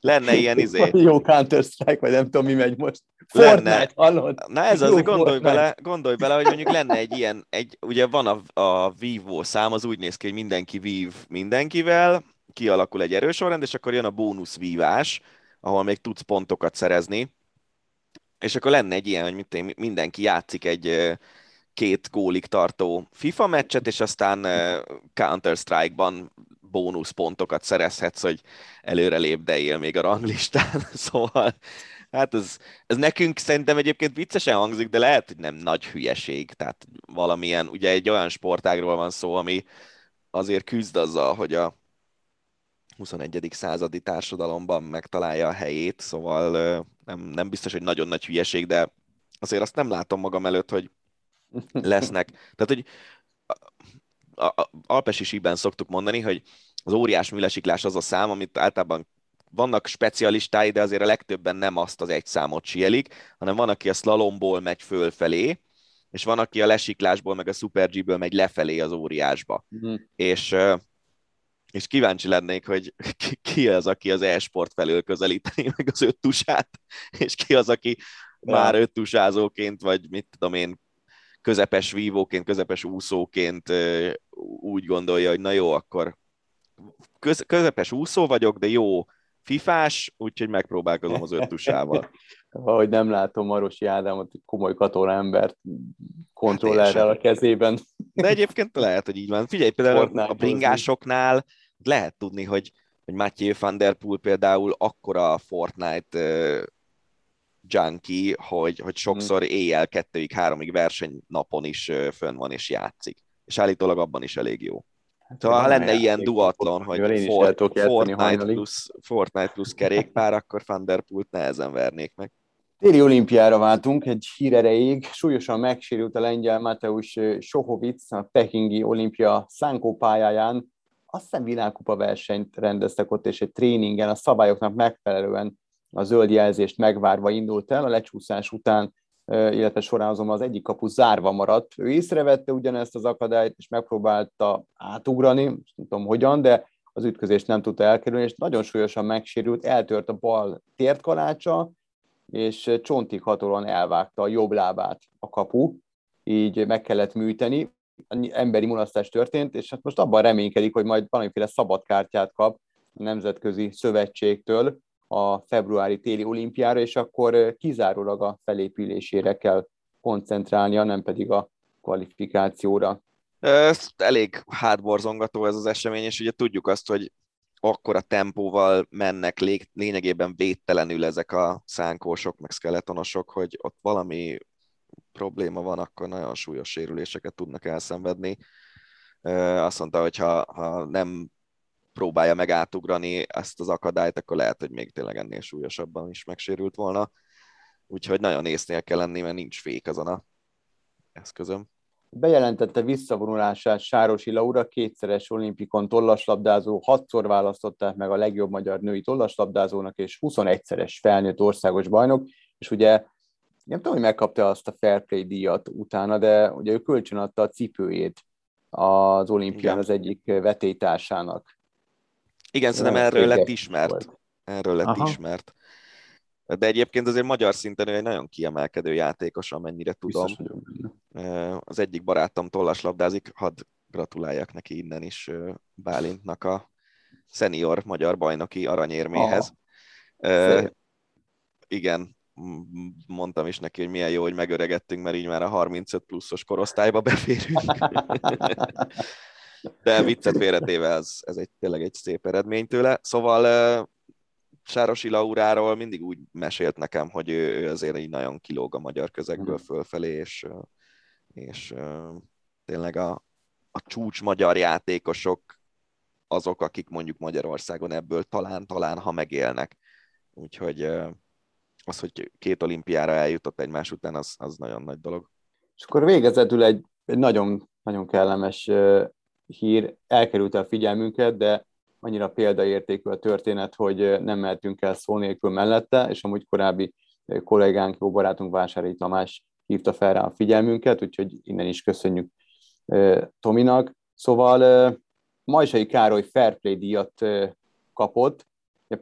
Lenne ilyen izé. Jó Counter-Strike, vagy nem tudom, mi megy most. Lenne. hallod? Na ez az, gondolj bele, gondolj bele, hogy mondjuk lenne egy ilyen, egy, ugye van a, a vívó szám, az úgy néz ki, hogy mindenki vív mindenkivel, kialakul egy erősorrend, és akkor jön a bónusz vívás, ahol még tudsz pontokat szerezni, és akkor lenne egy ilyen, hogy mindenki játszik egy két gólig tartó FIFA meccset, és aztán Counter-Strike-ban bónuszpontokat szerezhetsz, hogy előre lépdeljél még a ranglistán. szóval hát ez, ez nekünk szerintem egyébként viccesen hangzik, de lehet, hogy nem nagy hülyeség. Tehát valamilyen, ugye egy olyan sportágról van szó, ami azért küzd azzal, hogy a 21. századi társadalomban megtalálja a helyét, szóval nem, nem biztos, hogy nagyon nagy hülyeség, de azért azt nem látom magam előtt, hogy lesznek. Tehát, hogy a, a, alpesi síben szoktuk mondani, hogy az óriás műlesiklás az a szám, amit általában vannak specialistái, de azért a legtöbben nem azt az egy számot sielik, hanem van, aki a slalomból megy fölfelé, és van, aki a lesiklásból, meg a Super G-ből megy lefelé az óriásba. Mm. És, és kíváncsi lennék, hogy ki az, aki az e-sport felől közelíteni meg az öt tusát, és ki az, aki már öt tusázóként, vagy mit tudom én, közepes vívóként, közepes úszóként úgy gondolja, hogy na jó, akkor köz, közepes úszó vagyok, de jó fifás, úgyhogy megpróbálkozom az öttusával. Ahogy nem látom Marosi Ádámot, egy komoly katona embert kontrollerrel hát a kezében. De egyébként lehet, hogy így van. Figyelj, például Fortnite a bringásoknál lehet tudni, hogy, hogy Mathieu van der Poel például akkora Fortnite junkie, hogy, hogy sokszor mm. éjjel kettőig, háromig versenynapon is fönn van és játszik. És állítólag abban is elég jó. Hát, szóval ha lenne ilyen duatlon, hogy Fort, Fortnite, plusz, Fortnite plusz kerékpár, akkor Thunderpult nehezen vernék meg. Téli olimpiára váltunk egy hír erejéig. Súlyosan megsérült a lengyel Mateusz Sohovic a pekingi olimpia szánkó pályáján. Azt hiszem világkupa versenyt rendeztek ott, és egy tréningen a szabályoknak megfelelően a zöld jelzést megvárva indult el. A lecsúszás után illetve során azonban az egyik kapu zárva maradt. Ő észrevette ugyanezt az akadályt, és megpróbálta átugrani, nem tudom hogyan, de az ütközést nem tudta elkerülni, és nagyon súlyosan megsérült, eltört a bal tértkalácsa, és csontig hatolóan elvágta a jobb lábát a kapu, így meg kellett műteni, emberi mulasztás történt, és hát most abban reménykedik, hogy majd valamiféle szabadkártyát kap a Nemzetközi Szövetségtől, a februári téli olimpiára, és akkor kizárólag a felépülésére kell koncentrálnia, nem pedig a kvalifikációra. Elég hátborzongató ez az esemény, és ugye tudjuk azt, hogy akkora tempóval mennek lényegében védtelenül ezek a szánkósok, meg skeletonosok, hogy ott valami probléma van, akkor nagyon súlyos sérüléseket tudnak elszenvedni. Azt mondta, hogy ha, ha nem próbálja meg átugrani ezt az akadályt, akkor lehet, hogy még tényleg ennél súlyosabban is megsérült volna. Úgyhogy nagyon észnél kell lenni, mert nincs fék azon a eszközöm. Bejelentette visszavonulását Sárosi Laura, kétszeres olimpikon tollaslabdázó, hatszor választották meg a legjobb magyar női tollaslabdázónak, és 21-szeres felnőtt országos bajnok, és ugye nem tudom, hogy megkapta azt a Fair Play díjat utána, de ugye ő kölcsönadta a cipőjét az olimpián Igen. az egyik vetétársának. Igen, szerintem erről lett ismert. Erről lett Aha. ismert. De egyébként azért magyar szinten ő egy nagyon kiemelkedő játékos, amennyire tudom. Az egyik barátom tollaslabdázik, hadd gratuláljak neki innen is Bálintnak a szenior magyar bajnoki aranyérméhez. Uh, igen, mondtam is neki, hogy milyen jó, hogy megöregettünk, mert így már a 35 pluszos korosztályba beférünk. De viccet félretéve ez, ez egy, tényleg egy szép eredmény tőle. Szóval Sárosi Lauráról mindig úgy mesélt nekem, hogy ő, ő azért így nagyon kilóg a magyar közegből mhm. fölfelé, és, és tényleg a, a csúcs magyar játékosok azok, akik mondjuk Magyarországon ebből talán-talán, ha megélnek. Úgyhogy az, hogy két olimpiára eljutott egymás után, az, az nagyon nagy dolog. És akkor végezetül egy, egy nagyon, nagyon kellemes hír elkerült a figyelmünket, de annyira példaértékű a történet, hogy nem mehetünk el szó nélkül mellette, és amúgy korábbi kollégánk, jó barátunk Vásári Tamás hívta fel rá a figyelmünket, úgyhogy innen is köszönjük Tominak. Szóval Majsai Károly Fair Play díjat kapott,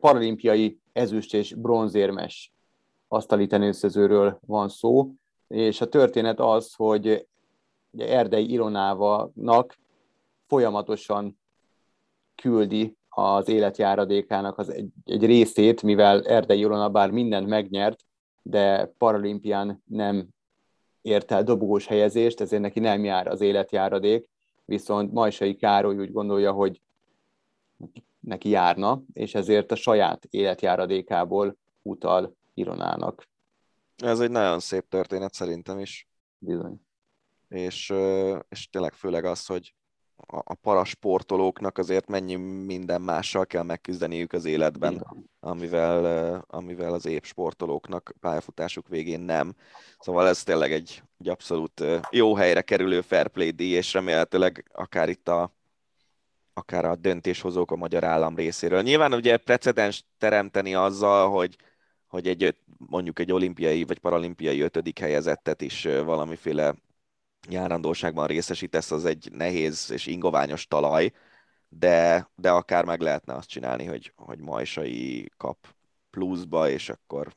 paralimpiai ezüst és bronzérmes asztali tenészezőről van szó, és a történet az, hogy Erdei Ilonávanak folyamatosan küldi az életjáradékának az egy, egy részét, mivel Erdei Ilona bár mindent megnyert, de paralimpián nem ért el dobogós helyezést, ezért neki nem jár az életjáradék, viszont Majsai Károly úgy gondolja, hogy neki járna, és ezért a saját életjáradékából utal Ironának. Ez egy nagyon szép történet szerintem is. Bizony. És, és tényleg főleg az, hogy a parasportolóknak azért mennyi minden mással kell megküzdeniük az életben, amivel, amivel az épp sportolóknak pályafutásuk végén nem. Szóval ez tényleg egy, egy abszolút jó helyre kerülő fair play díj, és remélhetőleg akár itt a akár a döntéshozók a magyar állam részéről. Nyilván ugye precedens teremteni azzal, hogy, hogy egy, mondjuk egy olimpiai vagy paralimpiai ötödik helyezettet is valamiféle járandóságban részesítesz, az egy nehéz és ingoványos talaj, de, de akár meg lehetne azt csinálni, hogy, hogy Majsai kap pluszba, és akkor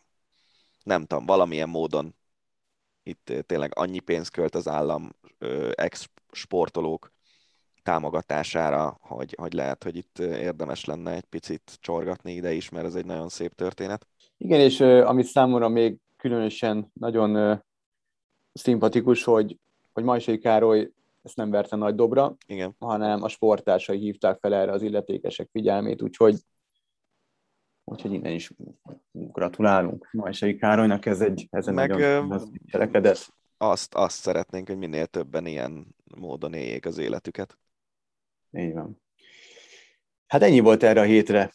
nem tudom, valamilyen módon itt tényleg annyi pénzt költ az állam ex-sportolók támogatására, hogy, hogy lehet, hogy itt érdemes lenne egy picit csorgatni ide is, mert ez egy nagyon szép történet. Igen, és amit számomra még különösen nagyon szimpatikus, hogy hogy Majsai Károly ezt nem verte nagy dobra, Igen. hanem a sportásai hívták fel erre az illetékesek figyelmét, úgyhogy úgyhogy innen is gratulálunk Majsai Károlynak, ez egy, ez egy Meg, nagyon cselekedet. Azt, azt szeretnénk, hogy minél többen ilyen módon éljék az életüket. Így van. Hát ennyi volt erre a hétre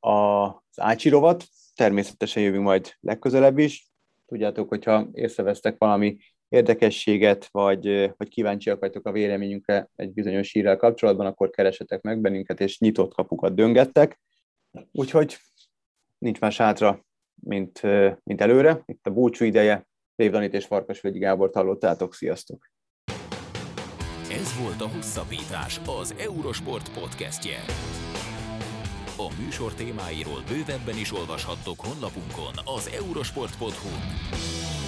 az Ácsi rovat. Természetesen jövünk majd legközelebb is. Tudjátok, hogyha észrevesztek valami érdekességet, vagy, vagy kíváncsiak vagytok a véleményünkre egy bizonyos hírrel kapcsolatban, akkor keresetek meg bennünket, és nyitott kapukat döngettek. Úgyhogy nincs más hátra, mint, mint előre. Itt a búcsú ideje. Rév és Farkasvölgyi Gábor hallottátok. Sziasztok! Ez volt a Hosszabbítás, az Eurosport podcastje. A műsor témáiról bővebben is olvashattok honlapunkon az eurosport.hu.